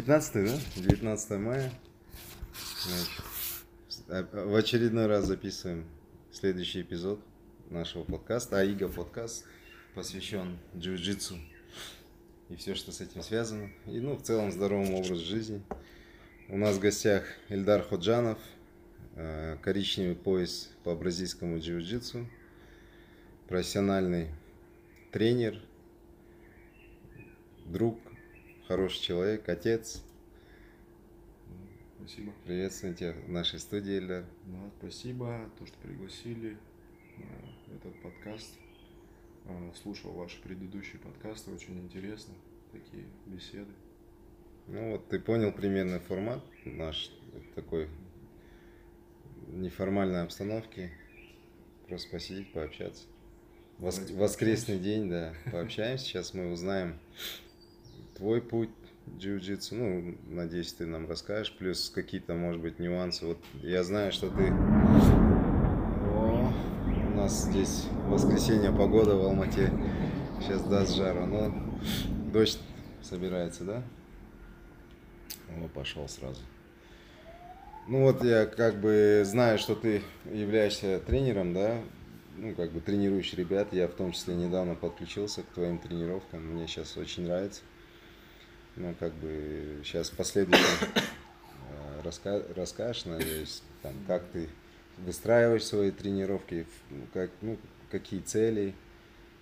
19, да? 19 мая. Значит, в очередной раз записываем следующий эпизод нашего подкаста. Аига подкаст посвящен джиу-джитсу и все, что с этим связано. И, ну, в целом, здоровому образу жизни. У нас в гостях Эльдар Ходжанов, э, коричневый пояс по бразильскому джиу-джитсу, профессиональный тренер, друг, хороший человек, отец. Спасибо. Приветствую тебя в нашей студии, Ильдар. Да, спасибо, то, что пригласили на этот подкаст. А, слушал ваши предыдущие подкасты, очень интересно, такие беседы. Ну вот ты понял примерный формат наш такой неформальной обстановки. Просто посидеть, пообщаться. Вос- воскресный день, да, пообщаемся. Сейчас мы узнаем твой путь джиу-джитсу. Ну, надеюсь, ты нам расскажешь. Плюс какие-то, может быть, нюансы. Вот я знаю, что ты... О, у нас здесь воскресенье погода в Алмате. Сейчас даст жару. Но дождь собирается, да? О, пошел сразу. Ну вот я как бы знаю, что ты являешься тренером, да, ну, как бы тренируешь ребят. Я в том числе недавно подключился к твоим тренировкам. Мне сейчас очень нравится. Ну, как бы сейчас последовательно э, раска расскажешь, надеюсь, там, как ты выстраиваешь свои тренировки, как, ну, какие цели.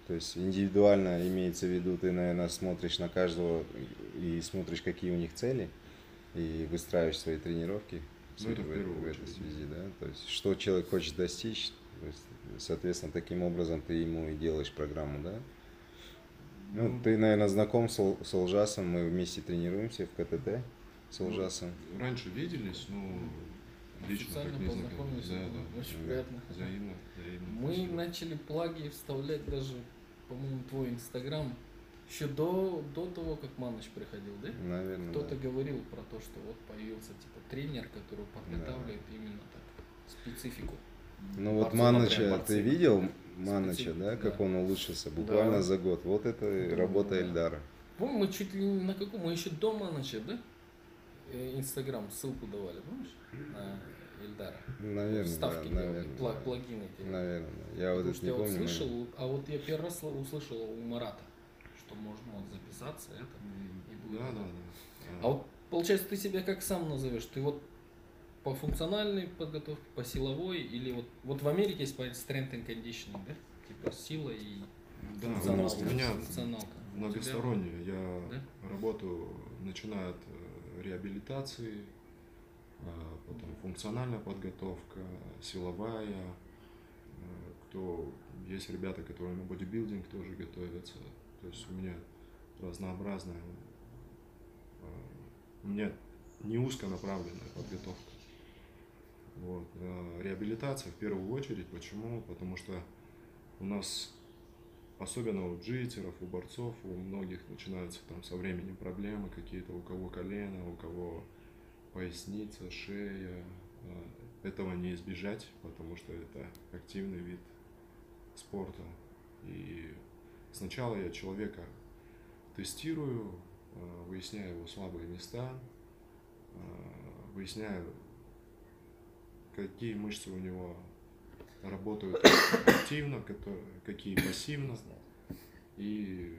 То есть индивидуально имеется в виду, ты, наверное, смотришь на каждого и смотришь, какие у них цели, и выстраиваешь свои тренировки ну, это в, в, в этой связи, да. То есть что человек хочет достичь, то есть, соответственно, таким образом ты ему и делаешь программу, да? Ну, ты, наверное, знаком с, с Олжасом, мы вместе тренируемся в КТТ с Олжасом. Ну, раньше виделись, но лично как не познакомились. Да, да. Очень да. приятно. Взаимно, взаимно. Мы Спасибо. начали плаги вставлять даже, по-моему, твой инстаграм еще до, до того, как Маныч приходил, да? Наверное. Кто-то да. говорил про то, что вот появился типа тренер, который подготавливает да. именно так специфику. Ну вот Маныча, ты видел Маныча, да, как да. он улучшился буквально да. за год. Вот это да, работа да. Эльдара. Помню, мы чуть ли не на каком, мы еще до Маныча, да? Э, Инстаграм ссылку давали, помнишь? На Эльдара. Наверное, Вставки да, наверное, пла- да. плагины. Эти. Наверное, я вот это не я помню. Вот слышал, а вот я первый раз услышал у Марата, что можно вот записаться это и будет. Да, да, да. А вот получается ты себя как сам назовешь? Ты вот по функциональной подготовке, по силовой, или вот, вот в Америке есть понятие strength and conditioning, да? Типа сила и да, функционалка. У меня функционалка. многосторонняя. Я да? работаю, начиная от э, реабилитации, а потом функциональная подготовка, силовая. Э, кто есть ребята, которые на бодибилдинг тоже готовятся. То есть у меня разнообразная, э, у меня не узконаправленная подготовка. Вот. А реабилитация в первую очередь. Почему? Потому что у нас, особенно у джитеров, у борцов, у многих начинаются там со временем проблемы какие-то, у кого колено, у кого поясница, шея. А, этого не избежать, потому что это активный вид спорта. И сначала я человека тестирую, а, выясняю его слабые места, выясняю какие мышцы у него работают активно, какие пассивно. И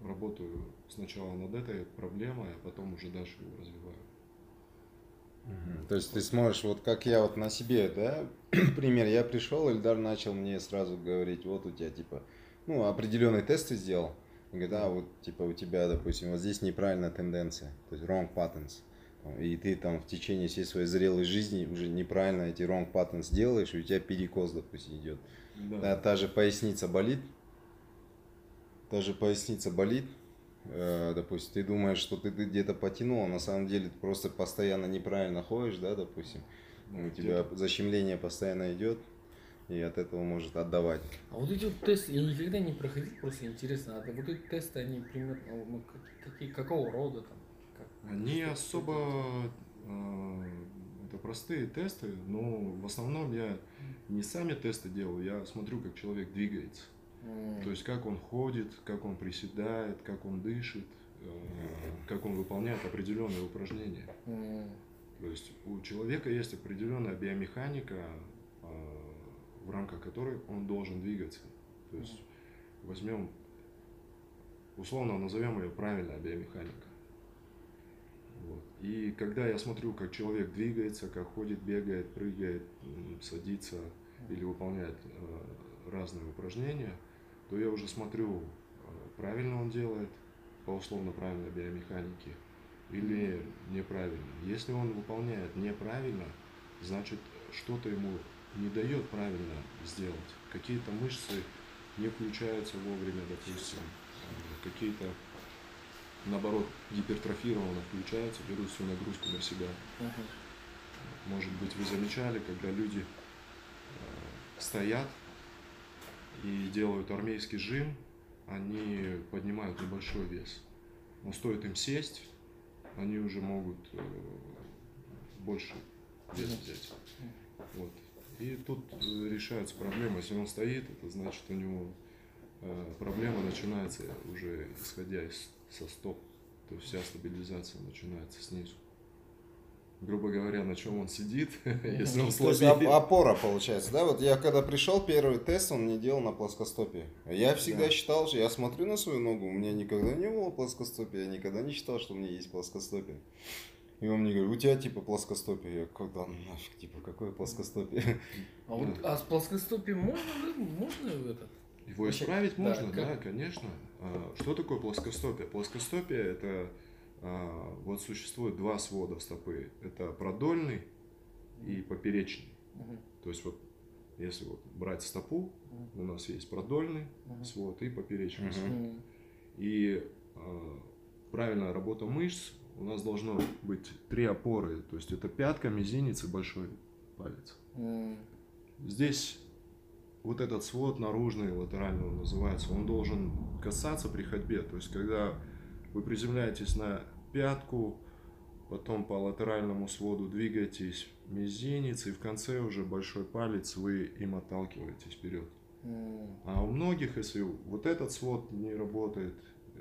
работаю сначала над этой проблемой, а потом уже дальше его развиваю. Угу. То есть ты сможешь, вот как я вот на себе, да, пример, я пришел, Эльдар начал мне сразу говорить, вот у тебя типа, ну, определенные тесты сделал, говорит, да, вот типа у тебя, допустим, вот здесь неправильная тенденция, то есть wrong patterns и ты там в течение всей своей зрелой жизни уже неправильно эти wrong patterns делаешь, и у тебя перекос, допустим, идет. Да. Да, та же поясница болит, та же поясница болит, э, допустим, ты думаешь, что ты, ты где-то потянул, а на самом деле ты просто постоянно неправильно ходишь, да, допустим, да, у тебя защемление постоянно идет, и от этого может отдавать. А вот эти вот тесты, я никогда не проходил, просто интересно, а вот эти тесты, они примерно, ну, какие, какого рода там? Они особо, э, это простые тесты, но в основном я не сами тесты делаю, я смотрю, как человек двигается. Mm. То есть как он ходит, как он приседает, как он дышит, э, как он выполняет определенные упражнения. Mm. То есть у человека есть определенная биомеханика, э, в рамках которой он должен двигаться. То есть возьмем, условно назовем ее правильная биомеханика. И когда я смотрю, как человек двигается, как ходит, бегает, прыгает, садится или выполняет э, разные упражнения, то я уже смотрю, э, правильно он делает по условно правильной биомеханике или неправильно. Если он выполняет неправильно, значит что-то ему не дает правильно сделать. Какие-то мышцы не включаются вовремя, допустим, э, какие-то наоборот, гипертрофированно включаются, берут всю нагрузку на себя. Uh-huh. Может быть, вы замечали, когда люди э, стоят и делают армейский жим, они поднимают небольшой вес. Но стоит им сесть, они уже могут э, больше вес взять. Вот. И тут э, решаются проблемы. Если он стоит, это значит у него э, проблема начинается уже исходя из со стоп. То есть вся стабилизация начинается снизу. Грубо говоря, на чем он сидит, если он слабее. То есть опора получается, да? Вот я когда пришел, первый тест он мне делал на плоскостопии. Я всегда да. считал, что я смотрю на свою ногу, у меня никогда не было плоскостопия, я никогда не считал, что у меня есть плоскостопие. И он мне говорит, у тебя типа плоскостопие. Я когда нафиг, типа, какое плоскостопие? А, вот, а с плоскостопием можно, можно в этот? Его исправить можно, да, да, конечно. А, что такое плоскостопие? Плоскостопие это а, вот существует два свода стопы. Это продольный и поперечный. Угу. То есть вот если вот брать стопу, у нас есть продольный угу. свод и поперечный угу. свод. И э, правильная работа мышц у нас должно быть три опоры. То есть это пятка, мизинец и большой палец. Угу. Здесь вот этот свод наружный, латеральный он называется, он должен касаться при ходьбе. То есть, когда вы приземляетесь на пятку, потом по латеральному своду двигаетесь мизинец, и в конце уже большой палец вы им отталкиваетесь вперед. А у многих, если вот этот свод не работает, э,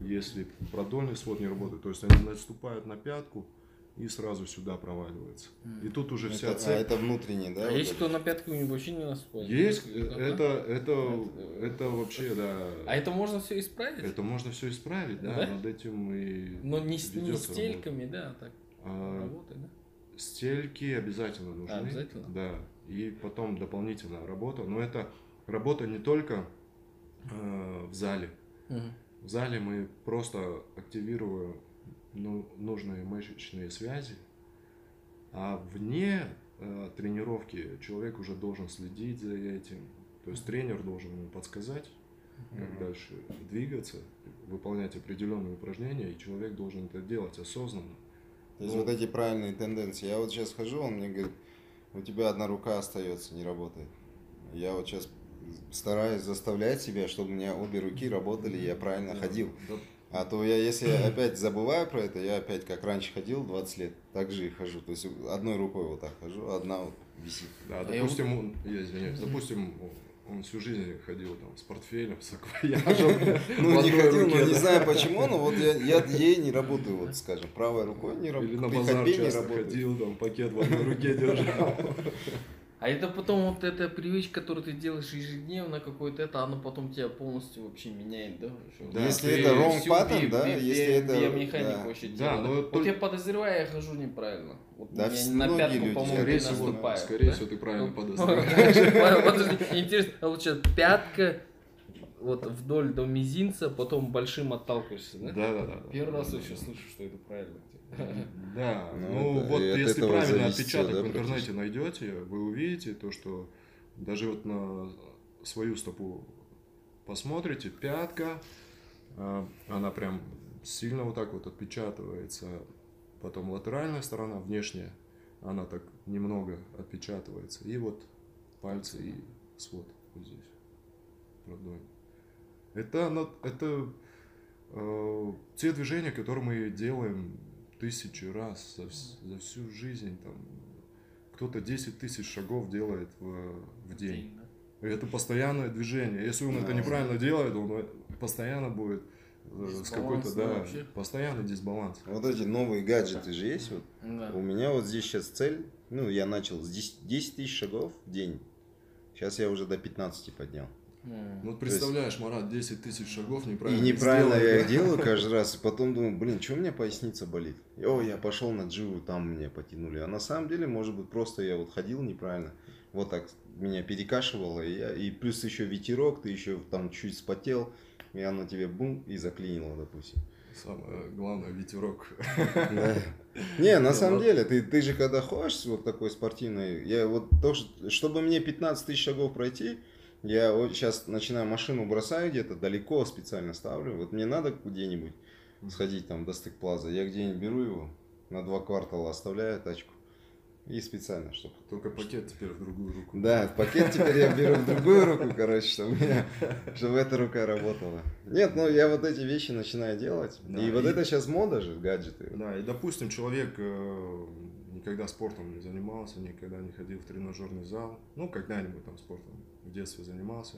если продольный свод не работает, то есть они наступают на пятку, и сразу сюда проваливается. И тут уже это, вся а цель. А это внутренний, да? А вот есть кто на пятку вообще не наступает? Есть, это, это, это, это вообще, да. А это можно все исправить? Это можно все исправить, да, да? над этим мы Но не, не стельками, работа. да, так а, работы, да? Стельки обязательно нужны. А, обязательно? Да, и потом дополнительная работа, но это работа не только э, в зале. Угу. В зале мы просто активируем нужные мышечные связи, а вне э, тренировки человек уже должен следить за этим. То есть тренер должен ему подсказать, как mm-hmm. дальше двигаться, выполнять определенные упражнения, и человек должен это делать осознанно. То есть ну, вот эти правильные тенденции. Я вот сейчас хожу, он мне говорит, у тебя одна рука остается, не работает. Я вот сейчас стараюсь заставлять себя, чтобы у меня обе руки работали, и я правильно да, ходил. Да, а то я, если опять забываю про это, я опять как раньше ходил 20 лет, так же и хожу. То есть одной рукой вот так хожу, одна вот висит. Да, допустим, он, я извиняюсь, допустим, он всю жизнь ходил там с портфелем, с акваяжем. Ну, не ходил, но не знаю почему, но вот я ей не работаю, вот скажем, правой рукой не работаю. Или на базар часто ходил, там пакет в одной руке держал. А это потом вот эта привычка, которую ты делаешь ежедневно, какой-то это, оно потом тебя полностью вообще меняет, да? да если это wrong pattern, да? Если это... Биомеханику вообще Да, но вот я подозреваю, я хожу неправильно. Вот да, на пятку, по-моему, скорее всего, наступаю. Скорее да? всего, ты правильно ну, подозреваешь. Подожди, интересно, получается, пятка, вот вдоль до мизинца, потом большим отталкиваешься, да? Да, да, да. Первый раз вообще слышу, что это правильно. Да, ну, ну вот если правильно отпечаток да, в интернете найдете, вы увидите то, что даже вот на свою стопу посмотрите, пятка, а, она прям сильно вот так вот отпечатывается, потом латеральная сторона, внешняя, она так немного отпечатывается, и вот пальцы и свод вот здесь, продоль. Это, это э, те движения, которые мы делаем тысячи раз за, за всю жизнь. Там, кто-то 10 тысяч шагов делает в, в день. И это постоянное движение. Если он да, это неправильно делает, он постоянно будет э, дисбаланс, с какой-то, да, вообще. постоянный дисбаланс. Вот эти новые гаджеты же есть. Вот. Да. У меня вот здесь сейчас цель, ну, я начал с 10, 10 тысяч шагов в день. Сейчас я уже до 15 поднял. Ну, вот представляешь, есть... Марат, 10 тысяч шагов неправильно И неправильно сделал, я их делаю каждый раз, и потом думаю, блин, что у меня поясница болит? О, я пошел на дживу, там меня потянули. А на самом деле, может быть, просто я вот ходил неправильно, вот так меня перекашивало, и, я, и плюс еще ветерок, ты еще там чуть спотел, и оно тебе бум и заклинило, допустим. Самое главное, ветерок. Да. Не, на самом деле, ты, ты же когда ходишь вот такой спортивный, я вот то, чтобы мне 15 тысяч шагов пройти, я вот сейчас начинаю машину бросаю где-то далеко специально ставлю. Вот мне надо где-нибудь сходить там до стык плаза. Я где-нибудь беру его на два квартала, оставляю тачку. И специально, чтобы... Только пакет теперь в другую руку. Да, пакет теперь я беру в другую руку, короче, чтобы, меня, чтобы эта рука работала. Нет, ну я вот эти вещи начинаю делать. Да, и, и вот это сейчас мода же, гаджеты. Да, и допустим, человек э, никогда спортом не занимался, никогда не ходил в тренажерный зал. Ну, когда-нибудь там спортом в детстве занимался,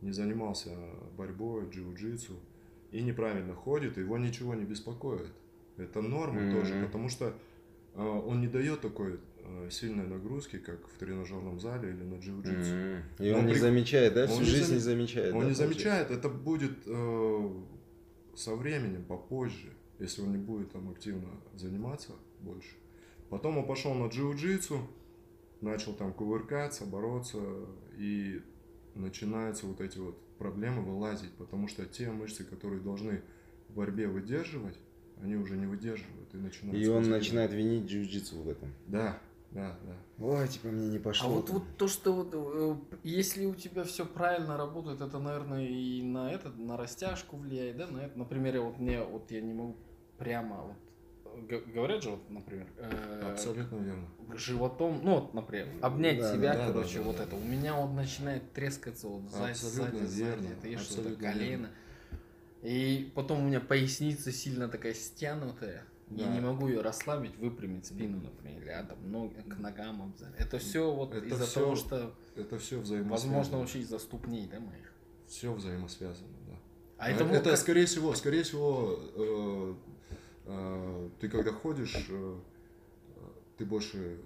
не занимался борьбой, джиу-джитсу и неправильно ходит, его ничего не беспокоит. Это норма mm-hmm. тоже, потому что э, он не дает такой э, сильной нагрузки, как в тренажерном зале или на джиу-джитсу. Mm-hmm. И он, он не при... замечает, да, всю жизнь не, зам... не замечает. Он да, не замечает, это будет э, со временем, попозже, если он не будет там активно заниматься больше. Потом он пошел на джиу-джитсу, начал там кувыркаться, бороться, и начинаются вот эти вот проблемы вылазить, потому что те мышцы, которые должны в борьбе выдерживать, они уже не выдерживают и начинают. И он начинает винить джиу-джитсу в этом. Да, да, да. Ой, типа мне не пошло. А вот, вот то, что вот, э, если у тебя все правильно работает, это, наверное, и на это, на растяжку влияет, да, на это. Например, вот мне, вот я не могу прямо вот говорят же, вот, например, э, абсолютно верно. Животом, ну вот, например, обнять да, себя, да, короче, да, вот да, это. У меня вот начинает трескаться вот сзади, абсолютно сзади, верно. сзади, это что-то колено. И потом у меня поясница сильно такая стянутая. Да. Я не могу ее расслабить, выпрямить спину, например, или а, там ноги к ногам обзать. Это все вот из-за того, что это все взаимосвязано. Возможно, вообще из-за ступней, да, моих. Все взаимосвязано, да. А это, это как... скорее всего, скорее всего, э, а, ты когда ходишь, э, ты больше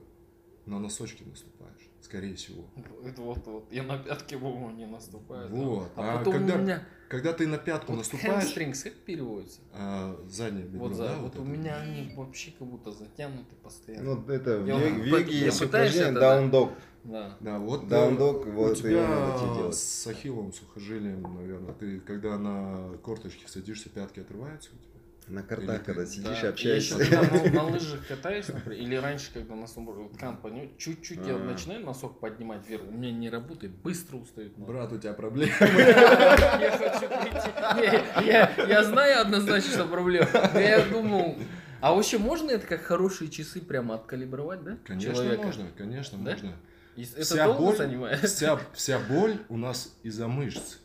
на носочки наступаешь, скорее всего. Это вот, вот. Я на пятки Вова не наступаю. Вот. А, а потом когда, у меня... когда ты на пятку вот наступаешь... Hamstrings как переводится? А, заднее бедро, вот, за, да? Вот, вот у меня они вообще как будто затянуты постоянно. Ну, это в веге есть упражнение даун-дог. Да. да, вот даун-дог, вот у тебя с ахиллом, сухожилием, наверное, ты когда на корточке садишься, пятки отрываются у тебя? На картах, когда сидишь, да. общаешься. Я еще на, на лыжах катаюсь, например, или раньше, когда на поднимаю, чуть-чуть я а. начинаю носок поднимать вверх, у меня не работает, быстро устает. Брат, у тебя проблемы. Я хочу прийти. Я знаю однозначно, что проблема. Я думал, а вообще можно это как хорошие часы прямо откалибровать, да? Конечно можно, конечно можно. Это долго занимает? Вся, вся боль у нас из-за мышц.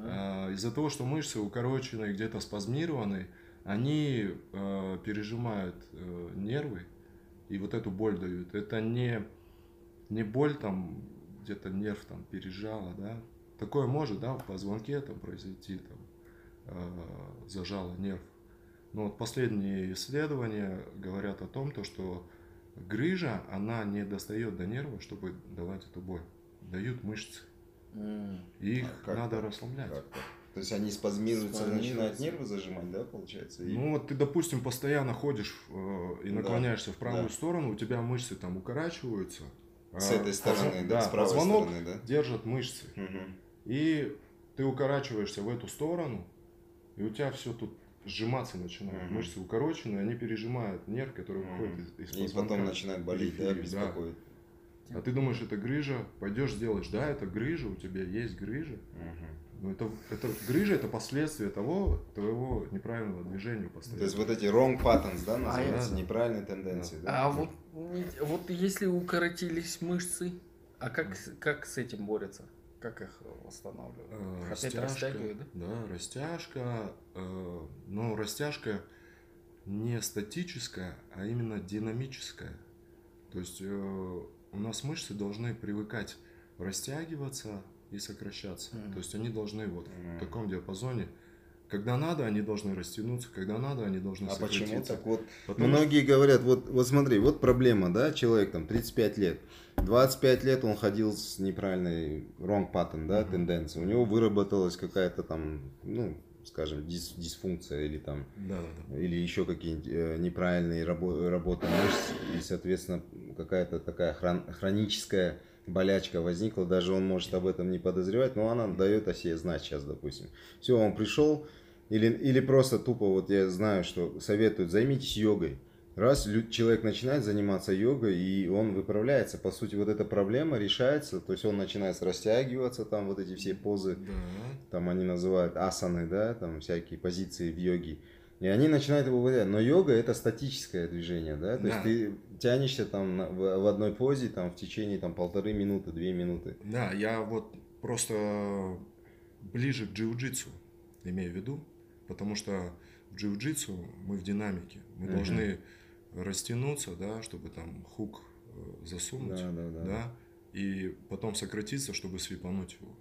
А, из-за того, что мышцы укорочены, где-то спазмированы, они э, пережимают э, нервы и вот эту боль дают. Это не, не боль там, где-то нерв там пережало, да. Такое может, да, в позвонке там произойти, там, э, зажало нерв. Но вот последние исследования говорят о том, то, что грыжа, она не достает до нерва, чтобы давать эту боль. Дают мышцы. Mm. И их а надо расслаблять. Как то есть они спазмируются, начинают нервы зажимать, да, получается? И... Ну вот ты, допустим, постоянно ходишь э, и наклоняешься да, в правую да. сторону, у тебя мышцы там укорачиваются. С а, этой стороны, да, с правой стороны, да? держат мышцы. Угу. И ты укорачиваешься в эту сторону, и у тебя все тут сжиматься начинает. Угу. Мышцы укорочены, они пережимают нерв, который угу. выходит из, из И потом начинает болеть, да, беспокоит. Да. А ты думаешь, это грыжа, пойдешь сделаешь, да, это грыжа, у тебя есть грыжа. Угу. Ну, это, это грыжа это последствие того твоего неправильного движения постоянно. То есть вот эти wrong patterns, да, называются, а, неправильные тенденции. Да. Да? А вот, вот если укоротились мышцы, а как, как с этим борются? Как их восстанавливают? Э, растяжка, да? Да, растяжка. Э, но растяжка не статическая, а именно динамическая. То есть э, у нас мышцы должны привыкать растягиваться и сокращаться. Mm. То есть они должны вот mm. в таком диапазоне когда надо, они должны растянуться, когда надо, они должны а сократиться. почему так вот? Потому многие что... говорят, вот, вот смотри, вот проблема, да, человек там 35 лет, 25 лет он ходил с неправильной wrong pattern, да, uh-huh. тенденцией, у него выработалась какая-то там, ну, скажем, дис, дисфункция или там, да, да, да. или еще какие-нибудь э, неправильные рабо- работы мышц, и, соответственно, какая-то такая хрон- хроническая болячка возникла, даже он может об этом не подозревать, но она дает о себе знать сейчас, допустим. Все, он пришел, или, или просто тупо, вот я знаю, что советуют, займитесь йогой. Раз человек начинает заниматься йогой, и он выправляется, по сути, вот эта проблема решается, то есть он начинает растягиваться, там вот эти все позы, да. там они называют асаны, да, там всякие позиции в йоге. И они начинают его выделять. Но йога это статическое движение, да? То да. есть ты тянешься там в, одной позе там в течение там полторы минуты, две минуты. Да, я вот просто ближе к джиу-джитсу имею в виду, потому что в джиу-джитсу мы в динамике. Мы угу. должны растянуться, да, чтобы там хук э, засунуть, да, да, да. да, и потом сократиться, чтобы свипануть его.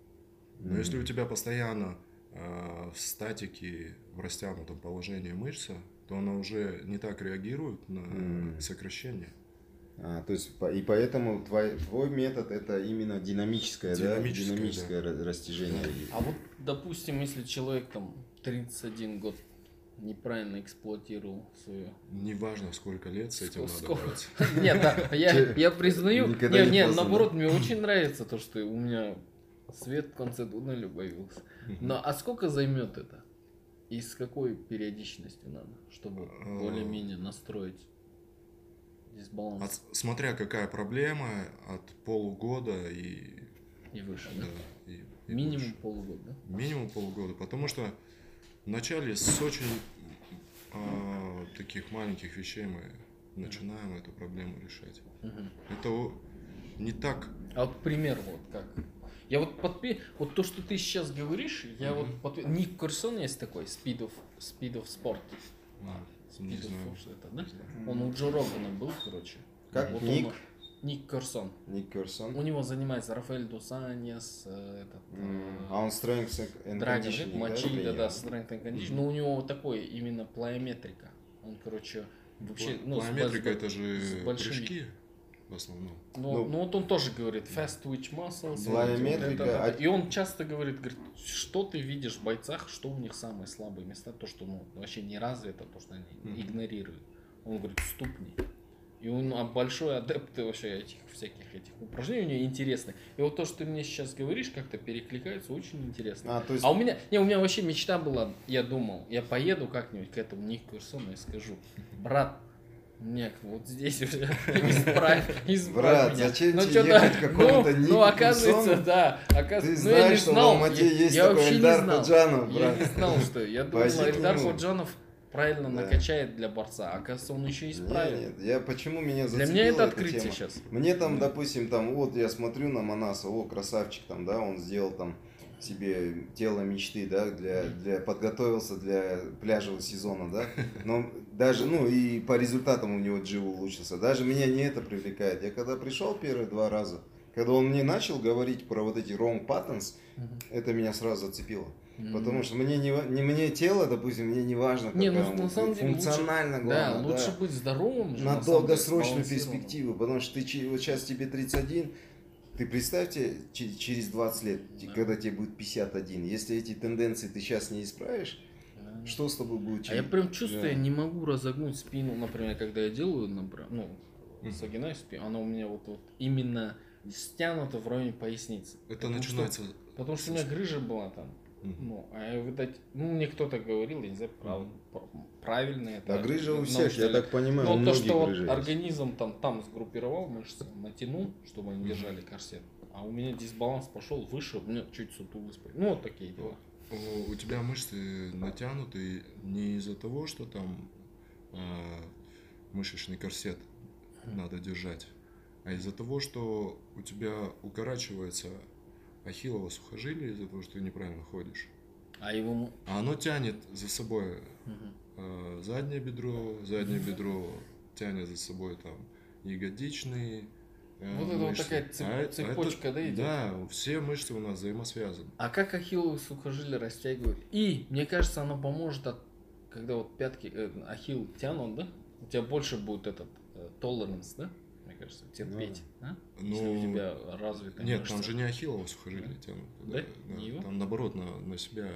Но mm если у тебя постоянно э, в статике, в растянутом положении мышца, то она уже не так реагирует на mm сокращение. А, то есть и поэтому твой, твой метод это именно динамическое, динамическое, да? динамическое да. растяжение. А вот, допустим, если человек там 31 год неправильно эксплуатировал свою. Неважно, сколько лет с этим Сколько? надо бороться. Нет, да, я, я признаю. Нет, нет, наоборот, мне очень нравится то, что у меня свет в конце туннеля появился. Но а сколько займет это? И с какой периодичностью надо, чтобы а. более-менее настроить дисбаланс? От, смотря какая проблема, от полугода и... И выше, да? да и, и Минимум выше. полугода, да? Минимум полугода, потому что вначале с очень э, таких маленьких вещей мы начинаем эту проблему решать. Угу. Это не так. А вот пример вот как. Я вот подпи... вот то, что ты сейчас говоришь, я mm вот подпи... Ник Курсон есть такой, Speed of, Speed of Sport. А, Speed не of знаю. это, да? Он у Джо Рогана был, короче. Как? Вот Ник? Он... Ник Керсон. Ник Керсон. У него занимается Рафаэль Дусаньес, э, этот... Mm. А он Strength and Conditioning, Мачи, да, да, Strength and Conditioning. Mm. Но у него такой именно плеометрика. Он, короче, вообще... Ну, плеометрика это же прыжки в основном. Ну, ну, ну вот он тоже говорит fast twitch muscles. Плеометрика. А... И он часто говорит, говорит, что ты видишь в бойцах, что у них самые слабые места, то, что ну, вообще не развито, то, что они mm. игнорируют. Он говорит, ступни. И он а, большой адепт вообще этих всяких этих упражнений, у него интересных. И вот то, что ты мне сейчас говоришь, как-то перекликается, очень интересно. А, то есть... а у меня, не, у меня вообще мечта была, я думал, я поеду как-нибудь к этому Нику Курсону и скажу, брат, нет, вот здесь уже исправь, исправь Брат, меня. зачем ну, тебе ехать к какому-то ну, ну, оказывается, да. Оказывается, Ты ну, знаешь, я не знал, что в Алмате есть я такой Эльдар Ходжанов, брат. Я не знал, что. Я думал, Эльдар Ходжанов правильно да. накачает для борца. А оказывается, он еще исправит. Нет, нет, я почему меня зацепило Для меня это открытие тема? сейчас. Мне там, допустим, там, вот я смотрю на Манаса, о, красавчик там, да, он сделал там себе тело мечты, да, для, для подготовился для пляжевого сезона, да, но даже, ну, и по результатам у него джиу улучшился, даже меня не это привлекает. Я когда пришел первые два раза, когда он мне начал говорить про вот эти wrong patterns, это меня сразу зацепило. Потому что мне не, не мне тело, допустим, мне не важно, не, ну, на самом деле функционально лучше, главное. Да, лучше да. быть здоровым. На, на долгосрочную перспективу, потому что ты вот сейчас тебе 31, ты представьте через 20 лет, да. когда тебе будет 51, если эти тенденции ты сейчас не исправишь, да. что с тобой будет? Через... А я прям чувствую, да. я не могу разогнуть спину, например, когда я делаю, например, ну, загинаю спину, она у меня вот, вот именно стянута в районе поясницы. Это потому начинается... Что, потому что у меня грыжа была там. Ну, а видать, ну, мне кто-то говорил, я не знаю, прав, правильно это. Да, грыжа у всех, я так понимаю, Но то, что вот организм там, там сгруппировал мышцы, натянул, чтобы они держали корсет, а у меня дисбаланс пошел выше, у меня чуть сутулость. Ну, вот такие дела. У тебя мышцы натянуты не из-за того, что там э, мышечный корсет надо держать, а из-за того, что у тебя укорачивается ахиллово сухожилие из-за того, что ты неправильно ходишь. А его... А оно тянет за собой угу. э, заднее бедро, заднее бедро тянет за собой там ягодичный, вот это вот такая цеп, а цепочка, это, да, идет? Да, все мышцы у нас взаимосвязаны. А как ахилловые сухожилия растягивают? И, мне кажется, оно поможет, от, когда вот пятки, э, ахилл тянут, да? У тебя больше будет этот э, tolerance, да? Кажется, терпеть, ну, а? Ну, Если у тебя развитая Нет, мышца. там же не ахиллово сухожилие да? тянут. Да? да? да. Не его? Там наоборот на, на себя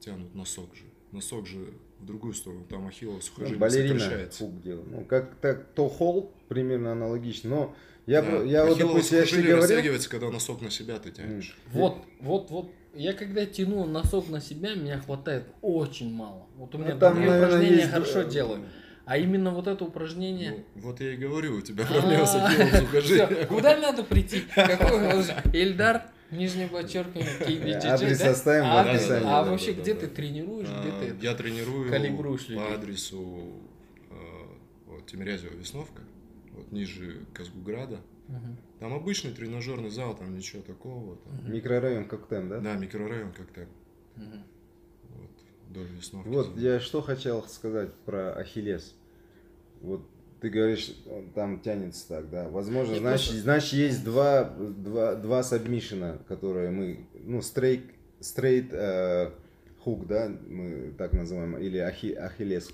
тянут носок же. Носок же в другую сторону, там ахиллово сухожилие ну, балерина сокращается. Фук делал. Ну, как так, то холл примерно аналогично, но я, да. я вот, допустим, я говорил... растягивается, когда носок на себя ты тянешь. Вот, вот, вот. Я когда тяну носок на себя, меня хватает очень мало. Вот у меня ну, там, наверное, упражнения есть... хорошо делаю. А именно вот это упражнение... Ну, вот я и говорю, у тебя проблема с ахиллом сухожилием. Куда надо прийти? Какой Эльдар, нижнее подчеркивание, KBGG, Адрес оставим в описании. А вообще, где ты тренируешь, где ты Я тренирую по адресу э, Тимирязева Весновка вот ниже Казгуграда. Там обычный тренажерный зал, там ничего такого. Микрорайон Коктем, да? Да, микрорайон Коктем. Вот, вдоль весновки. Вот, я что хотел сказать про Ахиллес. Вот ты говоришь, там тянется так, да. Возможно, значит, просто... значит есть два, два, два сабмишена, которые мы, ну, стрейт, стрейт э, хук, да, мы так называем, или ахи, ахиллес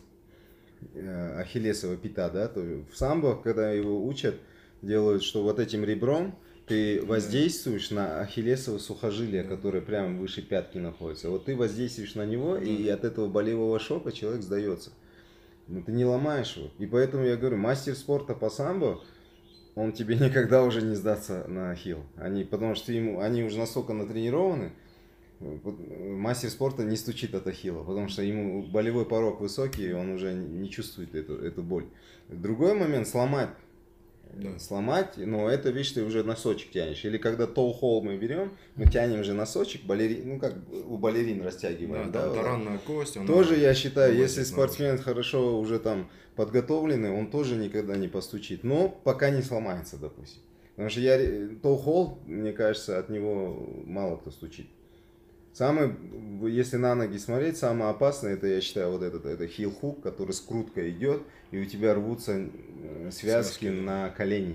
Э, ахиллесова пята, да, то в самбо, когда его учат, делают, что вот этим ребром ты воздействуешь на ахиллесово сухожилие, которое прямо выше пятки находится. Вот ты воздействуешь на него, и от этого болевого шока человек сдается. Но ты не ломаешь его. И поэтому я говорю, мастер спорта по самбо, он тебе никогда уже не сдастся на ахилл. Они, потому что ему, они уже настолько натренированы, мастер спорта не стучит от ахилла, потому что ему болевой порог высокий, он уже не чувствует эту, эту боль. Другой момент сломать. Да. Сломать, но это, видишь, ты уже носочек тянешь. Или когда тоу-холл мы берем, мы тянем же носочек, балерин, ну как у балерин растягиваем. Да, да, таранная кость. Тоже я считаю, если спортсмен ножик. хорошо уже там подготовленный, он тоже никогда не постучит. Но пока не сломается, допустим. Потому что я тоу-холл, мне кажется, от него мало кто стучит. Самый, если на ноги смотреть, самое опасное, это, я считаю, вот этот, это хил хук, который скрутка идет, и у тебя рвутся связки, связки. на колени.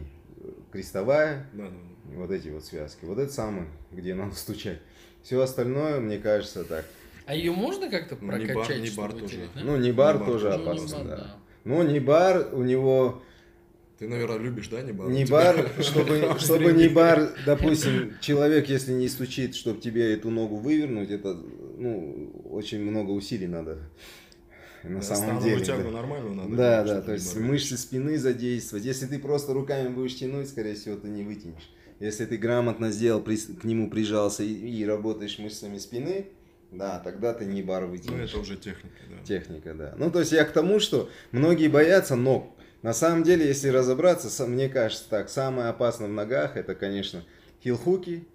Крестовая, да, да, да. вот эти вот связки. Вот это самое, где надо стучать. Все остальное, мне кажется, так. А ее можно как-то прокачать? Не бар, не бар тоже. да? Ну, не бар, не тоже бар, опасно, не бар, да. да. Ну, не бар, у него ты, наверное, любишь, да, не бар? Не бар, чтобы, чтобы не бар, допустим, человек, если не стучит, чтобы тебе эту ногу вывернуть, это, ну, очень много усилий надо. На да, самом деле. тягу да. нормальную надо. Да, да, то есть мышцы спины задействовать. Если ты просто руками будешь тянуть, скорее всего, ты не вытянешь. Если ты грамотно сделал, к нему прижался и, и работаешь мышцами спины, да, тогда ты не бар вытянешь. Ну, это уже техника, да. Техника, да. Ну, то есть я к тому, что многие боятся ног. На самом деле, если разобраться, мне кажется так, самое опасное в ногах, это, конечно, хилхуки,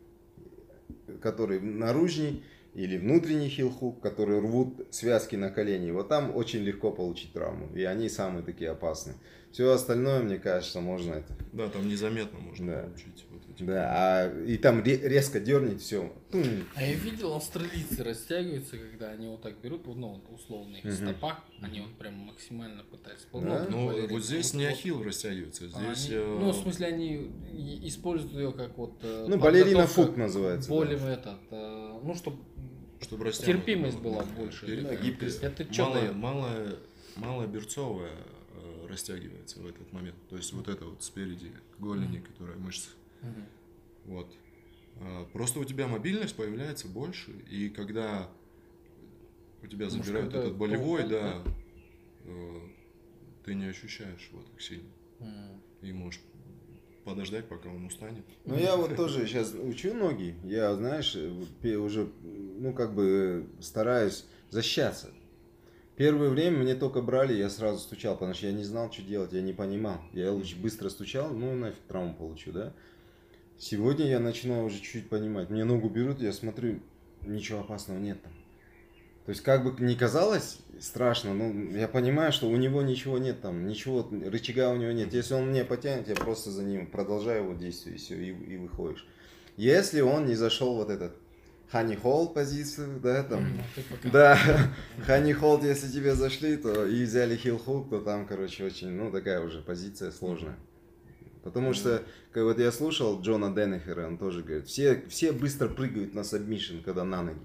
которые наружней, или внутренний хилхук, которые рвут связки на колени. Вот там очень легко получить травму, и они самые такие опасные. Все остальное, мне кажется, можно это. Да, там незаметно можно да. получить. Вот эти да, а, и там резко дернет все. А я видел, австралийцы растягиваются, когда они вот так берут, ну, условно, их угу. стопа, они вот прям максимально пытаются. Да? Ну, ну вот здесь не ахилл растягивается, здесь... Они, э... Ну, в смысле, они используют ее как вот... Э, ну, балерина фут называется. Более да. этот, э, ну, чтобы чтобы терпимость была больше. Да, гибкость. Это что малая? Малая, малая берцовая растягивается в этот момент. То есть вот это вот спереди голени, mm-hmm. которая мышца. Mm-hmm. Вот. А, просто у тебя мобильность появляется больше, и когда у тебя забирают Может, этот болевой, да, да, э, ты не ощущаешь его так сильно. Mm. И можешь подождать, пока он устанет. Ну, я вот тоже сейчас учу ноги. Я, знаешь, уже, ну, как бы стараюсь защищаться. Первое время мне только брали, я сразу стучал, потому что я не знал, что делать, я не понимал. Я лучше быстро стучал, ну, нафиг травму получу, да. Сегодня я начинаю уже чуть-чуть понимать. Мне ногу берут, я смотрю, ничего опасного нет там. То есть, как бы ни казалось страшно, ну, я понимаю, что у него ничего нет там, ничего, рычага у него нет. Если он мне потянет, я просто за ним продолжаю его действие, и все, и, и выходишь. Если он не зашел вот этот honey hole позицию, да, там, mm, да, honey hole, если тебе зашли, то и взяли heel hook, то там, короче, очень, ну, такая уже позиция сложная. Потому что, как вот я слушал Джона Данахера, он тоже говорит, все, все быстро прыгают на сабмишн, когда на ноги.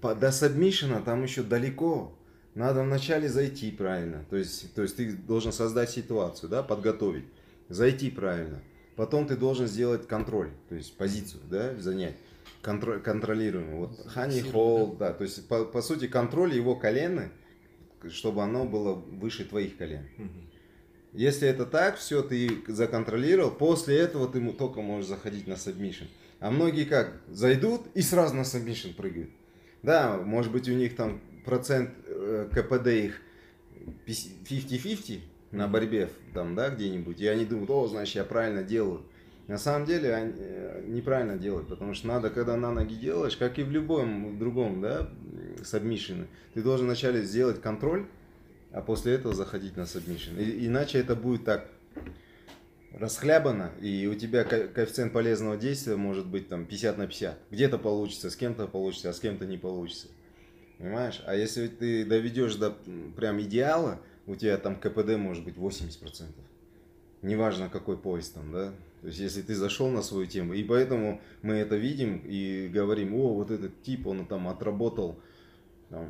По, до сабмишена там еще далеко. Надо вначале зайти правильно. То есть, то есть ты должен создать ситуацию, да, подготовить. Зайти правильно. Потом ты должен сделать контроль, то есть позицию, да, занять. Контроль, контролируемый. Вот honey hole, да. То есть, по, по сути, контроль его колены, чтобы оно было выше твоих колен. Если это так, все, ты законтролировал, после этого ты только можешь заходить на сабмишн. А многие как? Зайдут и сразу на сабмишн прыгают. Да, может быть у них там процент э, КПД их 50-50 на борьбе там, да, где-нибудь, и они думают, о, значит, я правильно делаю. На самом деле они э, неправильно делают, потому что надо, когда на ноги делаешь, как и в любом другом, да, сабмишине, ты должен вначале сделать контроль, а после этого заходить на сабмишин. Иначе это будет так расхлябано, и у тебя коэффициент полезного действия может быть там 50 на 50. Где-то получится, с кем-то получится, а с кем-то не получится. Понимаешь? А если ты доведешь до прям идеала, у тебя там КПД может быть 80%. Неважно, какой поезд там, да? То есть, если ты зашел на свою тему, и поэтому мы это видим и говорим, о, вот этот тип, он там отработал там,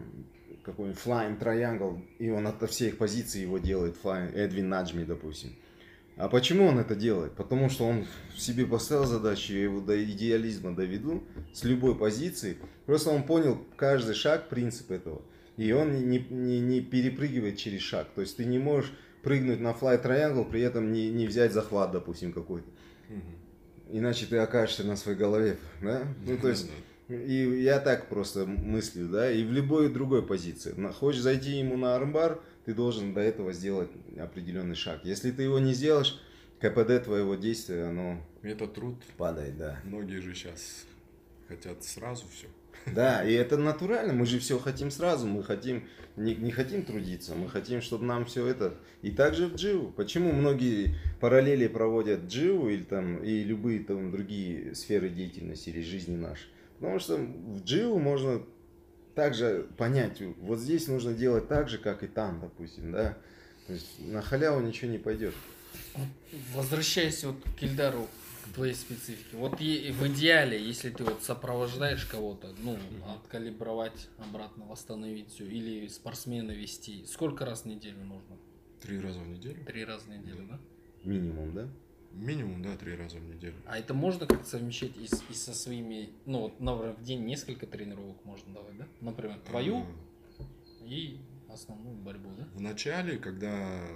какой-нибудь flying triangle, и он от всех позиций его делает, flying, Эдвин Наджми, допустим. А почему он это делает? Потому что он себе поставил задачу, я его до идеализма доведу с любой позиции. Просто он понял каждый шаг, принцип этого. И он не, не, не перепрыгивает через шаг. То есть ты не можешь прыгнуть на fly triangle, при этом не, не взять захват, допустим, какой-то. Иначе ты окажешься на своей голове. Да? Ну, то есть, и я так просто мыслю, да, и в любой другой позиции. Хочешь зайти ему на армбар, ты должен до этого сделать определенный шаг. Если ты его не сделаешь, КПД твоего действия, оно... Это труд. Падает, да. Многие же сейчас хотят сразу все. Да, и это натурально, мы же все хотим сразу, мы хотим, не, не хотим трудиться, мы хотим, чтобы нам все это... И также в дживу. Почему многие параллели проводят дживу или там, и любые там другие сферы деятельности или жизни нашей? Потому что в дживу можно также понять, вот здесь нужно делать так же, как и там, допустим, да. То есть на халяву ничего не пойдет. Возвращаясь вот к Ильдару, твоей специфике. Вот в идеале, если ты вот сопровождаешь кого-то, ну, откалибровать обратно, восстановить все, или спортсмена вести, сколько раз в неделю нужно? Три раза в неделю. Три раза в неделю, да? Минимум, да? Минимум, да, три раза в неделю. А это можно как-то совмещать и, и со своими, ну вот, например, в день несколько тренировок можно давать, да? Например, твою а... и основную борьбу, да? В начале, когда,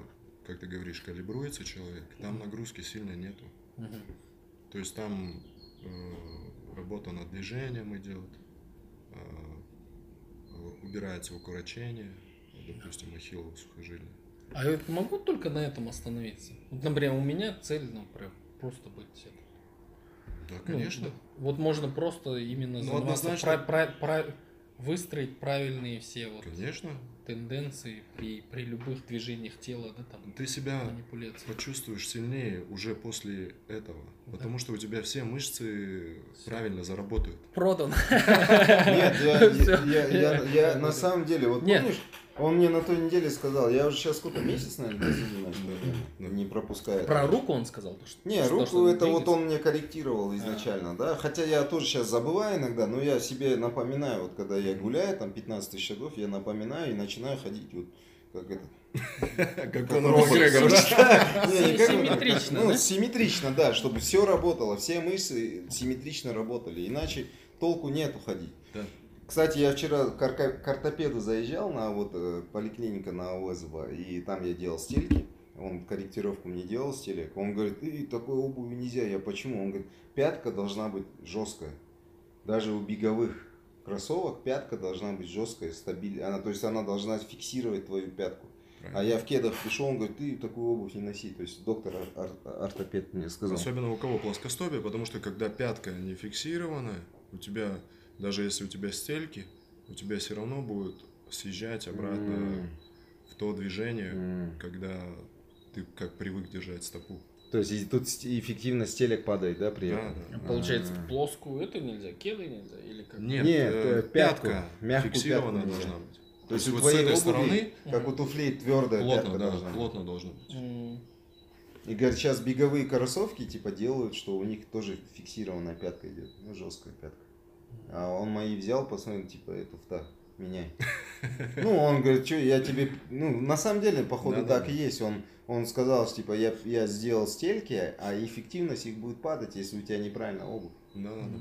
как ты говоришь, калибруется человек, там нагрузки сильно нету. Угу. То есть там э, работа над движением идет, э, убирается укорочение, допустим, ахиллово сухожилие. А я могу только на этом остановиться? Вот, например, у меня цель, например, просто быть это. Да, конечно. Ну, вот можно просто именно ну, однозначно... про, про, про, выстроить правильные все вот конечно. Тенденции при, при любых движениях тела, да, там. Ты себя почувствуешь сильнее уже после этого, да. потому что у тебя все мышцы все. правильно заработают. Продан. Нет, я на самом деле, вот помнишь, он мне на той неделе сказал, я уже сейчас сколько, месяц, наверное, занимаюсь, не пропуская. Про руку он сказал? Что, не, руку что это вот он мне корректировал изначально, а. да, хотя я тоже сейчас забываю иногда, но я себе напоминаю, вот когда я гуляю, там 15 тысяч шагов, я напоминаю и начинаю ходить вот как это. Как он Макгрегор. Симметрично, Ну, симметрично, да, чтобы все работало, все мышцы симметрично работали, иначе толку нету ходить. Кстати, я вчера к ортопеду заезжал на вот э, поликлиника на Уэзова, и там я делал стельки. Он корректировку мне делал стелек. Он говорит, и такой обуви нельзя. Я почему? Он говорит, пятка должна быть жесткая. Даже у беговых кроссовок пятка должна быть жесткая, стабильная. Она, то есть она должна фиксировать твою пятку. Правильно. А я в кедах пришел, он говорит, ты такую обувь не носи. То есть доктор ор- ортопед мне сказал. Особенно у кого плоскостопие, потому что когда пятка не фиксирована, у тебя даже если у тебя стельки, у тебя все равно будет съезжать обратно mm. в то движение, mm. когда ты как привык держать стопу. То есть тут эффективность стелек падает, да, при этом? Да, да. Получается, А-а-а. плоскую это нельзя, кеды нельзя? Или как? Нет, Нет э, пятку, мягкую фиксированная пятку должна быть. То, То есть вот с этой обуви, стороны, как у туфлей, твердая плотно, пятка да, должна плотно быть. должна быть. Mm. И говорят, сейчас беговые кроссовки типа делают, что у них тоже фиксированная пятка идет, ну жесткая пятка. А он мои взял, посмотрел, типа, это в так, меняй. Ну, он говорит, что я тебе, ну, на самом деле, походу, да, так да. и есть. Он, он сказал, что, типа, я, я сделал стельки, а эффективность их будет падать, если у тебя неправильно обувь. Да, да, да.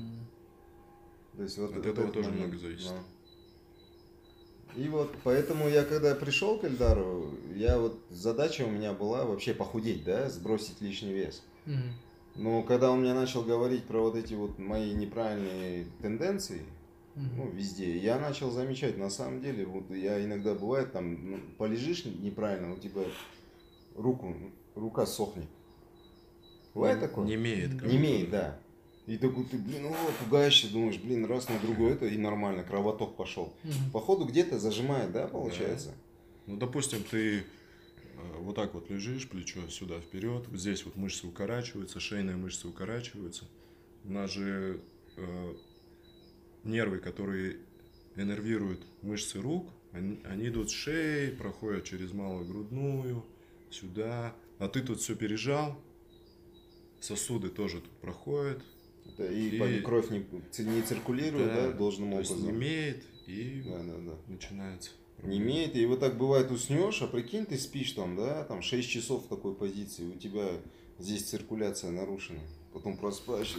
То есть вот от вот этого тоже момент, много зависит. Да. И вот поэтому я когда пришел к Эльдару, я вот задача у меня была вообще похудеть, да, сбросить лишний вес. Mm-hmm. Но когда он мне начал говорить про вот эти вот мои неправильные тенденции, ну, везде, я начал замечать, на самом деле, вот я иногда бывает там, ну, полежишь неправильно, у тебя руку, рука сохнет. Бывает такое? Не имеет. Не имеет, да. И такой ты, блин, о, пугаешься, думаешь, блин, раз на другой это и нормально, кровоток пошел. Угу. Походу где-то зажимает, да, получается? Да. Ну, допустим, ты вот так вот лежишь, плечо сюда вперед, здесь вот мышцы укорачиваются, шейные мышцы укорачиваются. У нас же э, нервы, которые иннервируют мышцы рук, они, они идут с шеи, проходят через малую грудную, сюда. А ты тут все пережал, сосуды тоже тут проходят, и, и кровь не, не циркулирует, да, да должным то образом. не имеет, и да, да, да. начинается. Не имеет, и вот так бывает уснешь, а прикинь, ты спишь там, да, там 6 часов в такой позиции, у тебя здесь циркуляция нарушена. Потом проспаешь,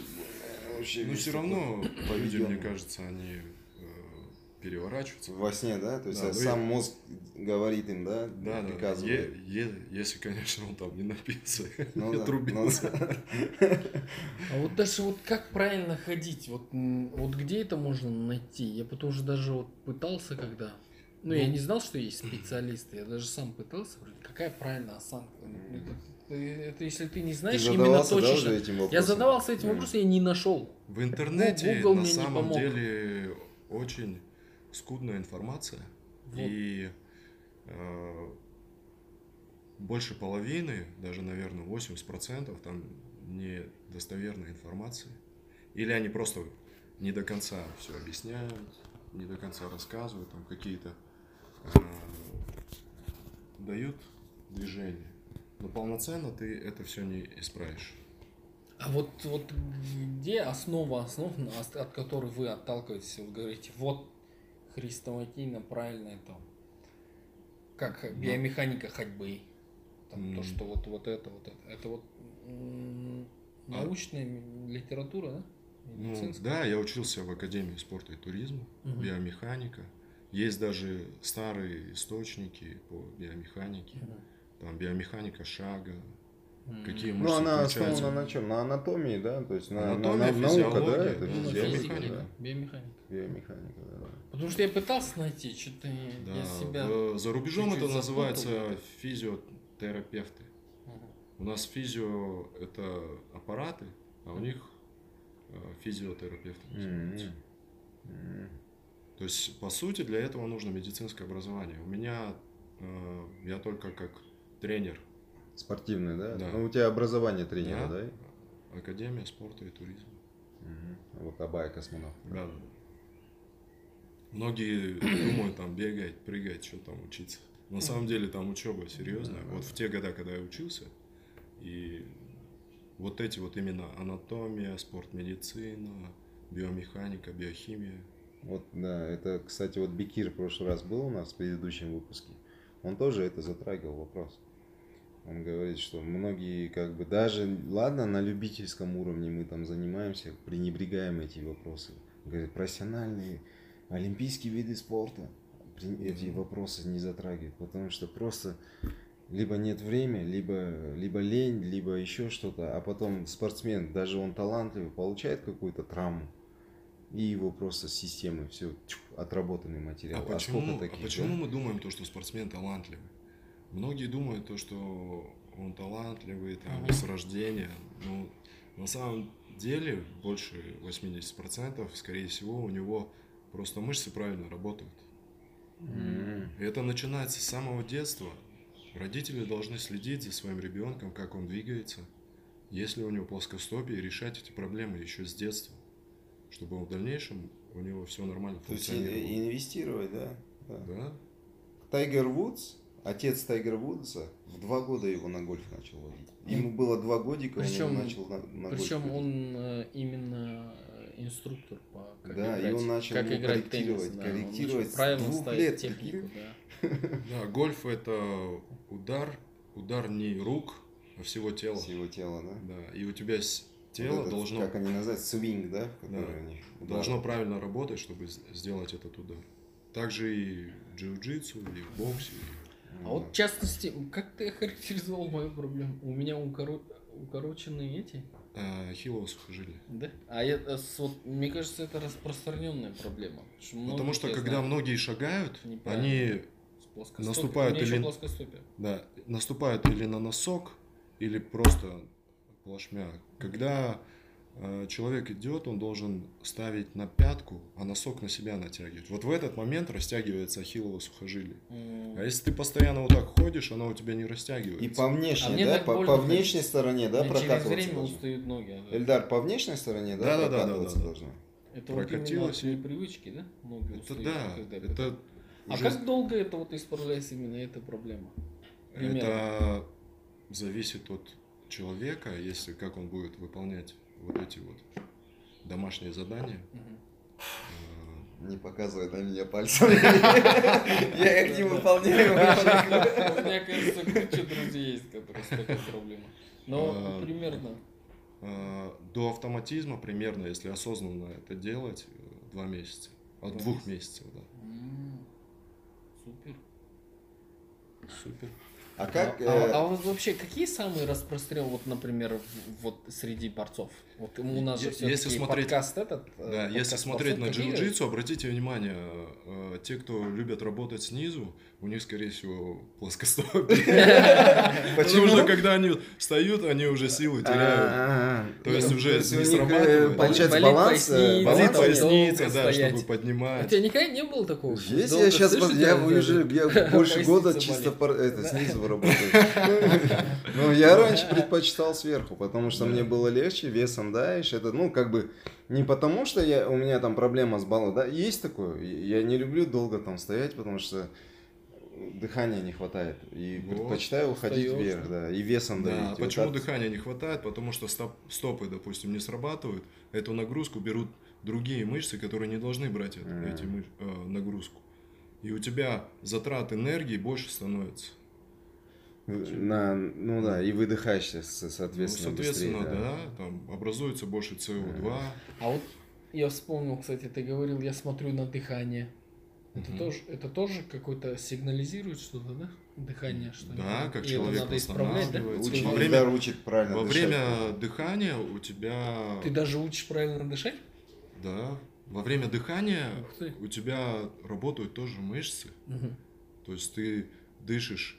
вообще Но все равно, люди, мне кажется, они переворачиваться. Во сне, да? То есть да, сам ну, мозг говорит им, да? Да, приказывает. Да. Е, е, если, конечно, он там не напился, ну, не да, отрубился. Ну, а вот даже вот как правильно ходить? Вот, вот где это можно найти? Я потом уже даже вот пытался, когда... Ну, я ну. не знал, что есть специалисты. Я даже сам пытался. Какая правильная осанка? Это, это если ты не знаешь ты именно. Да, этим я задавался этим вопросом, я не нашел. В интернете Google на самом деле очень скудная информация. Вот. И э, больше половины, даже, наверное, 80% там недостоверной информации. Или они просто не до конца все объясняют, не до конца рассказывают, там какие-то дают движения. Но полноценно ты это все не исправишь. А вот, вот где основа основ, от которой вы отталкиваетесь, вы говорите, вот хрестоматийно правильно это как ну. биомеханика ходьбы. Там, mm. То, что вот, вот это, вот это. Это вот а научная а... литература, да? Ну, да, я учился в Академии спорта и туризма, угу. биомеханика. Есть даже старые источники по биомеханике. Угу. Там биомеханика шага, Какие ну, она основана на чем? На анатомии, да? То есть на, Анатомия, на, на наука, да? Это ну, биомеханика. Да. Биомеханика. Биомеханика, да. Потому что я пытался найти, что-то да. я себя... За рубежом это называется запутал. физиотерапевты. Угу. У нас физио это аппараты, а у них э, физиотерапевты называются. Mm-hmm. То есть, по сути, для этого нужно медицинское образование. У меня, э, я только как тренер Спортивный, да? Да. Ну, у тебя образование тренера, да? да? Академия спорта и туризма. Угу. Вот Абай космонавт. Да, да. Многие думают там бегать, прыгать, что там учиться. На самом деле там учеба серьезная. Да, вот да. в те годы, когда я учился, и вот эти вот именно анатомия, спорт, медицина, биомеханика, биохимия. Вот, да, это, кстати, вот Бекир в прошлый раз был у нас в предыдущем выпуске. Он тоже это затрагивал вопрос. Он говорит, что многие как бы даже, ладно, на любительском уровне мы там занимаемся, пренебрегаем эти вопросы. Говорит, профессиональные, олимпийские виды спорта эти вопросы не затрагивают, потому что просто либо нет времени, либо, либо лень, либо еще что-то, а потом спортсмен, даже он талантливый, получает какую-то травму, и его просто с системой все отработанный материал. А, а почему, таких, а почему да? мы думаем то, что спортсмен талантливый? Многие думают то, что он талантливый, там, mm-hmm. с рождения. Но на самом деле больше 80% скорее всего у него просто мышцы правильно работают. Mm-hmm. Это начинается с самого детства. Родители должны следить за своим ребенком, как он двигается. Если у него плоскостопие, решать эти проблемы еще с детства, чтобы в дальнейшем у него все нормально функционировало. То есть инвестировать, да? Да. Тайгер Вудс отец Тайгера Вудса в два года его на гольф начал водить. Ему было два годика, причем, он начал на, на Причем гольф он э, именно инструктор по как да, играть, и он начал как играть корректировать, теннис, да, корректировать с двух лет. Технику, да. да, гольф это удар, удар не рук, а всего тела. Всего тела, да? Да, и у тебя тело вот должно... Как они называют, свинг, да? да. Они, должно правильно работать, чтобы сделать этот удар. Также и джиу-джитсу, и в боксе. А вот в частности, как ты охарактеризовал мою проблему? У меня укоро... укороченные эти а, хилого сухожилия. Да? А я, э, вот, мне кажется, это распространенная проблема. Потому что когда знаю, многие шагают, они наступают или да, наступают или на носок, или просто плашмя. Когда э, человек идет, он должен ставить на пятку, а носок на себя натягивать. Вот в этот момент растягивается ахиллово сухожилие. Mm. А если ты постоянно вот так ходишь, оно у тебя не растягивается. И по внешней, а да? По, по внешней стороне, да, прокатываться через время устают ноги. Да. Эльдар, по внешней стороне, да, да, да, да, да, да, должно? Это Прокатилось вот именно привычки, да? Ноги это устают, да, это... А уже... как долго это вот исправляется именно эта проблема? Примерно. Это зависит от человека, если как он будет выполнять вот эти вот домашние задания. Не показывай на меня пальцем. Я их не выполняю. У меня, кажется, куча друзей есть, которые с такой проблемой. Но а, примерно. А, до автоматизма примерно, если осознанно это делать, два месяца. От двух месяцев, да. Супер. Супер. А как? А, э... а, а вообще какие самые распространенные, вот, например, вот среди борцов? Вот у нас же если смотреть, подкаст этот. Э, да, подкаст если смотреть на джиу-джитсу, обратите внимание, э, те, кто любят работать снизу, у них, скорее всего, плоскостопие. Потому что когда они встают, они уже силы теряют. То есть уже не срабатывает. Получается баланс. Болит поясница, да, чтобы поднимать. У тебя никогда не было такого? Есть, я сейчас, я уже больше года чисто снизу работаю. Ну, я раньше предпочитал сверху, потому что мне было легче, весом даешь. Это, ну, как бы, не потому что я, у меня там проблема с баллом, да, есть такое. Я не люблю долго там стоять, потому что дыхания не хватает. И вот, предпочитаю уходить встаешь, вверх, да, и весом да, давить. Почему вот дыхания не хватает? Потому что стоп, стопы, допустим, не срабатывают. Эту нагрузку берут другие мышцы, которые не должны брать mm. эти мыш, э, нагрузку. И у тебя затрат энергии больше становится. На, ну да, и выдыхаешься, соответственно, ну, соответственно, быстрее, да. да, там образуется больше СО2. А вот я вспомнил, кстати, ты говорил, я смотрю на дыхание. Это угу. тоже, это тоже какой-то сигнализирует что-то, да? Дыхание что Да, как и человек надо исправлять, да? Учит, во время, учит правильно во дышать. время дыхания у тебя... Ты даже учишь правильно дышать? Да. Во время дыхания у тебя работают тоже мышцы. Угу. То есть ты дышишь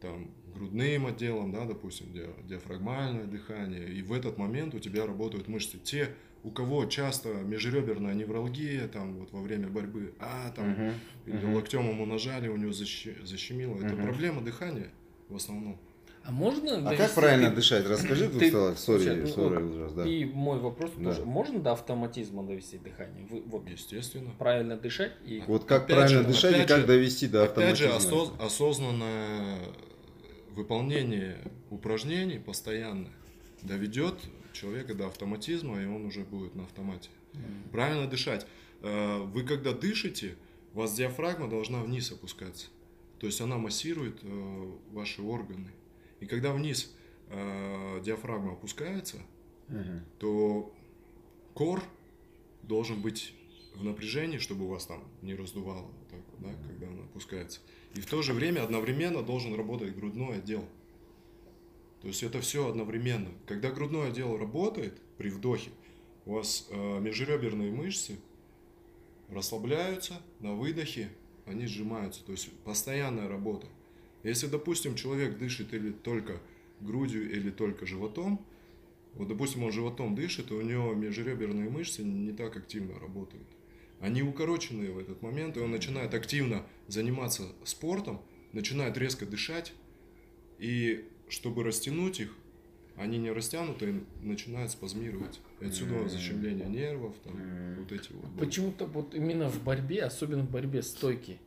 там грудным отделом, да, допустим, диафрагмальное дыхание, и в этот момент у тебя работают мышцы. Те у кого часто межреберная невралгия, там вот во время борьбы, а там uh-huh. или uh-huh. локтем ему нажали, у него защи, защемило. Uh-huh. Это проблема дыхания в основном. А можно? А как правильно ты... дышать? Расскажи двух словах. Сори, сори, ужас, да. И мой вопрос да. тоже. Можно до автоматизма довести дыхание? Вы, вот, Естественно. Правильно дышать и. Вот как опять правильно же, дышать и как же, довести до автоматизма? Опять же, осоз, осознанное выполнение упражнений постоянно доведет человека до автоматизма, и он уже будет на автомате. Mm. Правильно дышать. Э, вы когда дышите, у вас диафрагма должна вниз опускаться. То есть она массирует э, ваши органы. И когда вниз э, диафрагма опускается, uh-huh. то кор должен быть в напряжении, чтобы у вас там не раздувало, так, да, когда он опускается. И в то же время одновременно должен работать грудной отдел. То есть это все одновременно. Когда грудное отдел работает при вдохе, у вас э, межреберные мышцы расслабляются, на выдохе они сжимаются. То есть постоянная работа. Если, допустим, человек дышит или только грудью, или только животом, вот, допустим, он животом дышит, и у него межреберные мышцы не так активно работают. Они укороченные в этот момент, и он начинает активно заниматься спортом, начинает резко дышать, и чтобы растянуть их, они не растянуты и начинают спазмировать. И отсюда защемление нервов, там, вот эти вот. Почему-то вот именно в борьбе, особенно в борьбе стойки,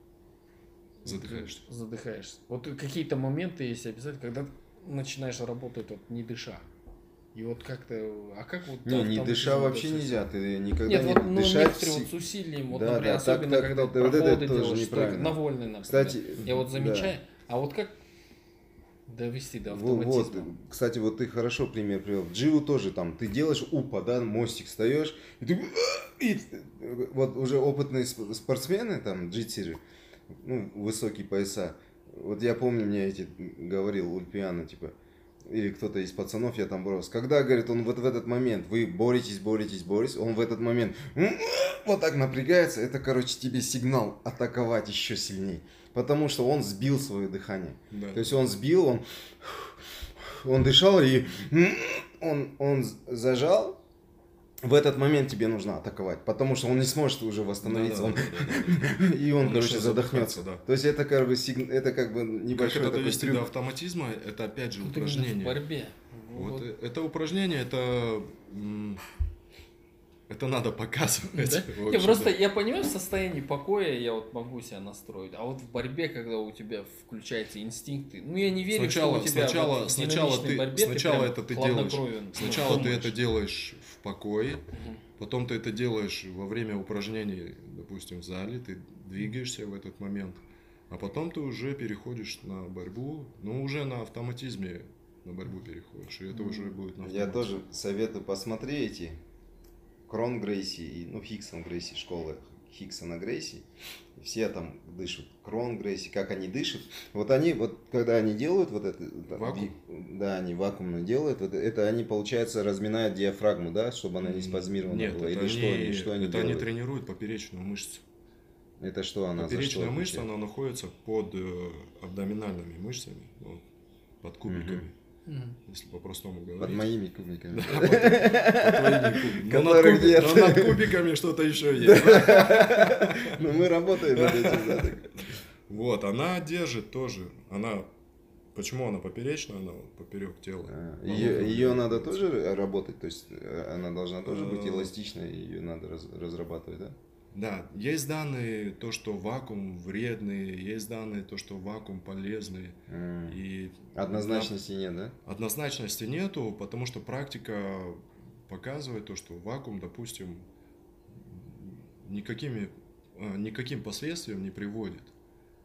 задыхаешься. Задыхаешься. Вот какие-то моменты есть обязательно, когда начинаешь работать вот не дыша. И вот как-то, а как вот... Не, не дыша вообще нельзя, ты никогда Нет, не вот, ну, дышать... некоторые вот с усилием, вот, да, например, да, особенно так, когда так, ты вот это тоже неправильно. на вольный, например. Кстати, я вот замечаю, да. а вот как довести до автоматизма? Вот, кстати, вот ты хорошо пример привел. Дживу тоже там, ты делаешь упа, да, мостик встаешь, и ты... И, вот уже опытные спортсмены, там, джитсеры, ну, высокие пояса, вот я помню, мне эти говорил Ульпиана, типа, или кто-то из пацанов, я там боролся. Когда, говорит, он вот в этот момент, вы боретесь, боретесь, боретесь, он в этот момент вот так напрягается, это, короче, тебе сигнал атаковать еще сильнее. Потому что он сбил свое дыхание. Да. То есть он сбил, он, он дышал и он, он зажал, в этот момент тебе нужно атаковать, потому что он не сможет уже восстановиться, да, да, он... Да, и он, он короче, задохнется. Да. То есть это как бы сиг... это как бы небольшой как это довести трюк. до автоматизма, это опять же упражнение. В борьбе. Вот, вот. это упражнение, это это надо показывать. Да? Я просто, я понимаю, в состоянии покоя я вот могу себя настроить, а вот в борьбе, когда у тебя включаются инстинкты, ну я не верю, сначала, что у тебя сначала, вот сначала ты, борьбе сначала ты это ты делаешь, сначала ну, ты это делаешь покое, угу. потом ты это делаешь во время упражнений, допустим, в зале, ты двигаешься в этот момент, а потом ты уже переходишь на борьбу, ну уже на автоматизме на борьбу переходишь, и это уже будет на Я тоже советую посмотреть эти Крон Грейси, и, ну, Хиксон Грейси, школы Хиксона Грейси, все там дышат, Крон Грейси, как они дышат. Вот они, вот когда они делают вот это, Вакуум? да, они вакуумно делают, вот это они, получается, разминают диафрагму, да, чтобы она не спазмирована Нет, была. Или они, что, или что они это делают? они тренируют поперечную мышцу. Это что она? Поперечная что мышца, она находится под э, абдоминальными мышцами, вот, под кубиками. Угу если по-простому говорить. Под моими кубиками. Под твоими кубиками. Но над кубиками что-то еще есть. Ну мы работаем над этим. Вот, она держит тоже. Она Почему она поперечная, она поперек тела? А, ее, ее надо тоже работать, то есть э, она должна тоже быть э, эластичной, ее надо разрабатывать, да? Да, есть данные, то, что вакуум вредный, есть данные, то, что вакуум полезный. Mm. И Однозначности нет, да? Однозначности нету, потому что практика показывает то, что вакуум, допустим, никакими, а, никаким последствиям не приводит.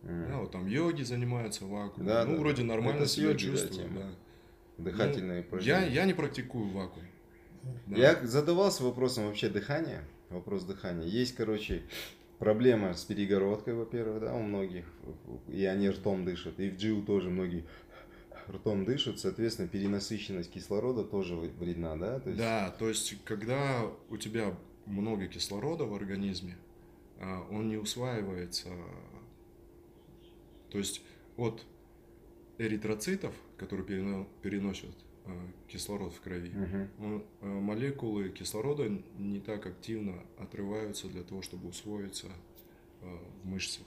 Mm. Да, вот там йоги занимаются вакуумом. Да, ну, да, вроде нормально Это себя чувствуют. Да, Дыхательные ну, упражнения. Я, я не практикую вакуум. Да. Я задавался вопросом вообще дыхания вопрос дыхания. Есть, короче, проблема с перегородкой, во-первых, да, у многих, и они ртом дышат, и в джиу тоже многие ртом дышат, соответственно, перенасыщенность кислорода тоже вредна, да? То есть... Да, то есть, когда у тебя много кислорода в организме, а, он не усваивается. То есть, от эритроцитов, которые переносят кислород в крови. Угу. Молекулы кислорода не так активно отрываются для того, чтобы усвоиться э, в мышцах.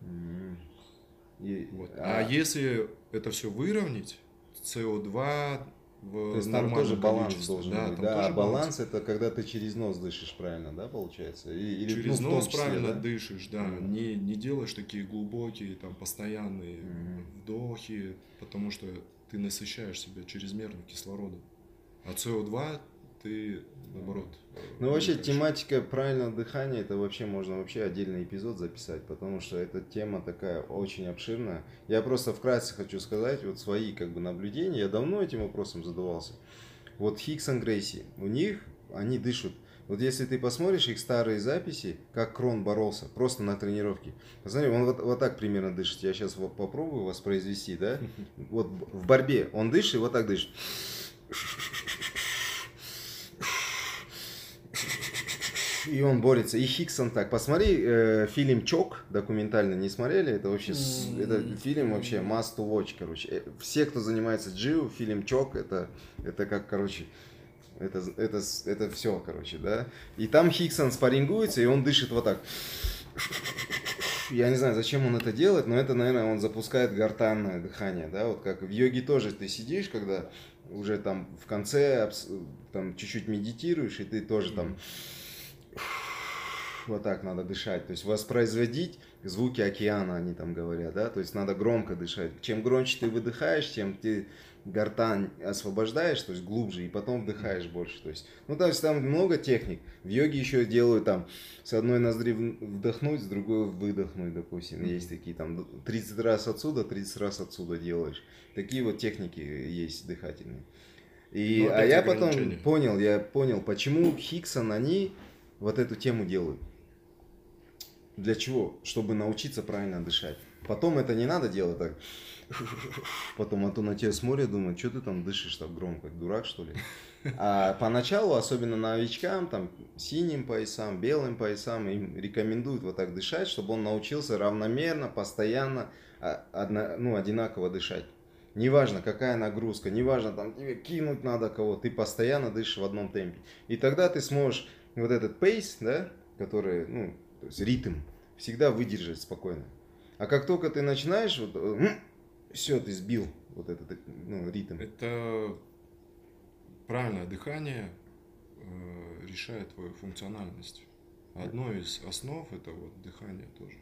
Угу. И, вот. а... а если это все выровнять, СО2 в То есть там тоже баланс должен да, быть. Да, а баланс, баланс это когда ты через нос дышишь правильно, да, получается? Или, через ну, нос числе, правильно да? дышишь, да. Mm. Не, не делаешь такие глубокие, там, постоянные mm. вдохи, потому что ты насыщаешь себя чрезмерно кислородом. А СО2 ты наоборот. Э, ну вообще тематика правильного дыхания это вообще можно вообще отдельный эпизод записать, потому что эта тема такая очень обширная. Я просто вкратце хочу сказать вот свои как бы наблюдения. Я давно этим вопросом задавался. Вот Хиггсон Грейси, у них они дышат вот если ты посмотришь их старые записи, как Крон боролся, просто на тренировке. Посмотри, он вот, вот так примерно дышит. Я сейчас вот попробую воспроизвести, да? Вот в борьбе он дышит и вот так дышит. И он борется. И Хиксон так. Посмотри э, фильм Чок документальный, не смотрели? Это вообще mm-hmm. это фильм вообще must to watch, короче. Э, все, кто занимается джиу, фильм Чок, это, это как, короче, это, это, это все, короче, да. И там Хиксон спаррингуется, и он дышит вот так. Я не знаю, зачем он это делает, но это, наверное, он запускает гортанное дыхание, да, вот как в йоге тоже ты сидишь, когда уже там в конце там чуть-чуть медитируешь, и ты тоже там вот так надо дышать. То есть воспроизводить звуки океана, они там говорят, да, то есть надо громко дышать. Чем громче ты выдыхаешь, тем ты гортань освобождаешь, то есть глубже, и потом вдыхаешь больше. То есть, ну, то есть там много техник. В йоге еще делают там с одной ноздри вдохнуть, с другой выдохнуть, допустим. Mm-hmm. Есть такие там 30 раз отсюда, 30 раз отсюда делаешь. Такие вот техники есть дыхательные. И, ну, а я потом понял, я понял, почему Хиксон они вот эту тему делают. Для чего? Чтобы научиться правильно дышать. Потом это не надо делать так. Потом а то на тебя смотрят, думают, что ты там дышишь так громко, дурак что ли? А поначалу, особенно новичкам, там, синим поясам, белым поясам, им рекомендуют вот так дышать, чтобы он научился равномерно, постоянно, а, одно, ну, одинаково дышать. Неважно, какая нагрузка, неважно, там тебе кинуть надо кого, ты постоянно дышишь в одном темпе. И тогда ты сможешь вот этот пейс, да, который, ну, то есть ритм, всегда выдержать спокойно. А как только ты начинаешь, вот, э, все, ты сбил вот этот ну, ритм. Это правильное дыхание э, решает твою функциональность. Одно из основ это вот дыхание тоже.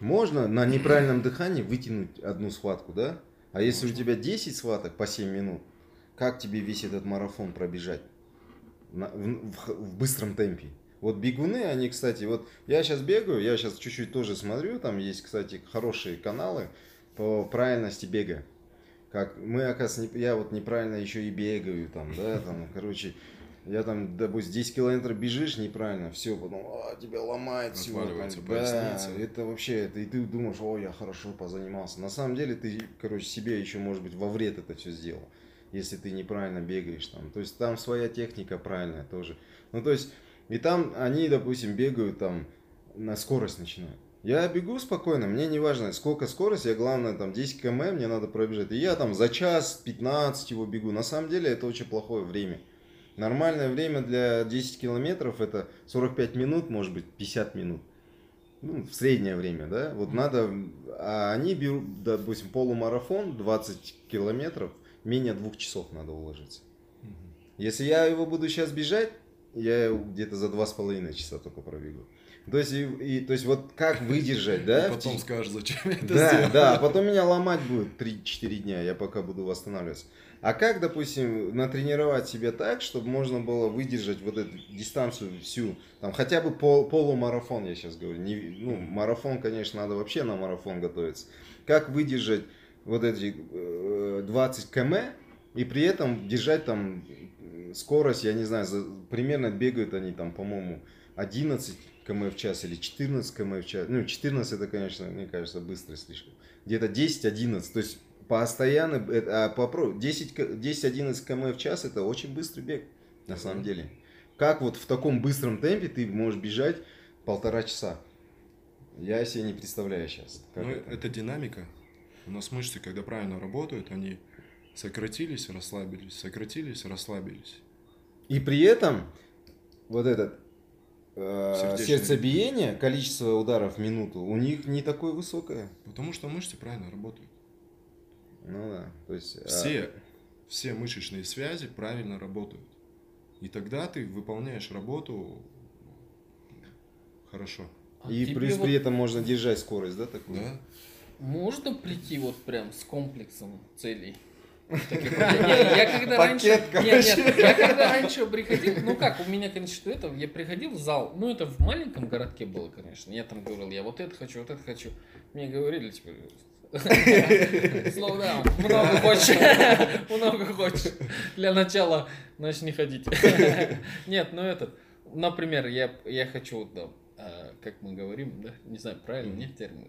Можно на неправильном дыхании вытянуть одну схватку, да? А если Можно. у тебя 10 схваток по 7 минут, как тебе весь этот марафон пробежать на, в, в, в быстром темпе? Вот бегуны, они, кстати, вот я сейчас бегаю, я сейчас чуть-чуть тоже смотрю, там есть, кстати, хорошие каналы по правильности бега. Как мы, оказывается, не, я вот неправильно еще и бегаю, там, да, там, короче, я там, допустим, 10 километров бежишь неправильно, все, потом а, тебя ломает все. Да, это вообще, это, и ты думаешь, о, я хорошо позанимался. На самом деле ты, короче, себе еще, может быть, во вред это все сделал, если ты неправильно бегаешь там. То есть там своя техника правильная тоже. Ну, то есть, и там они, допустим, бегают там, на скорость начинают. Я бегу спокойно, мне не важно, сколько скорость, я главное там 10 км мне надо пробежать. И я там за час 15 его бегу. На самом деле это очень плохое время. Нормальное время для 10 километров это 45 минут, может быть 50 минут. Ну, в среднее время, да. Вот надо, а они берут, допустим, полумарафон 20 километров, менее двух часов надо уложиться. Если я его буду сейчас бежать, я где-то за два с половиной часа только пробегу. То есть, и, и, то есть вот как выдержать, да? И потом скажешь, зачем я это да, сделал. Да, потом меня ломать будет 3-4 дня, я пока буду восстанавливаться. А как, допустим, натренировать себя так, чтобы можно было выдержать вот эту дистанцию всю, там хотя бы пол, полумарафон, я сейчас говорю, не, ну, марафон, конечно, надо вообще на марафон готовиться. Как выдержать вот эти э, 20 км и при этом держать там скорость, я не знаю, за, примерно бегают они там, по-моему, 11 км в час или 14 км в час. Ну, 14 это, конечно, мне кажется, быстро слишком. Где-то 10-11. То есть постоянно, а попробуй, 10-11 км в час это очень быстрый бег, на самом деле. Как вот в таком быстром темпе ты можешь бежать полтора часа? Я себе не представляю сейчас. ну, это. это динамика. У нас мышцы, когда правильно работают, они сократились, расслабились, сократились, расслабились. И при этом вот этот сердцебиение, количество ударов в минуту у них не такое высокое. Потому что мышцы правильно работают. Ну да, то есть... А все, а... все мышечные связи правильно работают. И тогда ты выполняешь работу хорошо. А и плюс вот... при этом можно держать скорость, да, такую? Да. Можно прийти вот прям с комплексом целей? Я когда раньше... Нет, нет, я когда раньше приходил, ну как, у меня, конечно, что это, я приходил в зал, ну это в маленьком городке было, конечно, я там говорил, я вот это хочу, вот это хочу. Мне говорили, типа, Slow down. Много хочешь. Много хочешь. Для начала начни ходить. Нет, ну этот. Например, я, я хочу, да, а, как мы говорим, да, не знаю, правильно, нет термин,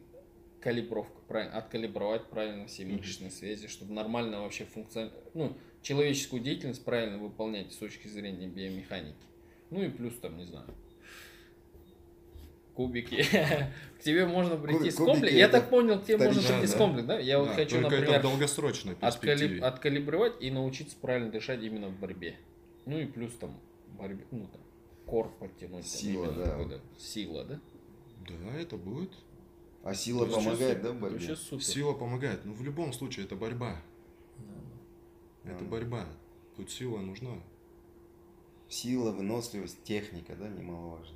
калибровка, правильно, откалибровать правильно все мышечные связи, чтобы нормально вообще функционировать, ну, человеческую деятельность правильно выполнять с точки зрения биомеханики. Ну и плюс там, не знаю, кубики. К тебе можно прийти с комплексом. Я так понял, к тебе можно прийти с комплексом, да? Я вот хочу, например, откалибровать и научиться правильно дышать именно в борьбе. Ну и плюс там борьбе, ну там кор подтянуть. Сила, да. Сила, да? Да, это будет. А сила помогает, да, в борьбе? Сила помогает. Ну, в любом случае, это борьба. Это борьба. Тут сила нужна. Сила, выносливость, техника, да, немаловажно.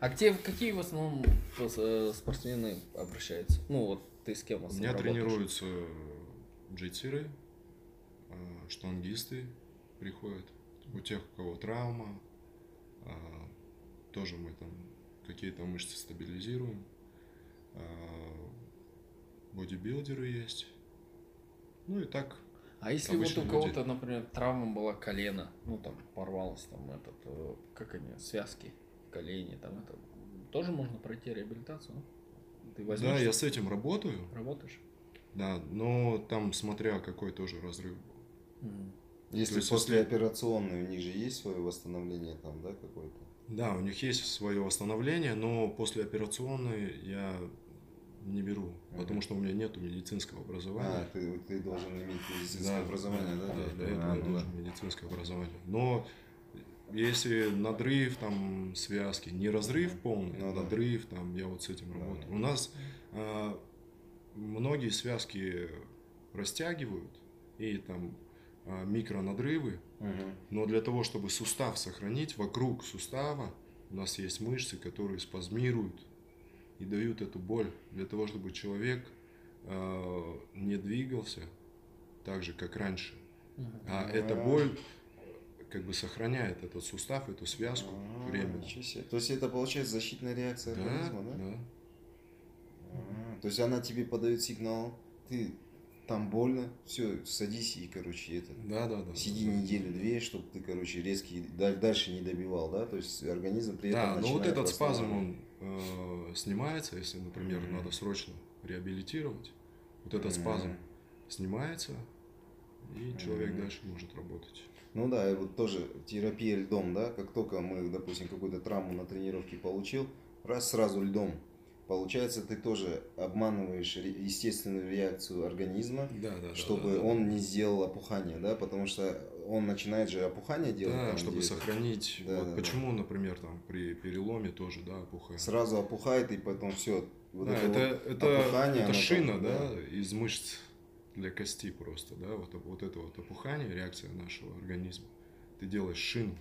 А где, какие в основном э, спортсмены обращаются? Ну вот ты с кем У меня работаешь? тренируются джейцеры, а, штангисты приходят. У тех, у кого травма, а, тоже мы там какие-то мышцы стабилизируем. А, бодибилдеры есть. Ну и так. А если вот у кого-то, например, травма была колено, ну там порвалось там этот, э, как они, связки, колени, там это, тоже можно пройти реабилитацию? Ты возьмешь, да, я с этим работаю. Работаешь? Да, но там смотря какой тоже разрыв был. Mm. Если есть, послеоперационный, у них же есть свое восстановление там, да, какое-то? Да, у них есть свое восстановление, но послеоперационные я не беру, mm-hmm. потому что у меня нет медицинского образования. А, ты, ты должен иметь медицинское да, образование, да? Да, да для этого а, я ну должен да. медицинское образование. Но если надрыв там связки, не разрыв полный, ну, надрыв там, я вот с этим да. работаю. У нас а, многие связки растягивают и там а, микронадрывы, угу. но для того, чтобы сустав сохранить, вокруг сустава у нас есть мышцы, которые спазмируют и дают эту боль для того, чтобы человек э, не двигался так же, как раньше. А эта боль как бы сохраняет этот сустав, эту связку временно. То есть это получается защитная реакция да, организма, да? Да. А, то есть она тебе подает сигнал, ты там больно, все, садись и, короче, это. Да, да, да. Сиди да, неделю-две, чтобы ты, короче, резкий дальше не добивал, да, то есть организм при этом. Да, но вот этот спазм он э, снимается, если, например, mm-hmm. надо срочно реабилитировать, вот этот mm-hmm. спазм снимается, и человек mm-hmm. дальше может работать. Ну да, и вот тоже терапия льдом, да, как только мы, допустим, какую-то травму на тренировке получил, раз сразу льдом. Получается, ты тоже обманываешь естественную реакцию организма, да, да, чтобы да, да, он не сделал опухание, да, потому что он начинает же опухание делать. Да, чтобы сохранить. Да, вот да, почему, да. например, там при переломе тоже, да, опухает. Сразу опухает и потом все. Вот да, это, это, вот это, опухание, это шина, там, да, да, из мышц для кости просто, да, вот, вот это вот опухание, реакция нашего организма. Ты делаешь шину.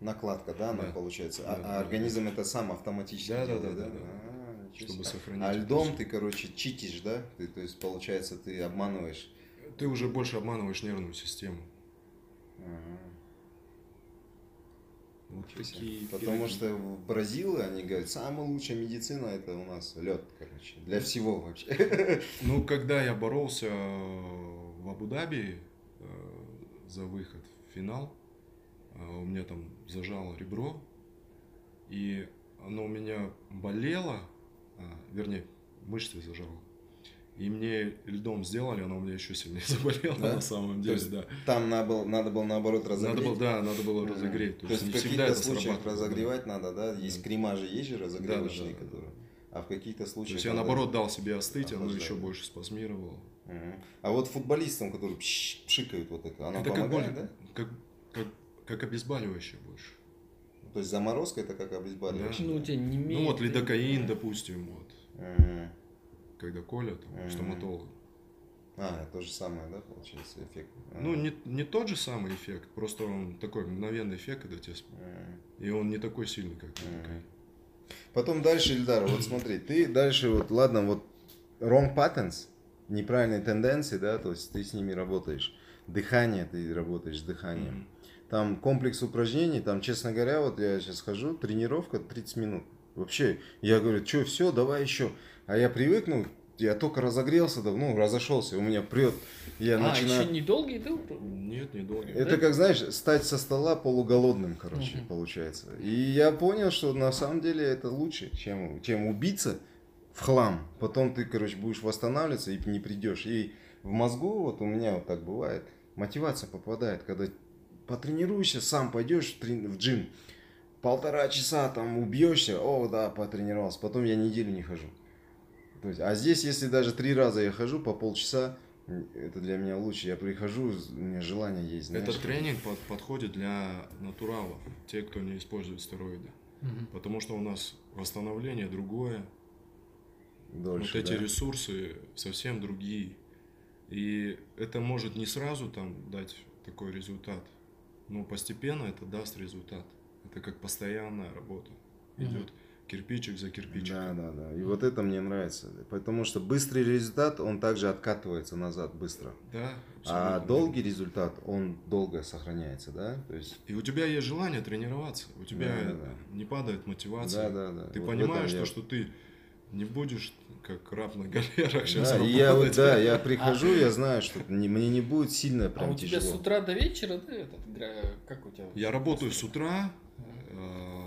Накладка, да, она да. получается. Да, а, да, а организм да. это сам автоматически да, делает, да? Да, да, да. А, чтобы сохранить. А льдом ты, короче, читишь, да? Ты, то есть, получается, ты обманываешь. Ты уже больше обманываешь нервную систему. Такие Потому что в Бразилии они говорят, самая лучшая медицина это у нас лед, короче, для всего вообще. Ну, когда я боролся в Абу-Даби э, за выход в финал, э, у меня там зажало ребро, и оно у меня болело, а, вернее, мышцы зажало. И мне льдом сделали, оно у меня еще сильнее заболело да? на самом деле, да. Там надо было, надо было наоборот разогреть. Надо было, да, надо было разогреть. То, То есть, в каких-то случаях разогревать да. надо, да? Есть крема же, есть же разогревочные, да, да, да. которые. А в каких-то случаях. То есть я наоборот дал себе остыть, оно еще больше спазмировало. Угу. А вот футболистам, которые пшикают вот это, оно это помогает, как боль, да? Как, как, как обезболивающее больше. То есть заморозка это как обезболивающее? Да. Ну, у тебя не Ну вот лидокаин, допустим, вот. Угу когда колят, mm-hmm. стоматолог. А, то же самое, да, получается, эффект? Ну, не, не тот же самый эффект, просто он такой мгновенный эффект, когда тебе... Mm-hmm. И он не такой сильный, как mm-hmm. Потом дальше, Ильдар, вот смотри, ты дальше, вот, ладно, вот wrong patterns, неправильные тенденции, да, то есть ты с ними работаешь. Дыхание, ты работаешь с дыханием. Mm-hmm. Там комплекс упражнений, там, честно говоря, вот я сейчас хожу, тренировка 30 минут. Вообще, я говорю, что, все, давай еще. А я привыкну, я только разогрелся, да, ну, разошелся, у меня прет. Я а, начинаю... еще недолгий ты? Нет, недолгий. Это как, знаешь, стать со стола полуголодным, короче, угу. получается. И я понял, что на самом деле это лучше, чем, чем убиться в хлам. Потом ты, короче, будешь восстанавливаться и не придешь. И в мозгу, вот у меня вот так бывает, мотивация попадает, когда потренируешься, сам пойдешь в джим, полтора часа там убьешься, о, да, потренировался, потом я неделю не хожу. То есть, а здесь, если даже три раза я хожу по полчаса, это для меня лучше. Я прихожу, у меня желание есть. Знаешь, Этот тренинг под, подходит для натуралов, те, кто не использует стероиды. Угу. Потому что у нас восстановление другое. Дольше, вот эти да? ресурсы совсем другие. И это может не сразу там дать такой результат, но постепенно это даст результат. Это как постоянная работа угу. идет кирпичик за кирпичиком. Да, да, да. И вот это мне нравится. Потому что быстрый результат, он также откатывается назад быстро. Да. А долгий результат, он долго сохраняется, да? То есть... И у тебя есть желание тренироваться, у тебя да, да, да. не падает мотивация. Да, да, да. Ты вот понимаешь, что, я... что ты не будешь как раб на галерах сейчас да, я вот, да, я прихожу, я знаю, что не, мне не будет сильно прям а у тебя тяжело. с утра до вечера, да, этот, как у тебя? Я работаю с утра, э,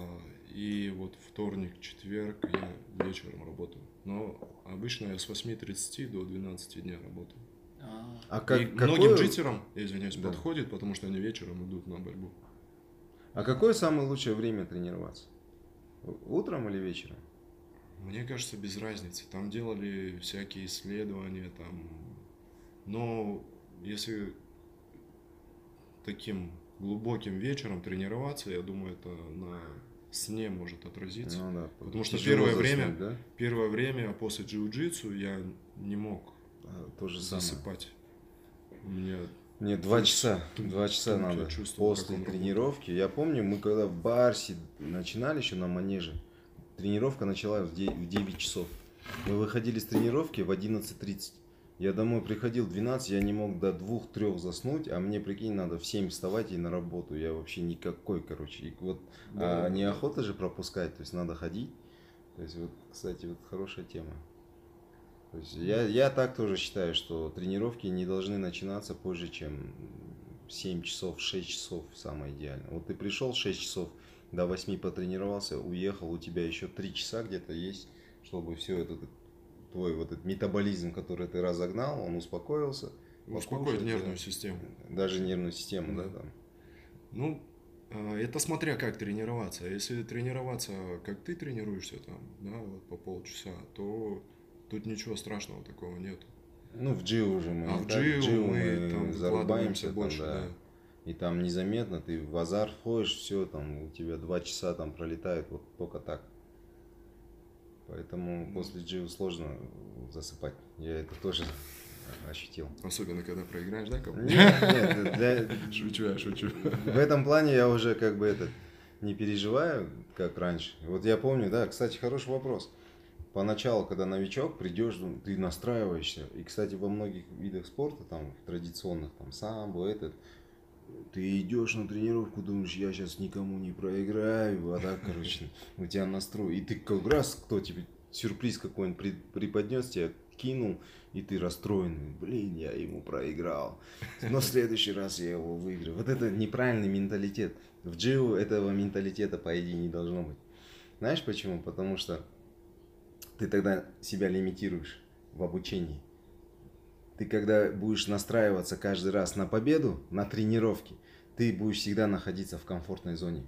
и вот вторник, четверг я вечером работаю. Но обычно я с 8.30 до 12 дня работаю. А, а как, и какое... многим джитерам, я извиняюсь, да. подходит, потому что они вечером идут на борьбу. А какое самое лучшее время тренироваться? Утром или вечером? Мне кажется, без разницы. Там делали всякие исследования, там. Но если таким глубоким вечером тренироваться, я думаю, это на сне может отразиться. Ну, да, Потому что первое заснуть, время, да? первое время после джиу-джитсу я не мог а, то же засыпать. У меня мне два часа, два часа надо после тренировки. Я помню, мы когда в Барсе начинали еще на манеже, Тренировка началась в 9 часов. Мы выходили с тренировки в 11.30. Я домой приходил в 12, я не мог до 2-3 заснуть, а мне, прикинь, надо в 7 вставать и на работу. Я вообще никакой, короче. И вот да, а да. неохота же пропускать, то есть надо ходить. То есть вот, кстати, вот хорошая тема. То есть я, я так тоже считаю, что тренировки не должны начинаться позже, чем 7 часов, 6 часов самое идеальное. Вот ты пришел 6 часов, до 8 потренировался, уехал, у тебя еще 3 часа где-то есть, чтобы все это, твой вот этот метаболизм, который ты разогнал, он успокоился. Успокоит нервную систему. Даже нервную систему, да, да там. Ну, а, это смотря как тренироваться. Если тренироваться, как ты тренируешься там, да, вот по полчаса, то тут ничего страшного такого нет. Ну, в джиу уже мы. А в джиу, мы, мы там зарубаемся больше, там, да. да и там незаметно ты в азарт входишь, все, там у тебя два часа там пролетает вот только так. Поэтому после джиу сложно засыпать. Я это тоже ощутил. Особенно, когда проиграешь, да, кому Нет, нет, для... Шучу, я шучу. В этом плане я уже как бы этот не переживаю, как раньше. Вот я помню, да, кстати, хороший вопрос. Поначалу, когда новичок, придешь, ну, ты настраиваешься. И, кстати, во многих видах спорта, там, традиционных, там, самбо, этот, ты идешь на тренировку, думаешь, я сейчас никому не проиграю, а так, короче, у тебя настрой. И ты как раз, кто тебе сюрприз какой-нибудь преподнес, тебя кинул, и ты расстроенный. Блин, я ему проиграл. Но в следующий раз я его выиграю. Вот это неправильный менталитет. В джиу этого менталитета, по идее, не должно быть. Знаешь почему? Потому что ты тогда себя лимитируешь в обучении. Ты когда будешь настраиваться каждый раз на победу, на тренировке, ты будешь всегда находиться в комфортной зоне.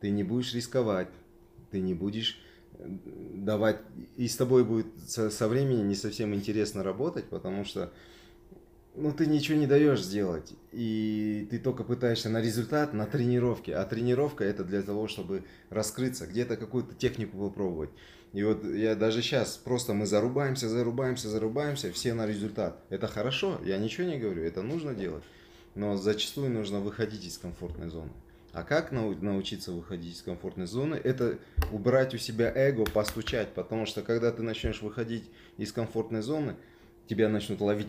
Ты не будешь рисковать, ты не будешь э, давать, и с тобой будет со, со временем не совсем интересно работать, потому что ну, ты ничего не даешь сделать, и ты только пытаешься на результат, на тренировке, а тренировка это для того, чтобы раскрыться, где-то какую-то технику попробовать. И вот я даже сейчас просто мы зарубаемся, зарубаемся, зарубаемся, все на результат. Это хорошо, я ничего не говорю, это нужно делать. Но зачастую нужно выходить из комфортной зоны. А как научиться выходить из комфортной зоны? Это убрать у себя эго, постучать. Потому что когда ты начнешь выходить из комфортной зоны, тебя начнут ловить,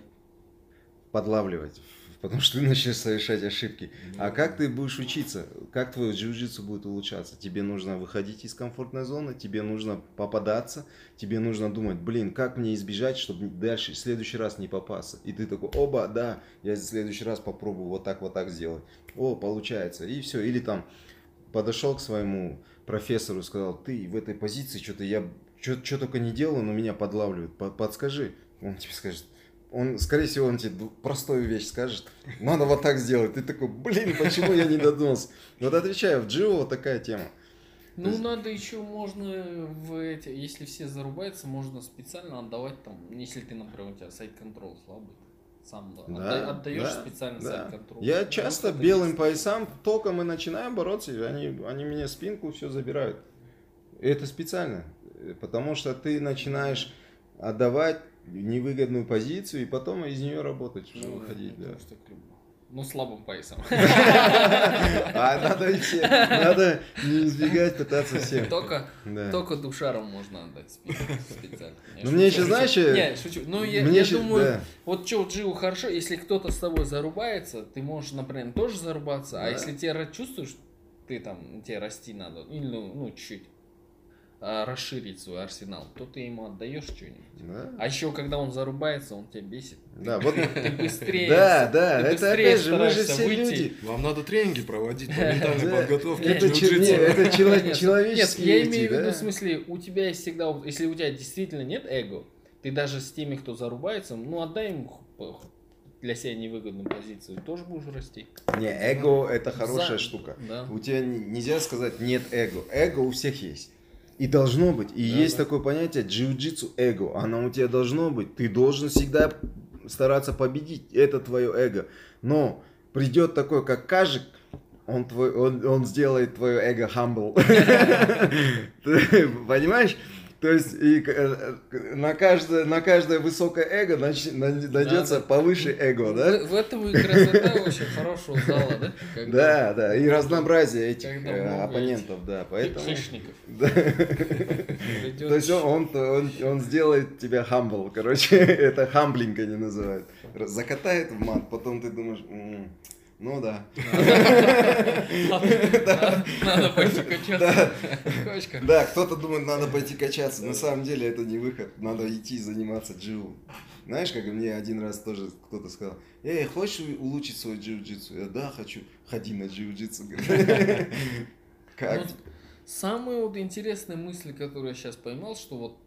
подлавливать потому что ты начнешь совершать ошибки. А как ты будешь учиться? Как твой джиу-джитсу будет улучшаться? Тебе нужно выходить из комфортной зоны, тебе нужно попадаться, тебе нужно думать, блин, как мне избежать, чтобы дальше, в следующий раз не попасться. И ты такой, оба, да, я в следующий раз попробую вот так, вот так сделать. О, получается. И все. Или там подошел к своему профессору, сказал, ты в этой позиции что-то я что только не делаю, но меня подлавливают. Подскажи. Он тебе скажет, он, скорее всего, он тебе простую вещь скажет. Надо вот так сделать. Ты такой, блин, почему я не додумался? Вот отвечаю, в Джио вот такая тема. Ну, есть... надо еще можно в эти, если все зарубаются, можно специально отдавать там, если ты, например, у тебя сайт-контрол слабый, сам да, да, отдаешь да, специально да. сайт-контрол. Я часто белым есть... поясам, только мы начинаем бороться, они, они мне спинку все забирают. И это специально, потому что ты начинаешь отдавать невыгодную позицию и потом из нее работать, уже ну, выходить. Да. Ну, слабым поясом. А надо идти, надо не избегать, пытаться всем. Только, только душарам можно отдать специально. Ну, мне еще, знаешь... Не, шучу. Ну, я, я думаю, вот что, Джиу хорошо, если кто-то с тобой зарубается, ты можешь, например, тоже зарубаться, а если тебе чувствуешь, ты там, тебе расти надо, или, ну, ну чуть-чуть, а, расширить свой арсенал, то ты ему отдаешь что-нибудь. Да. А еще когда он зарубается, он тебя бесит. Да, вот ты быстрее. Да, да, это опять же, мы же все люди. Вам надо тренинги проводить по ментальной подготовке. Это человеческие. Нет, я имею в виду, в смысле, у тебя есть всегда, если у тебя действительно нет эго, ты даже с теми, кто зарубается, ну отдай им для себя невыгодную позицию, тоже будешь расти. Не, эго это хорошая штука. У тебя нельзя сказать нет эго. Эго у всех есть. И должно быть. И да, есть да. такое понятие джиу-джитсу эго. Оно у тебя должно быть. Ты должен всегда стараться победить. Это твое эго. Но придет такой, как Кажик, он, твой, он, он сделает твое эго humble. Понимаешь? То есть и э, на каждое, на каждое высокое эго найдется да, повыше эго, да? В, в этом и красота очень хорошего зала, да? Когда, да, да, и разнообразие этих э, оппонентов, да, поэтому... Хищников. Да. То есть он, он, он, он сделает тебя humble, короче, это хамблинг они называют. Закатает в мат, потом ты думаешь, ну да. Надо пойти качаться. Да, кто-то думает, надо пойти качаться. На самом деле это не выход. Надо идти заниматься джиу. Знаешь, как мне один раз тоже кто-то сказал, эй, хочешь улучшить свой джиу-джитсу? Я, да, хочу. Ходи на джиу-джитсу. Как? Ну, самые вот интересные мысли, которые я сейчас поймал, что вот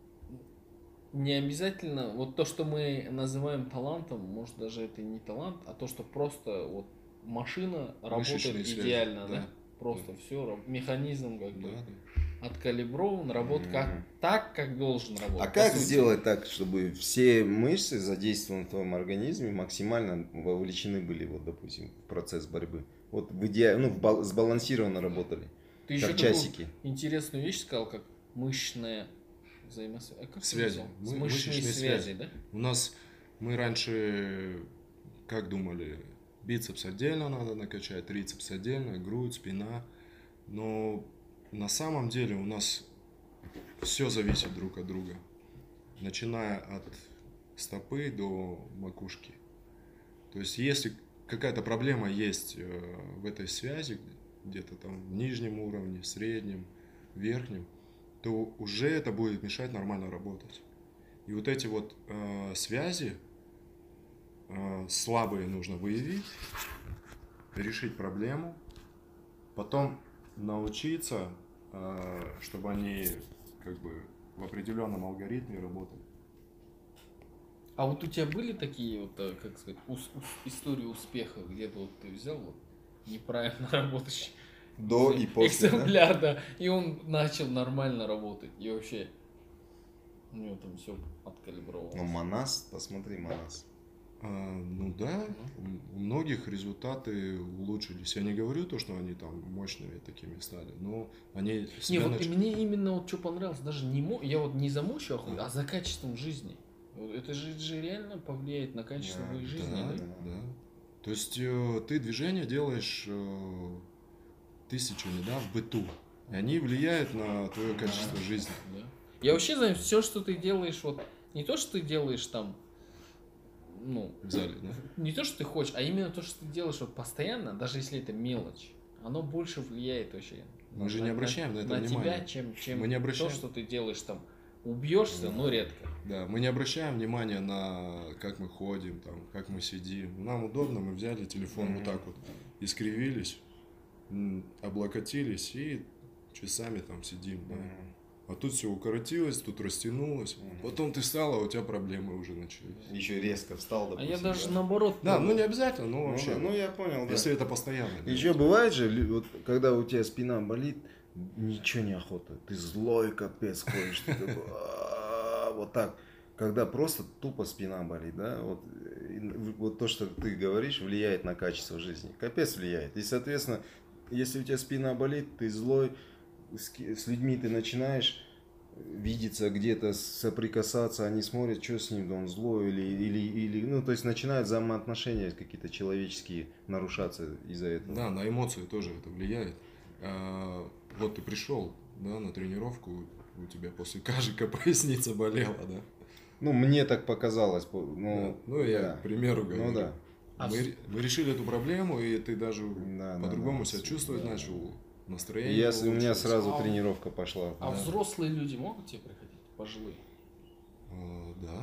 не обязательно, вот то, что мы называем талантом, может даже это не талант, а то, что просто вот машина работает идеально, да? да? Просто да. все, механизм как бы да. откалиброван, работает как, так, как должен работать. А как сути. сделать так, чтобы все мышцы, задействованные в твоем организме, максимально вовлечены были, вот, допустим, в процесс борьбы? Вот в иде... ну, в сбалансированно работали. Ты как еще часики. интересную вещь сказал, как мышечная взаимосвязь. А как связи. Мы, мышечные, связи, связи, да? У нас мы раньше как думали, Бицепс отдельно надо накачать, трицепс отдельно, грудь, спина. Но на самом деле у нас все зависит друг от друга. Начиная от стопы до макушки. То есть если какая-то проблема есть э, в этой связи, где-то там в нижнем уровне, в среднем, в верхнем, то уже это будет мешать нормально работать. И вот эти вот э, связи, слабые нужно выявить, решить проблему, потом научиться, э, чтобы они как бы в определенном алгоритме работали. А вот у тебя были такие вот, э, как сказать, ус- ус- истории успеха, где-то вот ты взял вот неправильно работающий до и после, экземпляр, да? да, и он начал нормально работать, и вообще у него там все откалибровалось. Ну, Манас, посмотри, Манас. А, ну да, у многих результаты улучшились. Я не говорю то, что они там мощными такими стали, но они... Не, вот нач... мне именно вот что понравилось, даже не мо... я вот не за мощью охуел, а за качеством жизни. Это же, же реально повлияет на качество да, твоей жизни, да? Да, да. То есть э, ты движение делаешь э, тысячами, да, в быту. И они влияют на твое качество да, жизни. Да. Я вообще знаю, все, что ты делаешь, вот не то, что ты делаешь там ну, в зале, да? Не то, что ты хочешь, а именно то, что ты делаешь вот постоянно, даже если это мелочь, оно больше влияет вообще. Мы на, же не обращаем на, на это на внимания. тебя, чем, чем мы не обращаем... то, что ты делаешь там. Убьешься, но редко. Да, мы не обращаем внимания на как мы ходим, там, как мы сидим. Нам удобно, мы взяли телефон mm-hmm. вот так вот, искривились, облокотились и часами там сидим, да. Mm-hmm. А тут все укоротилось, тут растянулось. Угу. Потом ты встал, а у тебя проблемы уже начались. Еще резко встал, допустим. А я даже да. наоборот. Да, ну не обязательно, но ну, вообще. Да, ну я понял, да. Если это постоянно. Еще да. бывает же, вот, когда у тебя спина болит, ничего не охота. Ты злой капец ходишь, ты такой, вот так. Когда просто тупо спина болит, да, вот, вот то, что ты говоришь, влияет на качество жизни. Капец влияет. И, соответственно, если у тебя спина болит, ты злой, с, с людьми ты начинаешь видеться где-то, соприкасаться, они смотрят, что с ним, он злой или, или, или, ну, то есть начинают взаимоотношения какие-то человеческие нарушаться из-за этого. Да, на эмоции тоже это влияет. А, вот ты пришел, да, на тренировку, у тебя после кажика поясница болела, да? Ну, мне так показалось. Ну, да. ну я, да. к примеру, говорю. Ну, да. А мы, мы решили эту проблему, и ты даже да, по-другому да, да. себя чувствовать да. начал. Настроение. Я, у меня сразу а, тренировка пошла. А да. взрослые люди могут тебе приходить? Пожилые? А, да.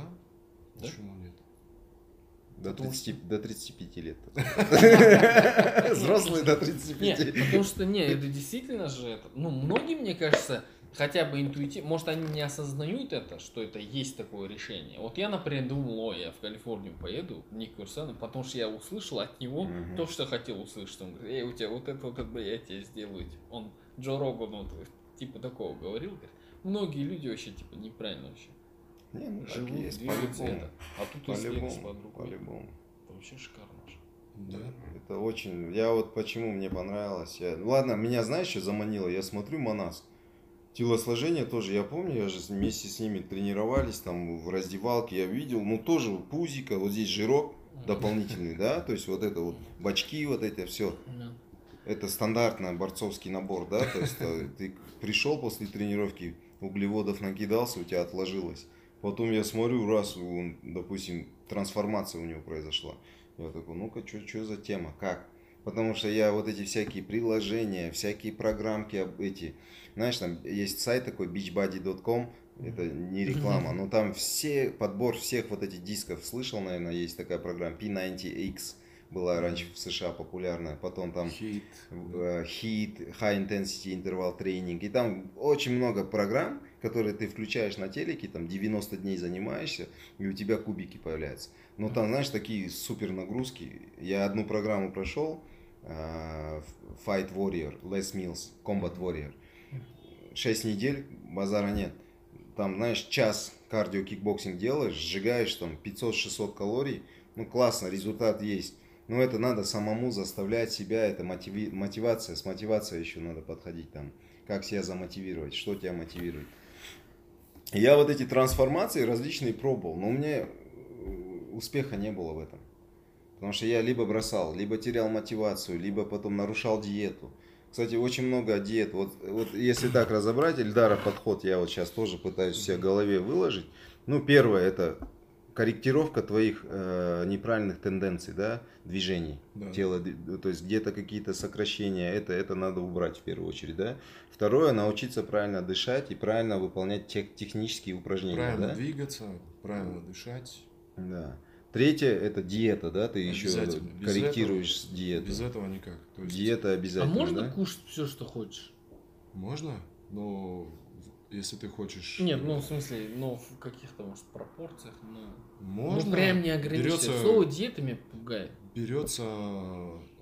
да. Почему нет? До, 30, до 35 лет. Взрослые до 35. Нет, потому что, не, это действительно же, это, ну, многие, мне кажется, хотя бы интуитивно, может, они не осознают это, что это есть такое решение. Вот я, например, думал, ой, я в Калифорнию поеду, Ник Курсана, потому что я услышал от него угу. то, что хотел услышать. Он говорит, эй, у тебя вот это вот это я тебе сделаю. Он Джо Роган вот, типа такого говорил, говорит, многие люди вообще типа неправильно вообще. Не, ну, живут, есть, двигаются это. А тут по-любому, по По-любому. Это вообще шикарно. Да. Это очень. Я вот почему мне понравилось. Я... Ладно, меня знаешь, что заманило? Я смотрю Манас. Телосложение тоже, я помню, я же вместе с ними тренировались там в раздевалке, я видел, ну тоже пузика, вот здесь жирок дополнительный, да, то есть вот это вот бачки, вот эти все. Это стандартный борцовский набор, да, то есть э, ты пришел после тренировки, углеводов накидался, у тебя отложилось. Потом я смотрю, раз, он, допустим, трансформация у него произошла. Я такой, ну-ка, что за тема, как? Потому что я вот эти всякие приложения, всякие программки эти, знаешь, там есть сайт такой beachbody.com, это не реклама, но там все, подбор всех вот этих дисков, слышал, наверное, есть такая программа P90X, была раньше в США популярная, потом там Heat, Heat High Intensity Interval Training, и там очень много программ, которые ты включаешь на телеке, там 90 дней занимаешься, и у тебя кубики появляются. Но там, знаешь, такие супер нагрузки. Я одну программу прошел, Fight Warrior, Les Mills, Combat Warrior. 6 недель, базара нет. Там, знаешь, час кардио-кикбоксинг делаешь, сжигаешь там 500-600 калорий, ну классно, результат есть. Но это надо самому заставлять себя, это мотиви... мотивация, с мотивацией еще надо подходить там. Как себя замотивировать, что тебя мотивирует. Я вот эти трансформации различные пробовал, но у меня э, успеха не было в этом. Потому что я либо бросал, либо терял мотивацию, либо потом нарушал диету. Кстати, очень много диет. Вот, вот если так разобрать, Эльдара подход я вот сейчас тоже пытаюсь в себе голове выложить. Ну, первое это корректировка твоих э, неправильных тенденций, да, движений да. тела, то есть где-то какие-то сокращения, это, это надо убрать в первую очередь, да. Второе, научиться правильно дышать и правильно выполнять тех, технические упражнения. Правильно да? двигаться, правильно дышать. Да. Третье это диета, да, ты еще корректируешь без этого, диету. Без этого никак. То есть... Диета обязательно. А можно да? кушать все, что хочешь? Можно, но если ты хочешь. Нет, ну в смысле, ну в каких-то может пропорциях, ну. Можно. Ну прям не ограничиваться. Берется, Слово диета меня пугает. Берется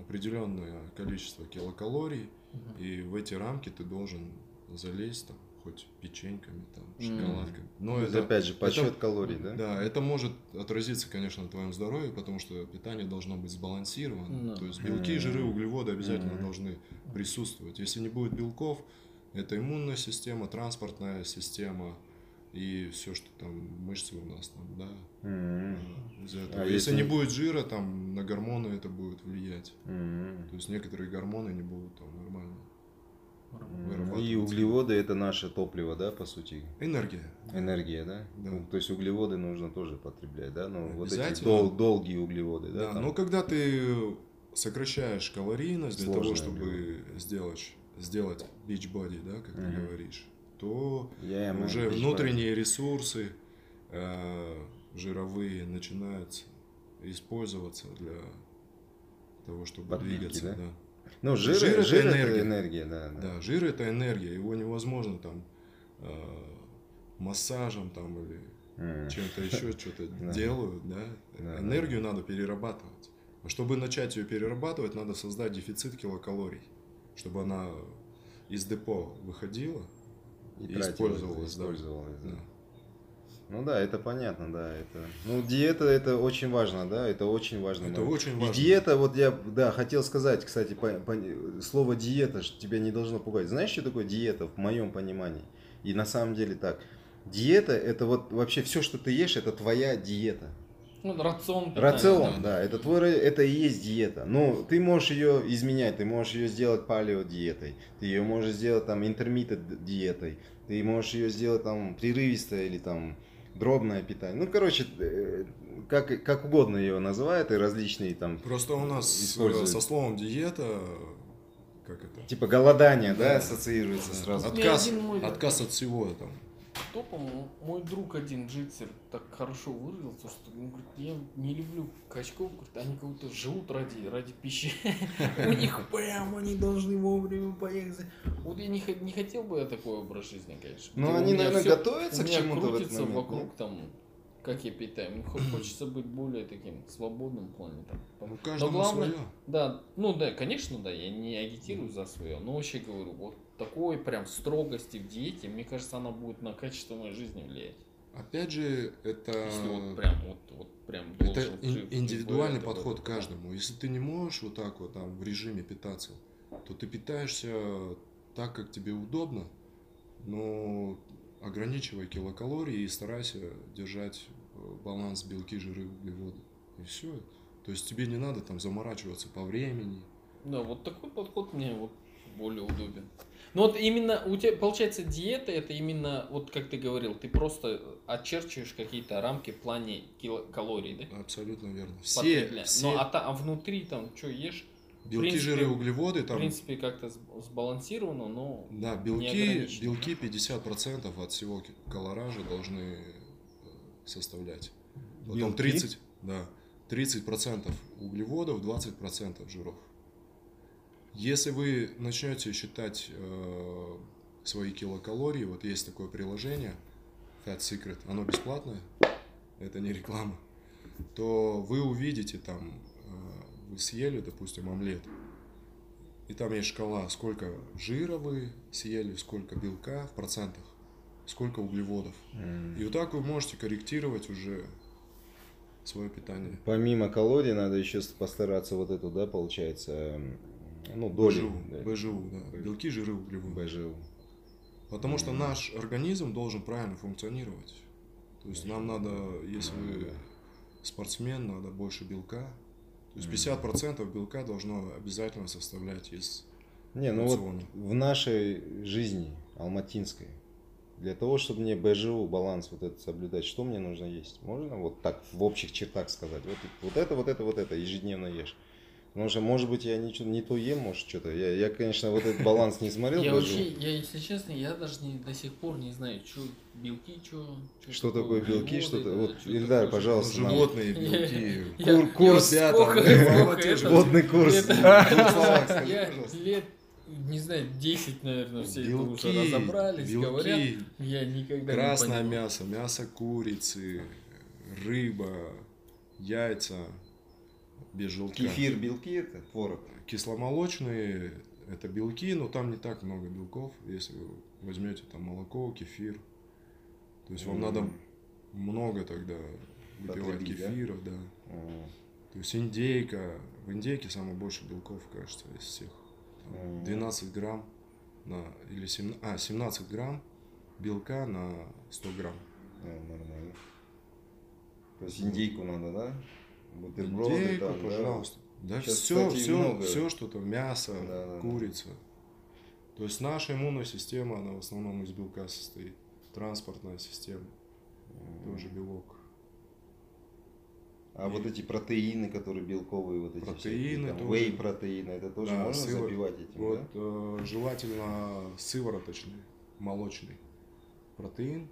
определенное количество килокалорий, угу. и в эти рамки ты должен залезть там хоть печеньками, там, шоколадками. Но это, это опять же подсчет это, калорий, да? Да, это может отразиться, конечно, на твоем здоровье, потому что питание должно быть сбалансировано. No. То есть белки, жиры, углеводы обязательно mm-hmm. должны присутствовать. Если не будет белков, это иммунная система, транспортная система и все, что там мышцы у нас там, да. Mm-hmm. Из этого. А если, если не будет жира, там на гормоны это будет влиять. Mm-hmm. То есть некоторые гормоны не будут там нормально. И углеводы это наше топливо, да, по сути? Энергия. Энергия, да? да. Ну, то есть углеводы нужно тоже потреблять, да? Ну, вот эти дол- долгие углеводы, да? Да, там? но когда ты сокращаешь калорийность для того, чтобы углеводы. сделать, сделать beach body, да, как угу. ты говоришь, то yeah, уже внутренние body. ресурсы э, жировые начинают использоваться для того, чтобы Подпитки, двигаться, да? да. Ну, жир, жир, это, жир энергия. это энергия, да, да. Да, жир это энергия. Его невозможно там э, массажем там или mm. чем-то еще что-то делают, да. Энергию надо перерабатывать. А чтобы начать ее перерабатывать, надо создать дефицит килокалорий, чтобы она из депо выходила и, и использовалась. использовалась да. Да. Ну да, это понятно, да. Это... Ну, диета это очень важно, да, это очень важно. Это очень важно. И диета, вот я, да, хотел сказать, кстати, по, по, слово диета тебя не должно пугать. Знаешь, что такое диета в моем понимании? И на самом деле так. Диета это вот вообще все, что ты ешь, это твоя диета. Ну, рацион. Питания, рацион, да, да, это твой, это и есть диета. Ну, ты можешь ее изменять, ты можешь ее сделать палео диетой, ты ее можешь сделать там интермитент диетой, ты можешь ее сделать там прерывистое или там дробное питание. Ну, короче, э, как, как угодно ее называют и различные там. Просто у нас э, используют. со словом диета как это? Типа голодание, да, да ассоциируется сразу. Отказ, отказ от всего там кто, по-моему, мой друг один джитсер так хорошо выразился, что он говорит, я не люблю качков, говорит, они как будто живут ради, ради пищи. У них прям они должны вовремя поехать. Вот я не, не хотел бы я такой образ жизни, конечно. Ну, они, наверное, готовятся к чему-то в этот момент. вокруг там как я питаю. Мне хочется быть более таким свободным в плане. Там. Ну, каждому но главное, свое. Да, ну да, конечно, да, я не агитирую за свое, но вообще говорю, вот такой прям строгости в диете, мне кажется, она будет на качество моей жизни влиять. Опять же, это... Если вот прям, вот, вот прям это жив, индивидуальный жив, подход к каждому. Если ты не можешь вот так вот там в режиме питаться, то ты питаешься так, как тебе удобно, но ограничивай килокалории и старайся держать э, баланс белки, жиры, углеводы. И все. То есть тебе не надо там заморачиваться по времени. Да, вот такой подход мне вот более удобен. Но вот именно у тебя получается диета это именно вот как ты говорил, ты просто очерчиваешь какие-то рамки в плане килокалорий, да? Абсолютно верно. Все, все... Ну а, та, а внутри там что ешь? Белки, принципе, жиры, углеводы там. В принципе, как-то сбалансировано, но. Да, белки, белки 50% от всего колоража должны э, составлять. Потом белки? 30, да, 30% углеводов, 20% жиров. Если вы начнете считать э, свои килокалории, вот есть такое приложение Fat Secret, оно бесплатное, это не реклама, то вы увидите там вы съели, допустим, омлет, и там есть шкала, сколько жира вы съели, сколько белка в процентах, сколько углеводов. Mm. И вот так вы можете корректировать уже свое питание. Помимо калорий надо еще постараться вот эту, да, получается, ну, долю. БЖУ, да. БЖУ, да. Белки, жиры, углеводы. БЖУ. Потому что наш организм должен правильно функционировать. То есть нам надо, если вы спортсмен, надо больше белка, то есть 50% белка должно обязательно составлять из Не, ну рациона. вот в нашей жизни алматинской, для того, чтобы мне БЖУ, баланс вот этот соблюдать, что мне нужно есть? Можно вот так в общих чертах сказать? Вот, вот это, вот это, вот это ежедневно ешь. Потому что, может быть, я ничего не то ем, может, что-то. Я, я, конечно, вот этот баланс не смотрел. Я вообще, я, если честно, я даже не, до сих пор не знаю, что белки, что... Что такое белки, что-то... Вот, Ильдар, пожалуйста. Животные белки. Курс. Водный курс. Я лет не знаю, 10, наверное, все белки, это уже разобрались, белки, говорят. Я никогда Красное не мясо, мясо курицы, рыба, яйца, без желтка. Кефир, белки это, творог. Кисломолочные это белки, но там не так много белков, если вы возьмете там молоко, кефир. То есть вам надо много тогда выпивать Потребить, кефиров, да. да. Mm. То есть индейка, в индейке самое больше белков, кажется, из всех. Там, 12 грамм на, или 17, а, 17 грамм белка на 100 грамм. А, нормально. То есть индейку надо, да? Бутерброды, Индейку, там, пожалуйста. Да, да все, все, много. все, что там мясо, да, курица. Да. То есть наша иммунная система, она в основном из белка состоит. Транспортная система, mm. тоже белок. А и... вот эти протеины, которые белковые, вот эти протеины, всякие, там, whey протеины, это тоже да, можно сывор... забивать этим, Вот да? э, желательно сывороточный, молочный протеин,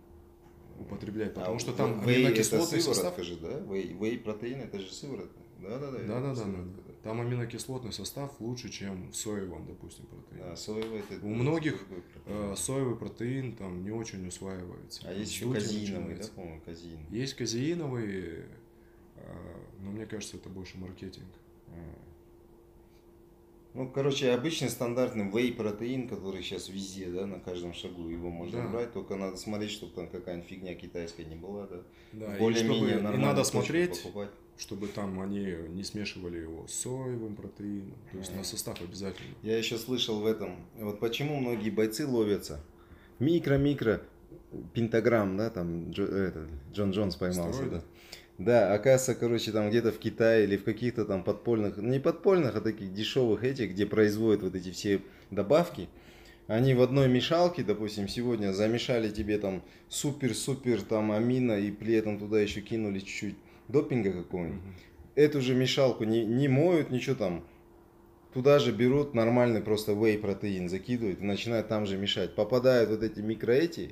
употреблять, потому а что там вей аминокислотный состав. же, да? Вей, вей протеин это же сыворотка. Да, да, да. Да, да, да. Там аминокислотный состав лучше, чем в соевом, допустим, протеине. А соевый это. У многих протеин. Э, соевый протеин там не очень усваивается. А есть еще казеиновый, да, по-моему, казеин. Есть казеиновый, э, но мне кажется, это больше маркетинг. А. Ну, короче, обычный стандартный вей-протеин, который сейчас везде, да, на каждом шагу его можно да. брать, только надо смотреть, чтобы там какая-нибудь фигня китайская не была, да. Да, Более-менее чтобы, и надо смотреть, покупать. чтобы там они не смешивали его с соевым протеином, то есть а. на состав обязательно. Я еще слышал в этом, вот почему многие бойцы ловятся, микро-микро пентаграмм, да, там Джо, это, Джон Джонс поймался, да. Да, оказывается, короче, там где-то в Китае или в каких-то там подпольных, не подпольных, а таких дешевых этих, где производят вот эти все добавки, они в одной мешалке, допустим, сегодня замешали тебе там супер-супер там амина и при этом туда еще кинули чуть-чуть допинга какого-нибудь. Mm-hmm. Эту же мешалку не, не моют, ничего там. Туда же берут нормальный просто whey протеин, закидывают и начинают там же мешать. Попадают вот эти микроэти,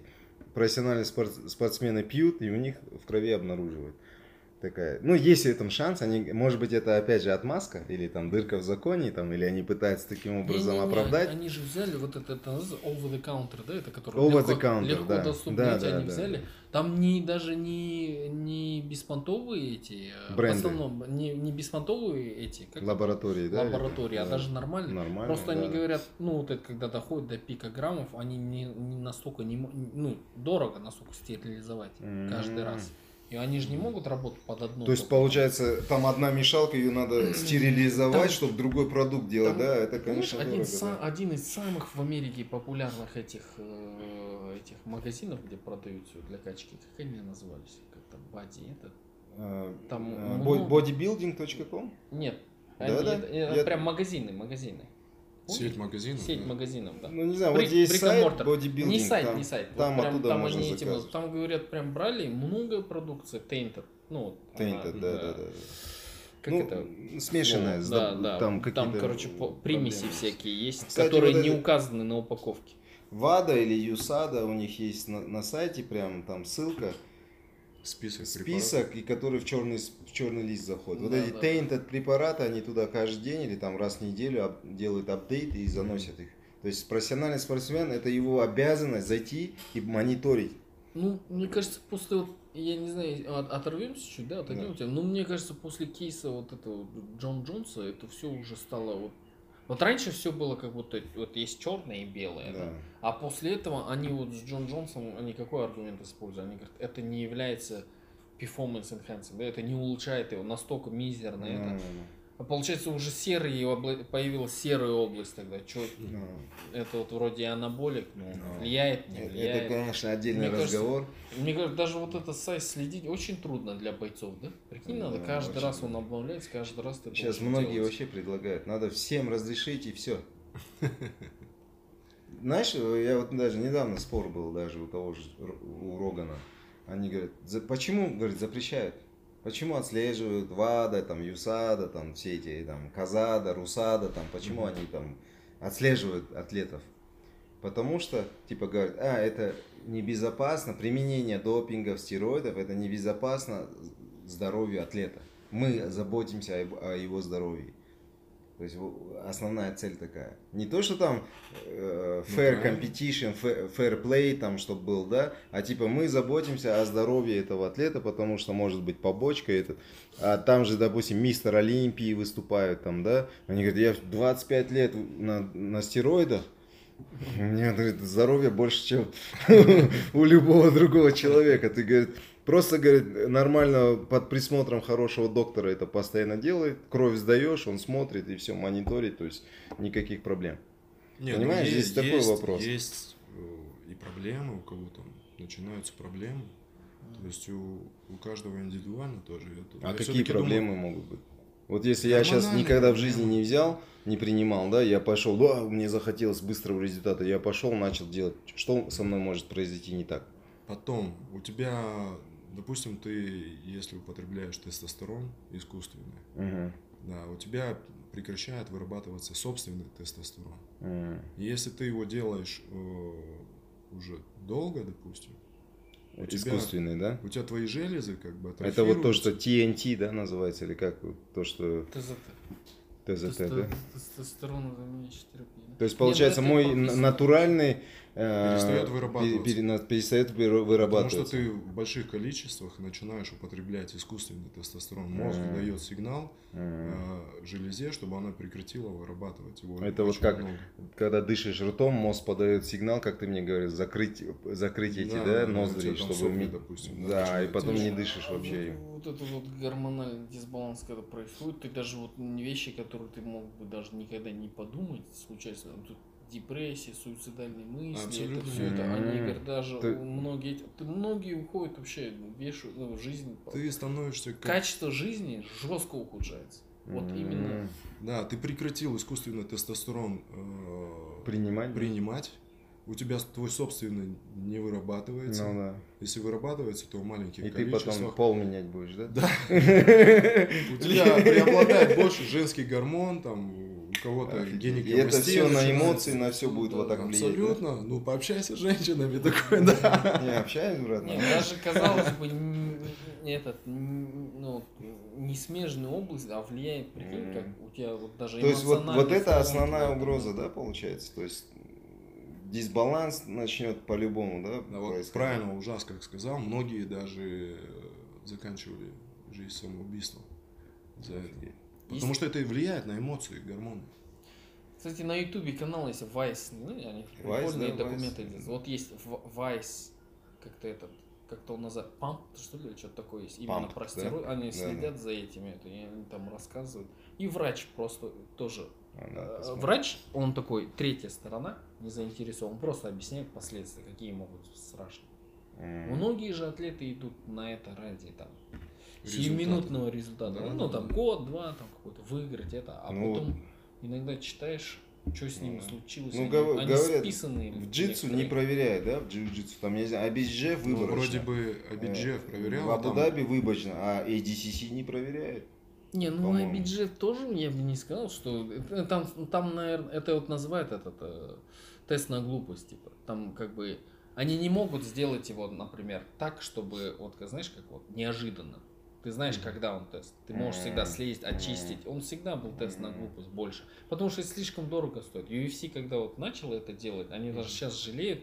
профессиональные спорт, спортсмены пьют и у них в крови обнаруживают такая. Ну, есть в этом шанс, они, может быть, это опять же отмазка, или там дырка в законе, там, или они пытаются таким образом не, не, не, оправдать. Они же взяли вот это, это over the counter, да, это который over легко, the counter, легко да. доступно, да, да, они да, взяли. Да. Там не даже не, не беспонтовые эти, э, Бренды. в основном не, не беспонтовые эти, как лаборатории, это? да? Лаборатории, а да. даже нормальные. Нормально, Просто да. они говорят, ну вот это когда доходит до пика граммов, они не, не настолько не, ну дорого настолько стерилизовать mm-hmm. каждый раз. И они же не могут работать под одну. То есть, получается, там одна мешалка, ее надо стерилизовать, чтобы другой продукт делать, там, да? Это, конечно, один, дорого, са- да. один из самых в Америке популярных этих, э, этих магазинов, где продают все для качки, как они назывались? Как-то Бади, это? А, там а, bodybuilding.com? Нет. Да, они, да? Это, это Я... прям магазины, магазины. Сеть магазинов? Сеть да. магазинов, да. Ну, не знаю, При, вот есть сайт бодибилдинг. Не сайт, там, не сайт. Там вот прям, оттуда там можно они этим, Там, говорят, прям брали много продукции, tainted. Ну, tainted, она, да, да, да. да. Как ну, это? Смешанное. Ну, да, да. Там, там короче, примеси проблемы. всякие есть, Кстати, которые вот не это... указаны на упаковке. ВАДА или ЮСАДА у них есть на, на сайте прям там ссылка список, список и который в черный, в черный лист заходит. Да, вот эти да, tainted препараты, они туда каждый день или там раз в неделю ап, делают апдейты и заносят mm-hmm. их. То есть профессиональный спортсмен, это его обязанность зайти и мониторить. Ну, мне кажется, после вот, я не знаю, от, оторвемся чуть, да, отойдемте, да. но мне кажется, после кейса вот этого Джон Джонса, это все уже стало вот вот раньше все было как будто вот есть черное и белое, да. Да? а после этого они вот с Джон Джонсом, они какой аргумент используют? Они говорят, это не является performance enhancing, да, это не улучшает его настолько мизерно. Да, это. Да, а получается уже серый появилась серая область тогда. Что no. это вот вроде анаболик, но no. влияет, не влияет. Это, конечно, отдельный мне разговор. Кажется, мне кажется, даже вот это сайт следить очень трудно для бойцов, да? Прикинь, no, надо каждый очень... раз он обновляется, каждый раз ты Сейчас многие делать. вообще предлагают, надо всем разрешить и все. Знаешь, я вот даже недавно спор был даже у того же у Рогана. Они говорят, почему, говорит, запрещают? Почему отслеживают ВАДА, там, ЮСАДА, там, все эти, там, Казада, Русада, там, почему mm-hmm. они там отслеживают атлетов? Потому что, типа, говорят, а, это небезопасно, применение допингов, стероидов, это небезопасно здоровью атлета. Мы заботимся о его здоровье. То есть основная цель такая. Не то, что там э, ну, fair competition, fair, fair play, там, чтобы был, да, а типа мы заботимся о здоровье этого атлета, потому что может быть побочка этот. А там же, допустим, мистер Олимпии выступают там, да. Они говорят, я 25 лет на, на стероидах, у меня говорит, здоровье больше, чем у любого другого человека. Ты, говорит, Просто, говорит, нормально под присмотром хорошего доктора это постоянно делает. Кровь сдаешь, он смотрит и все мониторит, то есть никаких проблем. Нет, ну, Понимаешь, есть, здесь такой есть, вопрос. Есть э, и проблемы, у кого там начинаются проблемы. То есть у, у каждого индивидуально тоже. Это, а какие проблемы думаю, могут быть? Вот если я сейчас никогда в жизни не взял, не принимал, да, я пошел, да, мне захотелось быстрого результата, я пошел, начал делать, что со мной может произойти не так? Потом у тебя допустим, ты, если употребляешь тестостерон искусственный, угу. да, у тебя прекращает вырабатываться собственный тестостерон. Угу. если ты его делаешь э, уже долго, допустим, у искусственный, тебя, да? У тебя твои железы как бы Это вот то, что TNT, да, называется, или как то, что... ТЗТ. ТЗТ, да? Тестостерон заменяющий терапию. То есть, получается, Нет, мой натуральный перестает вырабатываться. перестает вырабатываться. Потому что ты в больших количествах начинаешь употреблять искусственный тестостерон. Мозг mm. дает сигнал mm. железе, чтобы она прекратила вырабатывать его. Это вот как, много. когда дышишь ртом, мозг подает сигнал, как ты мне говоришь, закрыть, закрыть эти да, да, ноздри, чтобы... Сопли, допустим, да, да и потом не дышишь вообще. Вот, вот этот вот гормональный дисбаланс, когда происходит, ты даже вот вещи, которые ты мог бы даже никогда не подумать, случайно, тут депрессия, суицидальные мысли, Абсолютно. это все это. Они говорят, даже ты... многие, многие уходят вообще, вешают ну, жизнь. Ты становишься как... Качество жизни жестко ухудшается. Вот mm-hmm. именно. Да, ты прекратил искусственный тестостерон э, принимать. принимать у тебя твой собственный не вырабатывается. Ну да. Если вырабатывается, то в маленьких И ты потом пол менять будешь, да? Да. У тебя преобладает больше женский гормон, там, кого-то геникомастин. И это все на эмоции, на все будет вот так влиять. Абсолютно. Ну, пообщайся с женщинами такой, да. Не, общаюсь, брат. Даже, казалось бы, этот, ну, не смежную область, а влияет, прикинь, как у тебя вот даже То есть вот, вот это основная угроза, да, получается? То есть дисбаланс начнет по-любому, да? да вот правильно, ужасно, как сказал, многие даже заканчивали жизнь самоубийством за это. Потому что это влияет на эмоции, гормоны. Кстати, на ютубе канал есть Vice, ну, они прикольные да, документы. Vice. Вот есть Vice, как-то этот, как-то он называет, Pump, что ли, что-то такое есть. Именно Pump, про стероиды. Да? Они да, следят да. за этими, это, они там рассказывают. И врач просто тоже а, э, Врач, он такой, третья сторона, не заинтересован, он просто объясняет последствия, какие могут страшные. Mm. Многие же атлеты идут на это ради там сиюминутного результата. Да, ну, там год, два, там какой-то выиграть это, а ну, потом иногда читаешь, что с ними случилось. Ну, они, гов- они говорят, списанные. В джитсу не проверяют, да, в джиу-джитсу. Там, не знаю, Абиджев выборочно. Ну, вроде бы э, проверял. В Абу-Даби там... выборочно, а ADCC не проверяет. Не, ну IBG тоже я бы не сказал, что там, там наверное, это вот называют этот э, тест на глупость, типа. Там как бы они не могут сделать его, например, так, чтобы вот, знаешь, как вот неожиданно. Ты знаешь, когда он тест. Ты можешь всегда слезть, очистить. Он всегда был тест на глупость больше. Потому что слишком дорого стоит. UFC, когда вот начал это делать, они даже сейчас жалеют,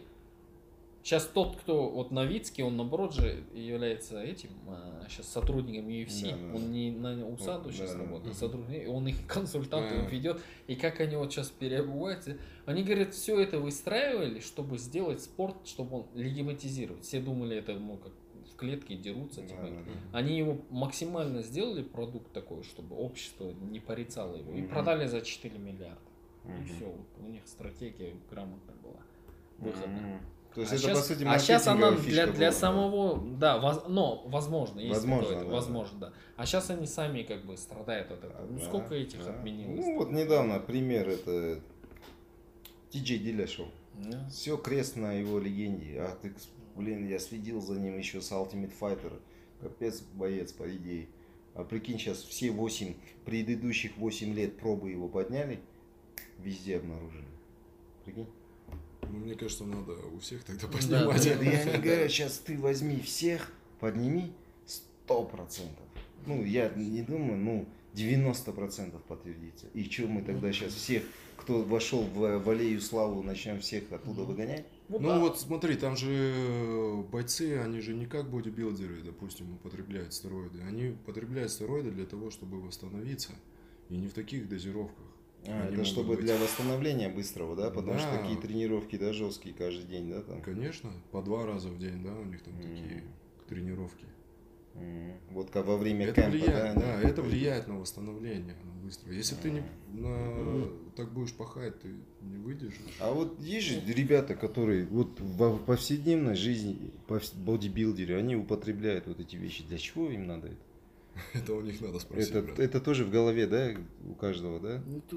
Сейчас тот, кто вот Новицкий, он наоборот же является этим, а, сейчас сотрудником UFC, да, да. он не на УСАДу вот, сейчас да, работает, да. сотрудник, он их консультантом да. ведет, и как они вот сейчас переобуваются, они говорят, все это выстраивали, чтобы сделать спорт, чтобы он легиматизировать. Все думали, это ну как в клетке дерутся, типа. Да, да. Они его максимально сделали продукт такой, чтобы общество не порицало его, и угу. продали за 4 миллиарда. Угу. И все, вот у них стратегия грамотная была, выходная. Угу. То есть а это, сейчас, по сути, А сейчас она для, для была, самого, да, воз, но возможно, есть возможно, да, возможно, да. А сейчас они сами как бы страдают от этого. Ну, да, сколько этих да. отменилось? Ну, вот недавно пример, это Тиджей Диляшов. Да. Все крест на его легенде. А ты, блин, я следил за ним еще с Ultimate Fighter. Капец боец, по идее. А прикинь, сейчас все 8, предыдущих 8 лет пробы его подняли, везде обнаружили. Прикинь? Ну, мне кажется, надо у всех тогда поднимать. Да, да, я не говорю, сейчас ты возьми всех, подними сто процентов. Ну, я не думаю, ну, 90% подтвердится. И что мы тогда сейчас всех, кто вошел в, в аллею славу, начнем всех оттуда выгонять? Ну, ну да. вот смотри, там же бойцы, они же не как бодибилдеры, допустим, употребляют стероиды. Они употребляют стероиды для того, чтобы восстановиться. И не в таких дозировках. А, это чтобы быть. для восстановления быстрого, да? Потому да. что такие тренировки, да, жесткие каждый день, да? Там? Конечно, по два раза в день, да, у них там mm. такие тренировки. Вот как во время это кемпа, влияет, да? Да, это влияет на восстановление на быстро. Если ты не на, так будешь пахать, ты не выйдешь. А вот есть же ребята, которые вот в повседневной жизни, бодибилдеры, они употребляют вот эти вещи. Для чего им надо это? Это у них надо спросить. Это, это тоже в голове, да, у каждого, да? Это,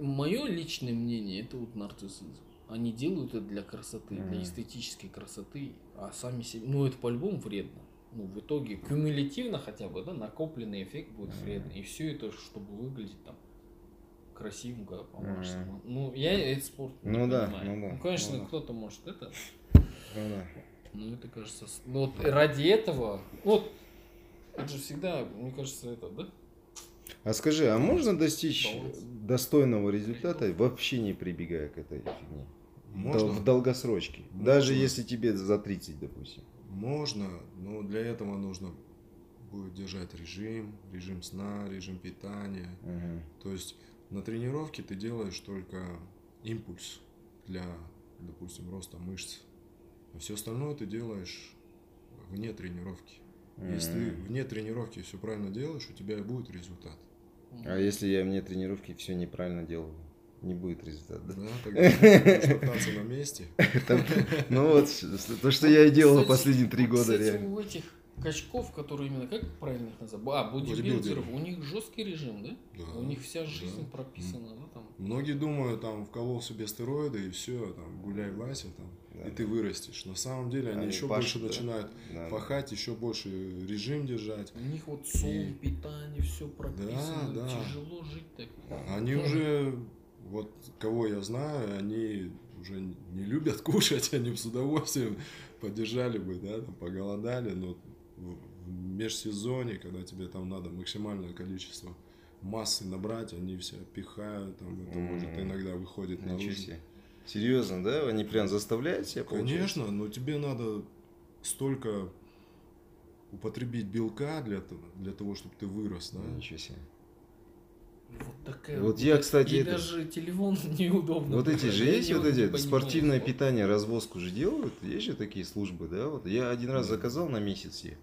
мое личное мнение, это вот нарциссизм. Они делают это для красоты, mm. для эстетической красоты, а сами себе, ну это по-любому вредно. Ну, в итоге кумулятивно хотя бы, да, накопленный эффект будет вредный. И все это, чтобы выглядеть там красивенько, по-моему. Mm. Ну, я этот спорт ну, не да, понимаю. Ну, да, ну, конечно, ну, да. кто-то может это. Ну, да. Ну, это кажется... Ну, вот ради этого... Вот это же всегда, мне кажется, это, да? А скажи, а можно достичь Баланс. достойного результата, вообще не прибегая к этой фигне? Можно. В долгосрочке. Можно. Даже если тебе за 30, допустим. Можно, но для этого нужно будет держать режим, режим сна, режим питания. Угу. То есть на тренировке ты делаешь только импульс для, допустим, роста мышц. А все остальное ты делаешь вне тренировки. Mm-hmm. Если ты вне тренировки все правильно делаешь, у тебя и будет результат. А если я вне тренировки все неправильно делаю? Не будет результата. Да, да тогда топтаться на месте. Ну вот, то, что я и делал последние три года реально. у этих качков, которые именно, как правильно их называть? А, бодибилдеров, у них жесткий режим, да? да у них вся жизнь да. прописана, да, там? Многие думают, там, вколол себе стероиды и все, там, гуляй, Вася, там, да, и ты вырастешь. На самом деле они, они еще пашут, больше да. начинают да, пахать, еще больше режим держать. У них вот сон, и... питание, все прописано, да, да. тяжело жить так. Они уже, вот кого я знаю, они уже не любят кушать, они с удовольствием поддержали бы, да, там, поголодали, но в межсезонье, когда тебе там надо максимальное количество массы набрать, они все пихают, там это mm-hmm. может иногда выходит на. Серьезно, да? Они прям заставляют себя Конечно, получается? но тебе надо столько употребить белка для того, для того, чтобы ты вырос, да? Ничего себе. Вот такая вот, вот я, кстати, и это... даже телефон неудобно. Вот эти же есть вот эти спортивное питание, развозку же делают, есть же такие службы, да? Вот я один раз заказал на месяц их.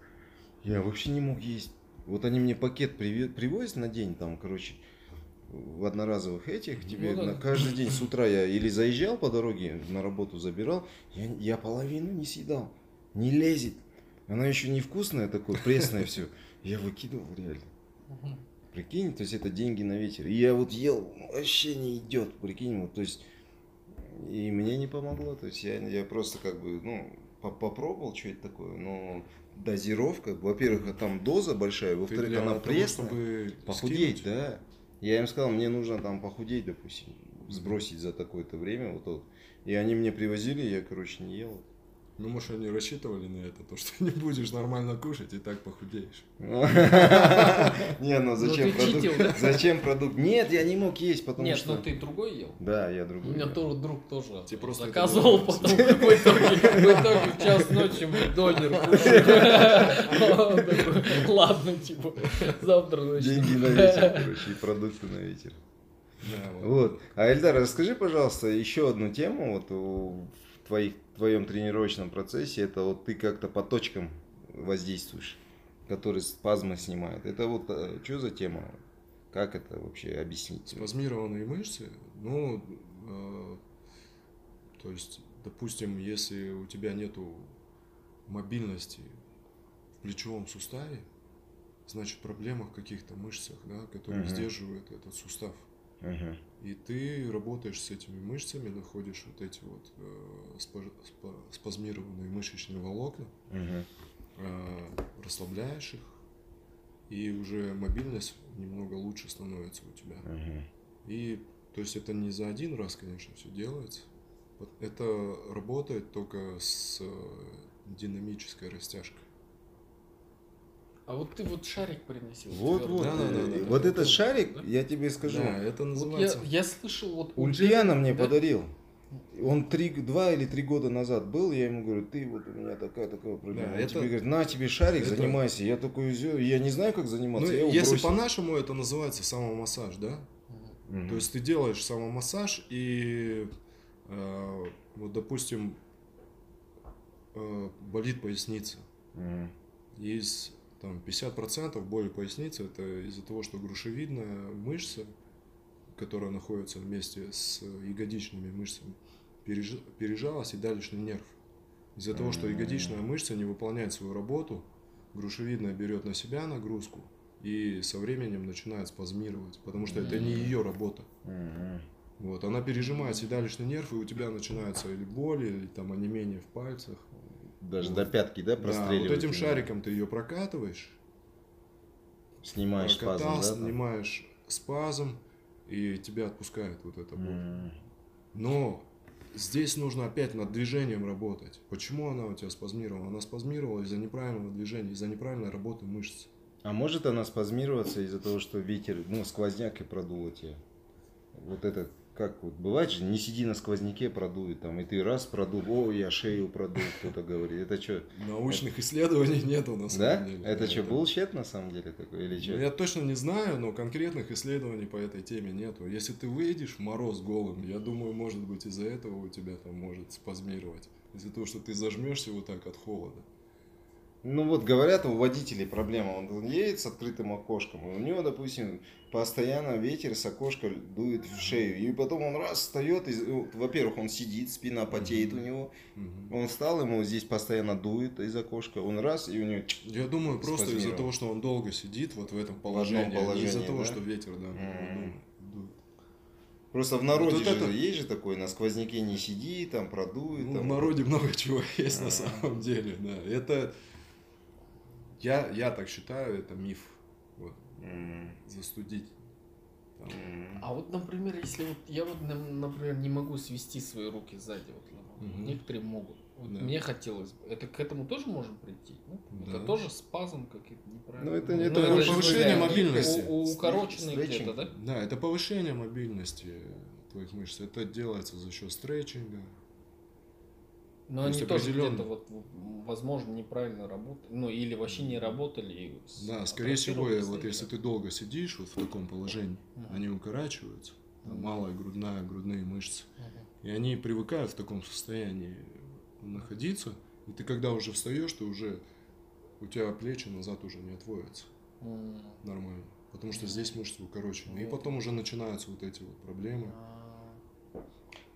Я вообще не мог есть. Вот они мне пакет привозят на день, там, короче, в одноразовых этих, тебе ну, да. на каждый день с утра я или заезжал по дороге, на работу забирал, я, я половину не съедал. Не лезет. Она еще невкусная такое, пресное все. Я выкидывал реально. Прикинь, то есть это деньги на ветер. И я вот ел, вообще не идет, прикинь, вот, то есть и мне не помогло, то есть я, я просто как бы, ну, попробовал, что это такое, но дозировка, во-первых, там доза большая, во-вторых, она пресная, чтобы похудеть, скинуть? да. Я им сказал, мне нужно там похудеть, допустим, сбросить за такое-то время, вот, вот. И они мне привозили, я, короче, не ел. Ну, может, они рассчитывали на это, то, что не будешь нормально кушать и так похудеешь. Не, ну зачем продукт? Зачем продукт? Нет, я не мог есть, потому что... Нет, ну ты другой ел? Да, я другой У меня тоже друг тоже заказывал потом в итоге, в итоге в час ночи мы донер Ладно, типа, завтра ночью. Деньги на ветер, короче, и продукты на ветер. вот. А Эльдар, расскажи, пожалуйста, еще одну тему вот в твоих твоем тренировочном процессе, это вот ты как-то по точкам воздействуешь, которые спазмы снимают. Это вот э, что за тема? Как это вообще объяснить? Спазмированные мышцы, ну, э, то есть, допустим, если у тебя нету мобильности в плечевом суставе, значит проблема в каких-то мышцах, да, которые uh-huh. сдерживают этот сустав. Uh-huh. И ты работаешь с этими мышцами, находишь вот эти вот э, спа, спа, спазмированные мышечные волокна, uh-huh. э, расслабляешь их, и уже мобильность немного лучше становится у тебя. Uh-huh. И то есть это не за один раз, конечно, все делается. Это работает только с э, динамической растяжкой. А вот ты вот шарик приносил. Вот, вот. Да, да, да, да, вот да, этот да, шарик, да? я тебе скажу. Да, это называется. Вот я, я слышал, вот Ульяна мне да? подарил. Он три, два или три года назад был, я ему говорю, ты вот у меня такая такая проблема. Да, он это... тебе говорит, на тебе шарик, это... занимайся. Я такой, я не знаю, как заниматься. Ну, если по-нашему это называется самомассаж, да? Угу. То есть ты делаешь самомассаж и э, вот допустим э, болит поясница. Угу. Есть там 50% боли поясницы это из-за того, что грушевидная мышца, которая находится вместе с ягодичными мышцами, переж... пережалась и далечный нерв. Из-за того, что ягодичная мышца не выполняет свою работу, грушевидная берет на себя нагрузку и со временем начинает спазмировать, потому что это не ее работа. Вот, она пережимает седалищный нерв, и у тебя начинаются или боли, или там онемение в пальцах, даже вот. до пятки, да, простреливать? Да, вот этим шариком ты ее прокатываешь. Снимаешь прокатал, спазм, да? Снимаешь спазм, и тебя отпускает вот это боль. Mm. Но здесь нужно опять над движением работать. Почему она у тебя спазмировала? Она спазмировала из-за неправильного движения, из-за неправильной работы мышц. А может она спазмироваться из-за того, что ветер, ну, сквозняк и продуло тебя? Вот это как вот бывает же, не сиди на сквозняке, продует там, и ты раз продул, о, я шею продул, кто-то говорит. Это что? Научных исследований нету на самом да? деле. Это да, что, это... bullshit на самом деле такой или что? Ну, я точно не знаю, но конкретных исследований по этой теме нету. Если ты выйдешь в мороз голым, я думаю, может быть из-за этого у тебя там может спазмировать. Из-за того, что ты зажмешься вот так от холода. Ну вот говорят, у водителей проблема. Он едет с открытым окошком, и у него, допустим, постоянно ветер с окошка дует в шею. И потом он раз встает, и, ну, во-первых, он сидит, спина потеет у него. Он встал, ему здесь постоянно дует из окошка. Он раз, и у него... Я думаю, просто из-за того, что он долго сидит вот в этом положении, в положении из-за того, что ветер, да, mm-hmm. дует. Просто в народе вот же это... есть же такой, на сквозняке не сиди, там продует. Ну, там... В народе много чего есть на самом деле, да. Это я, я так считаю, это миф. Вот. Mm. Застудить. Там. А вот, например, если вот я вот, например, не могу свести свои руки сзади, вот, угу. некоторые могут. Вот да. Мне хотелось бы. Это к этому тоже можем прийти? Ну, да. Это тоже спазм какие-то неправильно. Ну, это ну, это, это повышение мобильности. У, укороченные где-то, да? Да, это повышение мобильности твоих мышц. Это делается за счет стретчинга, но они тоже где-то вот, возможно, неправильно работали, ну или вообще не работали. Да, скорее всего, вот если ты долго сидишь вот в таком положении, uh-huh. они укорачиваются, uh-huh. малая грудная, грудные мышцы, uh-huh. и они привыкают в таком состоянии находиться, и ты когда уже встаешь, ты уже у тебя плечи назад уже не отводятся uh-huh. нормально, потому что здесь мышцы укорочены, uh-huh. и потом уже начинаются вот эти вот проблемы. Uh-huh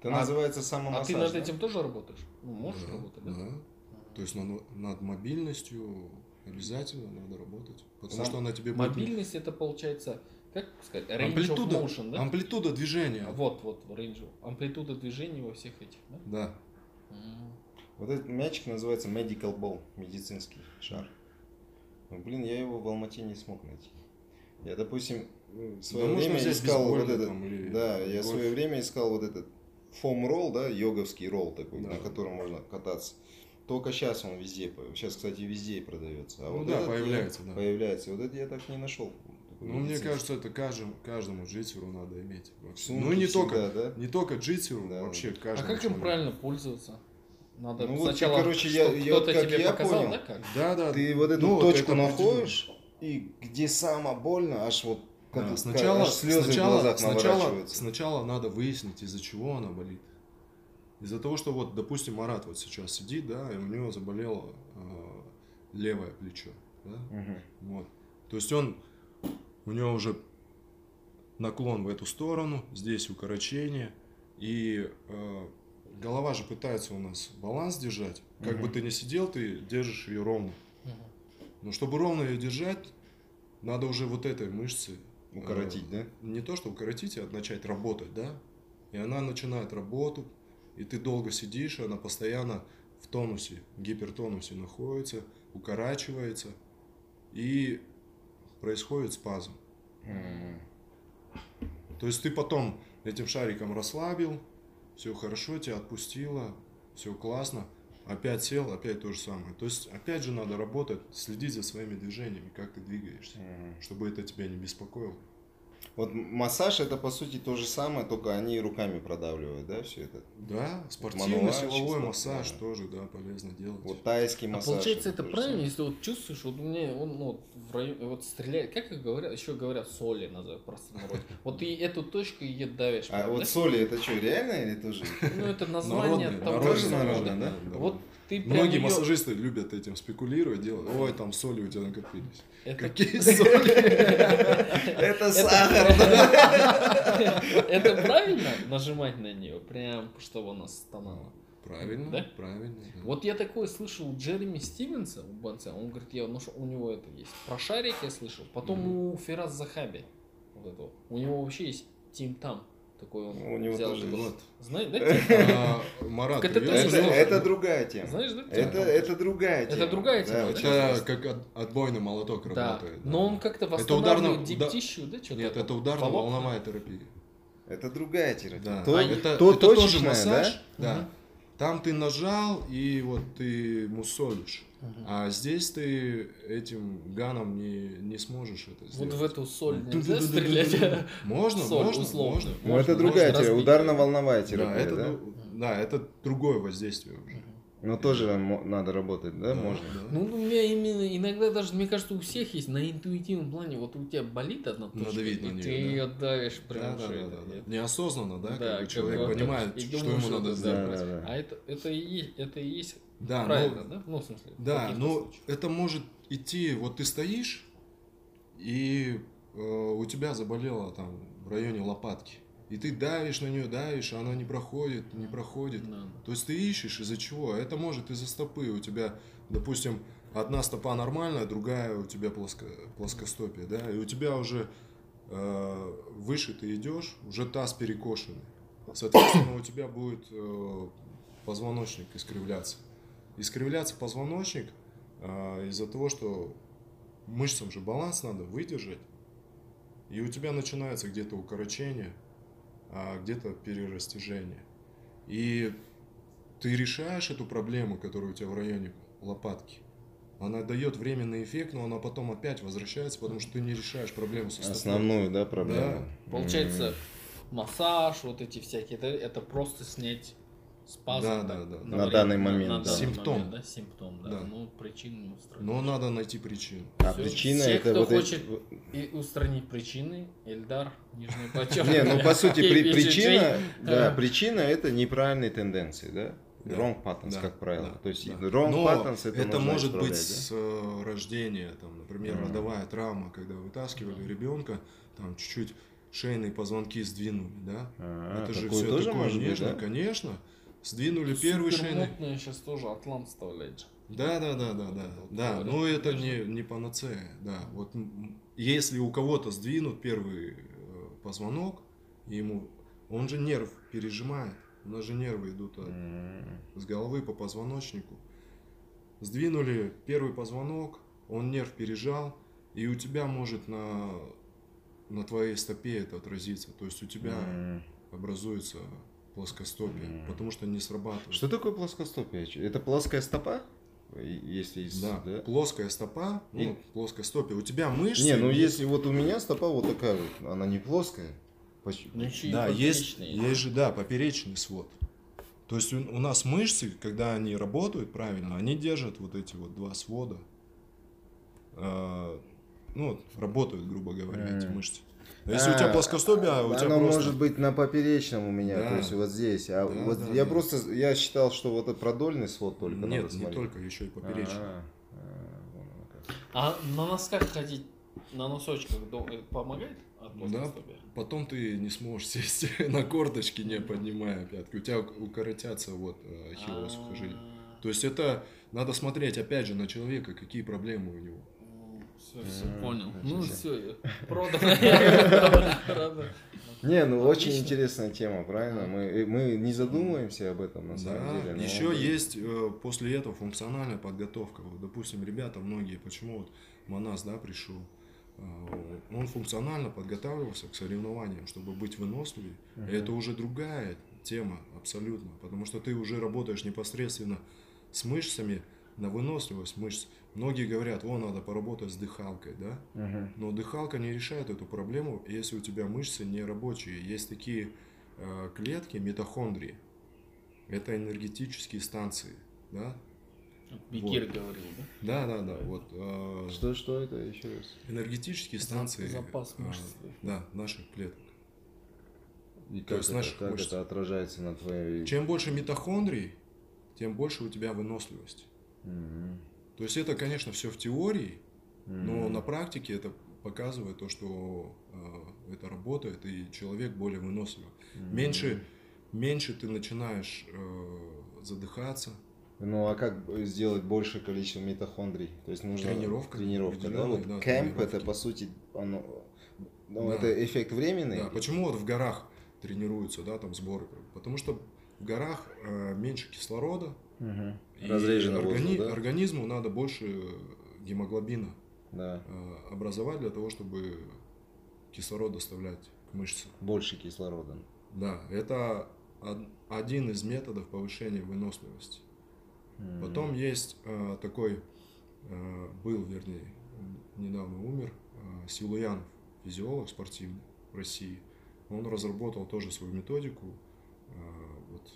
это а, называется самомассаж. А ты над этим тоже работаешь? Ну, можешь да, работать, да? Да. То есть над, над мобильностью обязательно надо работать. Потому Сам... что она тебе Мобильность будет... это получается, как сказать, range амплитуда, of motion, да? Амплитуда движения. Вот, вот, range Амплитуда движения во всех этих, да? Да. Mm. Вот этот мячик называется medical ball, медицинский шар. Ну, блин, я его в Алмате не смог найти. Я, допустим, в свое да время искал вот этот. Там, или да, я в свое время искал вот этот фом-ролл, да, йоговский ролл такой, да. на котором можно кататься. Только сейчас он везде, сейчас, кстати, везде продается. А ну вот да, появляется, да. Появляется. Вот это я так не нашел. Ну, мне кажется, это каждому, каждому джитсеру надо иметь. ну, не только, да? не только джитсеру, да, вообще да. каждому. А как им правильно пользоваться? Надо ну, сначала, вот, короче, я, я, вот, как тебе я показал, понял, да, как? Да, да. Ты вот эту ну, точку находишь, и где самое больно, аж вот как, да, сначала, слезы сначала, в глазах сначала, сначала надо выяснить, из-за чего она болит. Из-за того, что вот, допустим, Марат вот сейчас сидит, да, и у него заболело э, левое плечо, да, угу. вот. То есть он, у него уже наклон в эту сторону, здесь укорочение, и э, голова же пытается у нас баланс держать. Как угу. бы ты ни сидел, ты держишь ее ровно. Угу. Но чтобы ровно ее держать, надо уже вот этой мышцы Укоротить, да? Не то, что укоротить, а начать работать, да? И она начинает работу, и ты долго сидишь, и она постоянно в тонусе, в гипертонусе находится, укорачивается, и происходит спазм. То есть ты потом этим шариком расслабил, все хорошо, тебя отпустило, все классно, опять сел, опять то же самое. То есть, опять же, надо работать, следить за своими движениями, как ты двигаешься, угу. чтобы это тебя не беспокоило. Вот массаж это по сути то же самое, только они руками продавливают, да, все это? Да, спортивный силовой массаж да. тоже, да, полезно делать. Вот тайский а массаж. А получается это правильно, самое. если вот чувствуешь, вот у меня он ну, в районе, вот стреляет, как их говорят, еще говорят соли называют просто народе. Вот ты эту точку ее давишь. А вот соли это что, реально или тоже? Ну это название. Тоже народное, да? Вот ты Многие ее... массажисты любят этим спекулировать, делать. Ой, там соли у тебя накопились. Это... Какие соли? Это сахар. Это правильно нажимать на нее, прям чтобы она стонала? Правильно, да? правильно. Вот я такое слышал у Джереми Стивенса, у Банца, он говорит, я, ну, у него это есть. Про шарик я слышал, потом у Фераз Захаби, вот этого, у него вообще есть Тим Там такой он У него взял. Тоже вот. Знаешь, да? А, Марат, это, это другая тема. Знаешь, да? Это, это другая тема. Это другая тема. это как отбойный молоток работает. Но он как-то восстанавливает диптищу, да? Что-то Нет, это ударно-волновая терапия. Это другая терапия. Да. То, это, то, это тоже массаж. Да? Да. Там ты нажал и вот ты мусолишь. Угу. А здесь ты этим ганом не, не сможешь это сделать. Вот в эту соль нельзя стрелять. Можно, соль, можно, условно. можно. Ну, это другая терапия, ударно-волновая терапия, да? Это, да? да, это другое воздействие уже. Но тоже надо работать, да, да можно? Да. Ну, у меня именно, иногда даже, мне кажется, у всех есть на интуитивном плане, вот у тебя болит одна точка, Надавить на нее, ты да. ее давишь прям да, да, да, да. Неосознанно, да, да как человек как понимает, что ему надо сделать. Да, да, да. А это, это, и есть, это и есть Да, Правильно, но, да? Ну, в смысле. Да, но случаях. это может идти, вот ты стоишь, и э, у тебя заболело там в районе лопатки. И ты давишь на нее, давишь, а она не проходит, не проходит. Да. То есть ты ищешь из-за чего? Это может из-за стопы. У тебя, допустим, одна стопа нормальная, другая у тебя плоско, плоскостопие, да, и у тебя уже э, выше ты идешь, уже таз перекошенный. Соответственно, у тебя будет э, позвоночник искривляться. Искривляться позвоночник э, из-за того, что мышцам же баланс надо выдержать, и у тебя начинается где-то укорочение, а где-то перерастяжение. И ты решаешь эту проблему, которая у тебя в районе лопатки. Она дает временный эффект, но она потом опять возвращается, потому что ты не решаешь проблему со стопой. Основную, да, проблему. Да. Получается, массаж, вот эти всякие, это, это просто снять спазм. Да, да, да. На, на данный момент, на, на да. Симптом. Момент, да, симптом, да. да. Ну, причину устранить. Но надо найти причину. А Все. причина Все, это кто вот хочет эти... устранить причины, Эльдар, нижний подчеркнутый. Не, ну по сути причина, да, причина это неправильные тенденции, да? Да. Wrong patterns, да, как правило. Да, То есть да. wrong Но patterns это, это может быть да? с э, рождения, там, например, mm. родовая травма, когда вытаскивали mm. ребенка, там чуть-чуть шейные позвонки сдвинули, да? А, это же все тоже такое нежно, быть, да? конечно. Сдвинули первый шейный. сейчас тоже атлант вставлять. Да, да, да, да, да, да. Но это не, не панацея, да. Вот если у кого-то сдвинут первый э, позвонок, ему, он же нерв пережимает, у нас же нервы идут от, с головы по позвоночнику. Сдвинули первый позвонок, он нерв пережал, и у тебя может на, на твоей стопе это отразиться. То есть у тебя образуется плоскостопие, mm. потому что не срабатывает. Что такое плоскостопие? Это плоская стопа? Если есть, да, да, плоская стопа, ну, И... плоскостопие. У тебя мышцы. Не, ну если вот у меня стопа вот такая вот, она не плоская. Ну, да, есть, есть же, да, поперечный свод. То есть у, у нас мышцы, когда они работают правильно, они держат вот эти вот два свода. Э, ну, работают, грубо говоря, mm. эти мышцы. А если а, у тебя плоскостопие, а у тебя оно просто... может быть на поперечном у меня, да. то есть вот здесь. А да, вот да, я да. просто я считал, что вот этот продольный свод только Нет, надо не только, еще и поперечный. А, а, а на носках ходить, на носочках э, помогает? Да, потом ты не сможешь сесть на корточки, не поднимая пятки. У тебя укоротятся вот э, хилосухожилия. То есть это надо смотреть, опять же, на человека, какие проблемы у него. Все, все, понял. Ну все, продано. Не, ну очень интересная тема, правильно? Мы, мы не задумываемся об этом на самом деле. Еще есть э, после этого функциональная подготовка. Вот, допустим, ребята многие, почему вот Манас, да, пришел, э, он функционально подготавливался к соревнованиям, чтобы быть выносливее. Uh-huh. Это уже другая тема абсолютно, потому что ты уже работаешь непосредственно с мышцами на выносливость мышц. Многие говорят, о, надо поработать с дыхалкой, да? Uh-huh. Но дыхалка не решает эту проблему, если у тебя мышцы не рабочие. Есть такие э, клетки, митохондрии. Это энергетические станции, да? Бекир вот. говорил, да? Да, да, да. Вот, э, что, что это еще раз? Энергетические станции. Запас э, мышц. Э, да, наших клеток. И То есть это, наших как мышц. это отражается на твоей... Чем больше митохондрий, тем больше у тебя выносливость. Mm-hmm. То есть это, конечно, все в теории, но на практике это показывает то, что э, это работает, и человек более выносливый. Mm-hmm. Меньше, меньше ты начинаешь э, задыхаться. Ну а как сделать большее количество митохондрий? То есть нужно тренировка. Тренировка, да? Вот да, кемп это по сути, оно, ну, да. это эффект временный. Да. Почему вот в горах тренируются, да, там сборы? Потому что в горах э, меньше кислорода, угу. Разрежено органи- воздух, да? организму надо больше гемоглобина да. э, образовать для того, чтобы кислород доставлять к мышцам. Больше кислорода. Да, это один из методов повышения выносливости. Mm. Потом есть э, такой, э, был, вернее, недавно умер, э, Силуянов, физиолог спортивный в России. Он разработал тоже свою методику э, вот,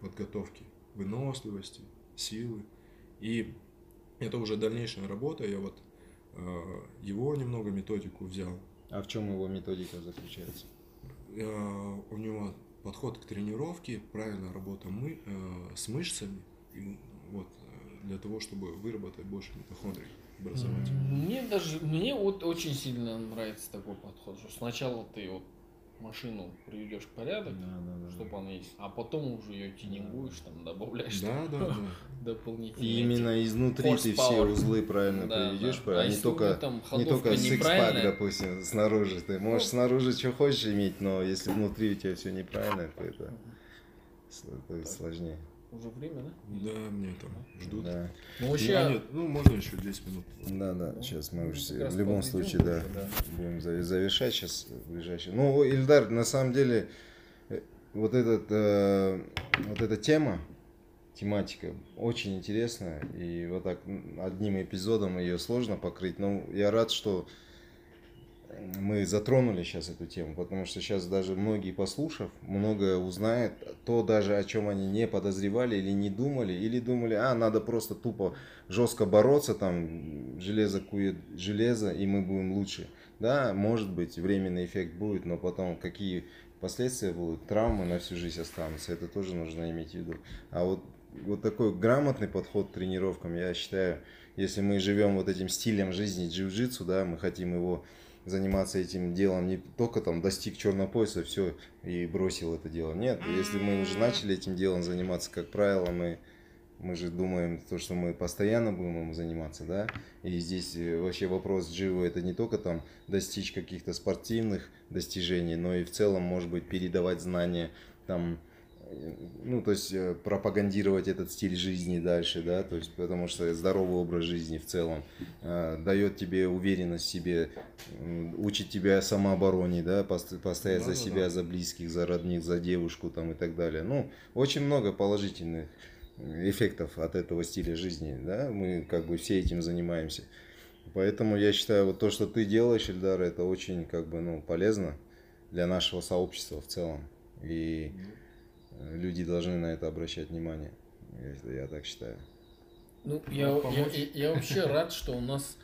подготовки выносливости, силы. И это уже дальнейшая работа. Я вот э, его немного методику взял. А в чем его методика заключается? Э, у него подход к тренировке, правильная работа мы, э, с мышцами, вот э, для того, чтобы выработать больше митохондрий образовать? Мне даже, мне вот очень сильно нравится такой подход, что сначала ты вот машину приведешь в порядок, да, да, да, чтобы она есть, а потом уже ее тюнингуешь, там добавляешь да, да, да. дополнительные. И именно изнутри ты все узлы правильно да, приведешь, да. а, а не только не только сикспак, допустим, снаружи. Ты можешь ну, снаружи что хочешь иметь, но если внутри у тебя все неправильно, то это, это сложнее. Уже время, да? Да, мне там ждут. Да. Ну, вообще... А, нет, ну, можно еще 10 минут. Да, да, ну, сейчас мы уже в любом случае, да, да, будем завершать сейчас ближайшее. Ну, Ильдар, на самом деле, э, вот, этот, э, вот эта тема, тематика очень интересная, и вот так одним эпизодом ее сложно покрыть, но я рад, что мы затронули сейчас эту тему, потому что сейчас даже многие, послушав, многое узнают, то даже о чем они не подозревали или не думали, или думали, а, надо просто тупо жестко бороться, там, железо кует железо, и мы будем лучше. Да, может быть, временный эффект будет, но потом какие последствия будут, травмы на всю жизнь останутся, это тоже нужно иметь в виду. А вот, вот такой грамотный подход к тренировкам, я считаю, если мы живем вот этим стилем жизни джиу-джитсу, да, мы хотим его заниматься этим делом, не только там достиг черного пояса, все, и бросил это дело. Нет, если мы уже начали этим делом заниматься, как правило, мы, мы же думаем, то, что мы постоянно будем им заниматься, да, и здесь э, вообще вопрос джиу это не только там достичь каких-то спортивных достижений, но и в целом, может быть, передавать знания, там, ну, то есть э, пропагандировать этот стиль жизни дальше, да, то есть потому что здоровый образ жизни в целом э, дает тебе уверенность в себе, э, учит тебя самообороне, да, постоять да, за да, себя, да. за близких, за родных, за девушку там и так далее. Ну, очень много положительных эффектов от этого стиля жизни, да, мы как бы все этим занимаемся. Поэтому я считаю, вот то, что ты делаешь, Эльдар, это очень как бы, ну, полезно для нашего сообщества в целом. И mm люди должны на это обращать внимание. Я, я так считаю. Ну, я, я, я, я вообще рад, что у нас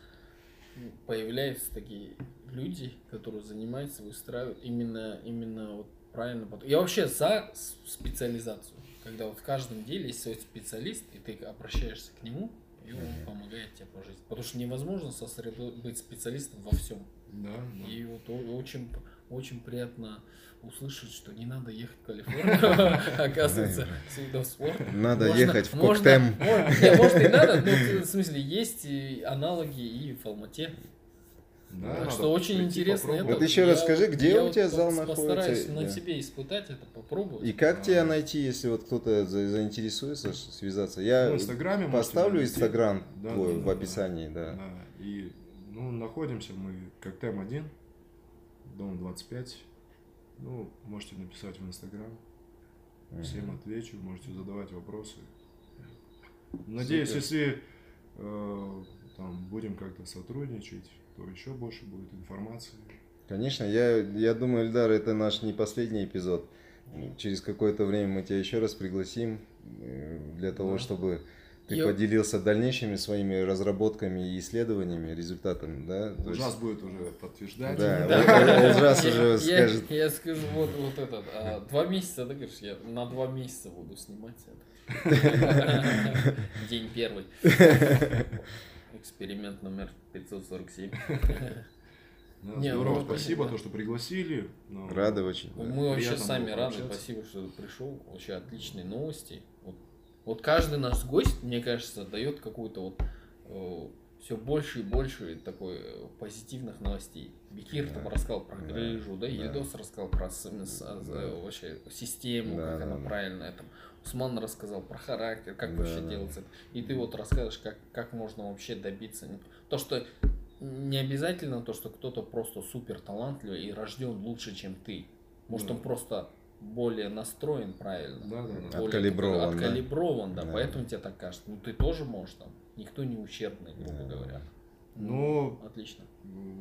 появляются такие люди, которые занимаются, выстраивают именно, именно вот правильно. Я вообще за специализацию, когда вот в каждом деле есть свой специалист, и ты обращаешься к нему, и он mm-hmm. помогает тебе по жизни. Потому что невозможно сосредоточить быть специалистом во всем. Да, да. И вот очень, очень приятно услышать, что не надо ехать в Калифорнию, оказывается, с видов спорта. Надо ехать в Коктем. Может и надо, но в смысле есть аналоги и в Алмате. Да, так что очень интересно. Это, вот еще раз скажи, где я у тебя вот зал находится? Постараюсь на себе испытать это, попробовать. И как а... тебя найти, если вот кто-то заинтересуется связаться? Я в Инстаграме поставлю Инстаграм да, твой да, в описании, да. да. И ну, находимся мы как ТМ1, дом 25, ну, можете написать в Инстаграм. Всем отвечу, можете задавать вопросы. Надеюсь, Супер. если э, там будем как-то сотрудничать, то еще больше будет информации. Конечно, я, я думаю, Эльдар, это наш не последний эпизод. Через какое-то время мы тебя еще раз пригласим э, для того, да. чтобы ты я... поделился дальнейшими своими разработками и исследованиями, результатами, да? Ужас есть... будет уже подтверждать. Да, да. Ужас уже скажет. Я скажу, вот, вот этот, а, два месяца, да, говоришь, я на два месяца буду снимать это. День первый. Эксперимент номер 547. Да, Не, здорово, ну, спасибо, да. то, что пригласили. Ну, рады очень. Мы да. вообще сами рады, спасибо, что пришел. Вообще отличные новости. Вот каждый наш гость, мне кажется, дает какую-то вот э, все больше и больше такой э, позитивных новостей. Бекир да. там рассказал про грыжу, да, да, Ильдос рассказал про СМС, да. вообще систему, да, как да, она да. правильная там. Усман рассказал про характер, как да, вообще да. делается. И ты вот расскажешь, как, как можно вообще добиться. То, что не обязательно то, что кто-то просто супер талантливый и рожден лучше, чем ты. Может, да. он просто более настроен правильно. Да, да, да. Откалиброван. Откалиброван, да. да. Поэтому тебе так кажется. Ну ты тоже можешь там. Никто не ущербный, грубо да. говоря. Ну, отлично.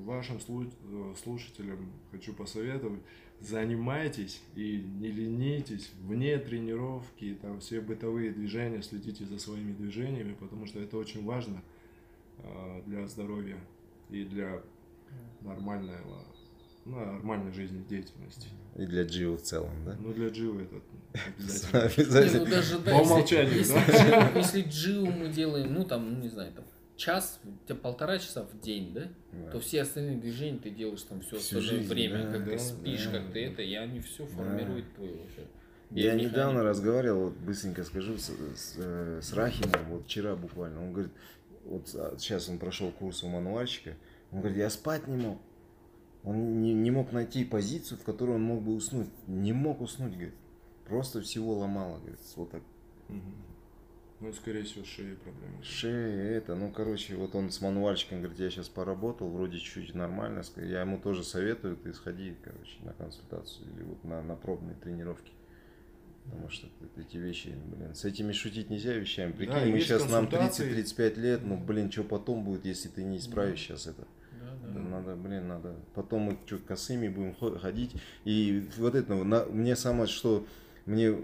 Вашим слушателям хочу посоветовать, занимайтесь и не ленитесь вне тренировки, там все бытовые движения, следите за своими движениями, потому что это очень важно э, для здоровья и для нормального нормальной жизнедеятельности. И для Джио в целом, да? Ну, для Джио это обязательно. Не, ну даже, да, По умолчанию, если, да? Если Джио мы делаем, ну там, ну не знаю, там час, полтора часа в день, да? да? То все остальные движения ты делаешь там все остальное жизнь, время, да, как да, ты спишь, да, как ты это, и они все формируют да. твою вообще. Я механику. недавно разговаривал, вот быстренько скажу, с, с, э, с Рахимом, вот вчера буквально, он говорит, вот сейчас он прошел курс у мануальщика, он говорит, я спать не мог. Он не, не мог найти позицию, в которой он мог бы уснуть. Не мог уснуть, говорит. Просто всего ломало, говорит, вот так. Угу. Ну, скорее всего, шея проблемы. Шея, это, ну, короче, вот он с мануальщиком говорит, я сейчас поработал, вроде чуть-чуть нормально. Я ему тоже советую, ты сходи, короче, на консультацию или вот на, на пробные тренировки. Потому что эти вещи, блин, с этими шутить нельзя вещами. Прикинь, да, мы сейчас нам 30-35 лет, ну, блин, что потом будет, если ты не исправишь да. сейчас это. Да. Надо, блин, надо. Потом мы что, косыми будем ходить. И вот это, на, мне самое, что мне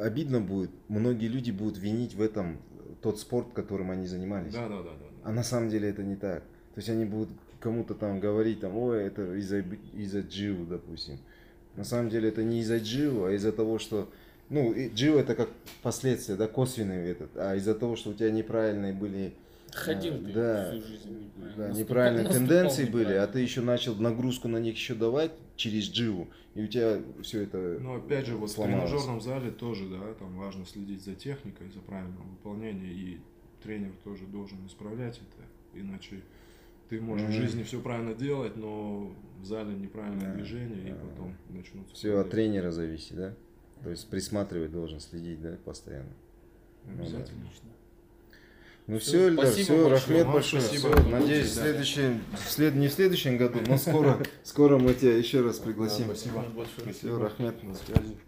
обидно будет, многие люди будут винить в этом тот спорт, которым они занимались. Да, да, да, да. А на самом деле это не так. То есть они будут кому-то там говорить, там, ой, это из-за из джиу, допустим. На самом деле это не из-за джиу, а из-за того, что ну, джиу это как последствия, да, косвенный этот, а из-за того, что у тебя неправильные были Ходил а, ты да, всю жизнь. Да, неправильные тенденции были, а ты еще начал нагрузку на них еще давать через дживу, и у тебя все это Но опять же, вот сломалось. в тренажерном зале тоже, да, там важно следить за техникой, за правильным выполнением, и тренер тоже должен исправлять это, иначе ты можешь mm-hmm. в жизни все правильно делать, но в зале неправильное да, движение, да. и потом начнутся... Все от тренера зависит, да? То есть присматривать должен, следить, да, постоянно. Обязательно. Ну, да. Ну все, Эльдар, все, Рахмет большое. Все, надеюсь, в следующем, след, не в следующем году, но скоро, скоро мы тебя еще раз пригласим. Да, спасибо большое. Все, Рахмет. На связи.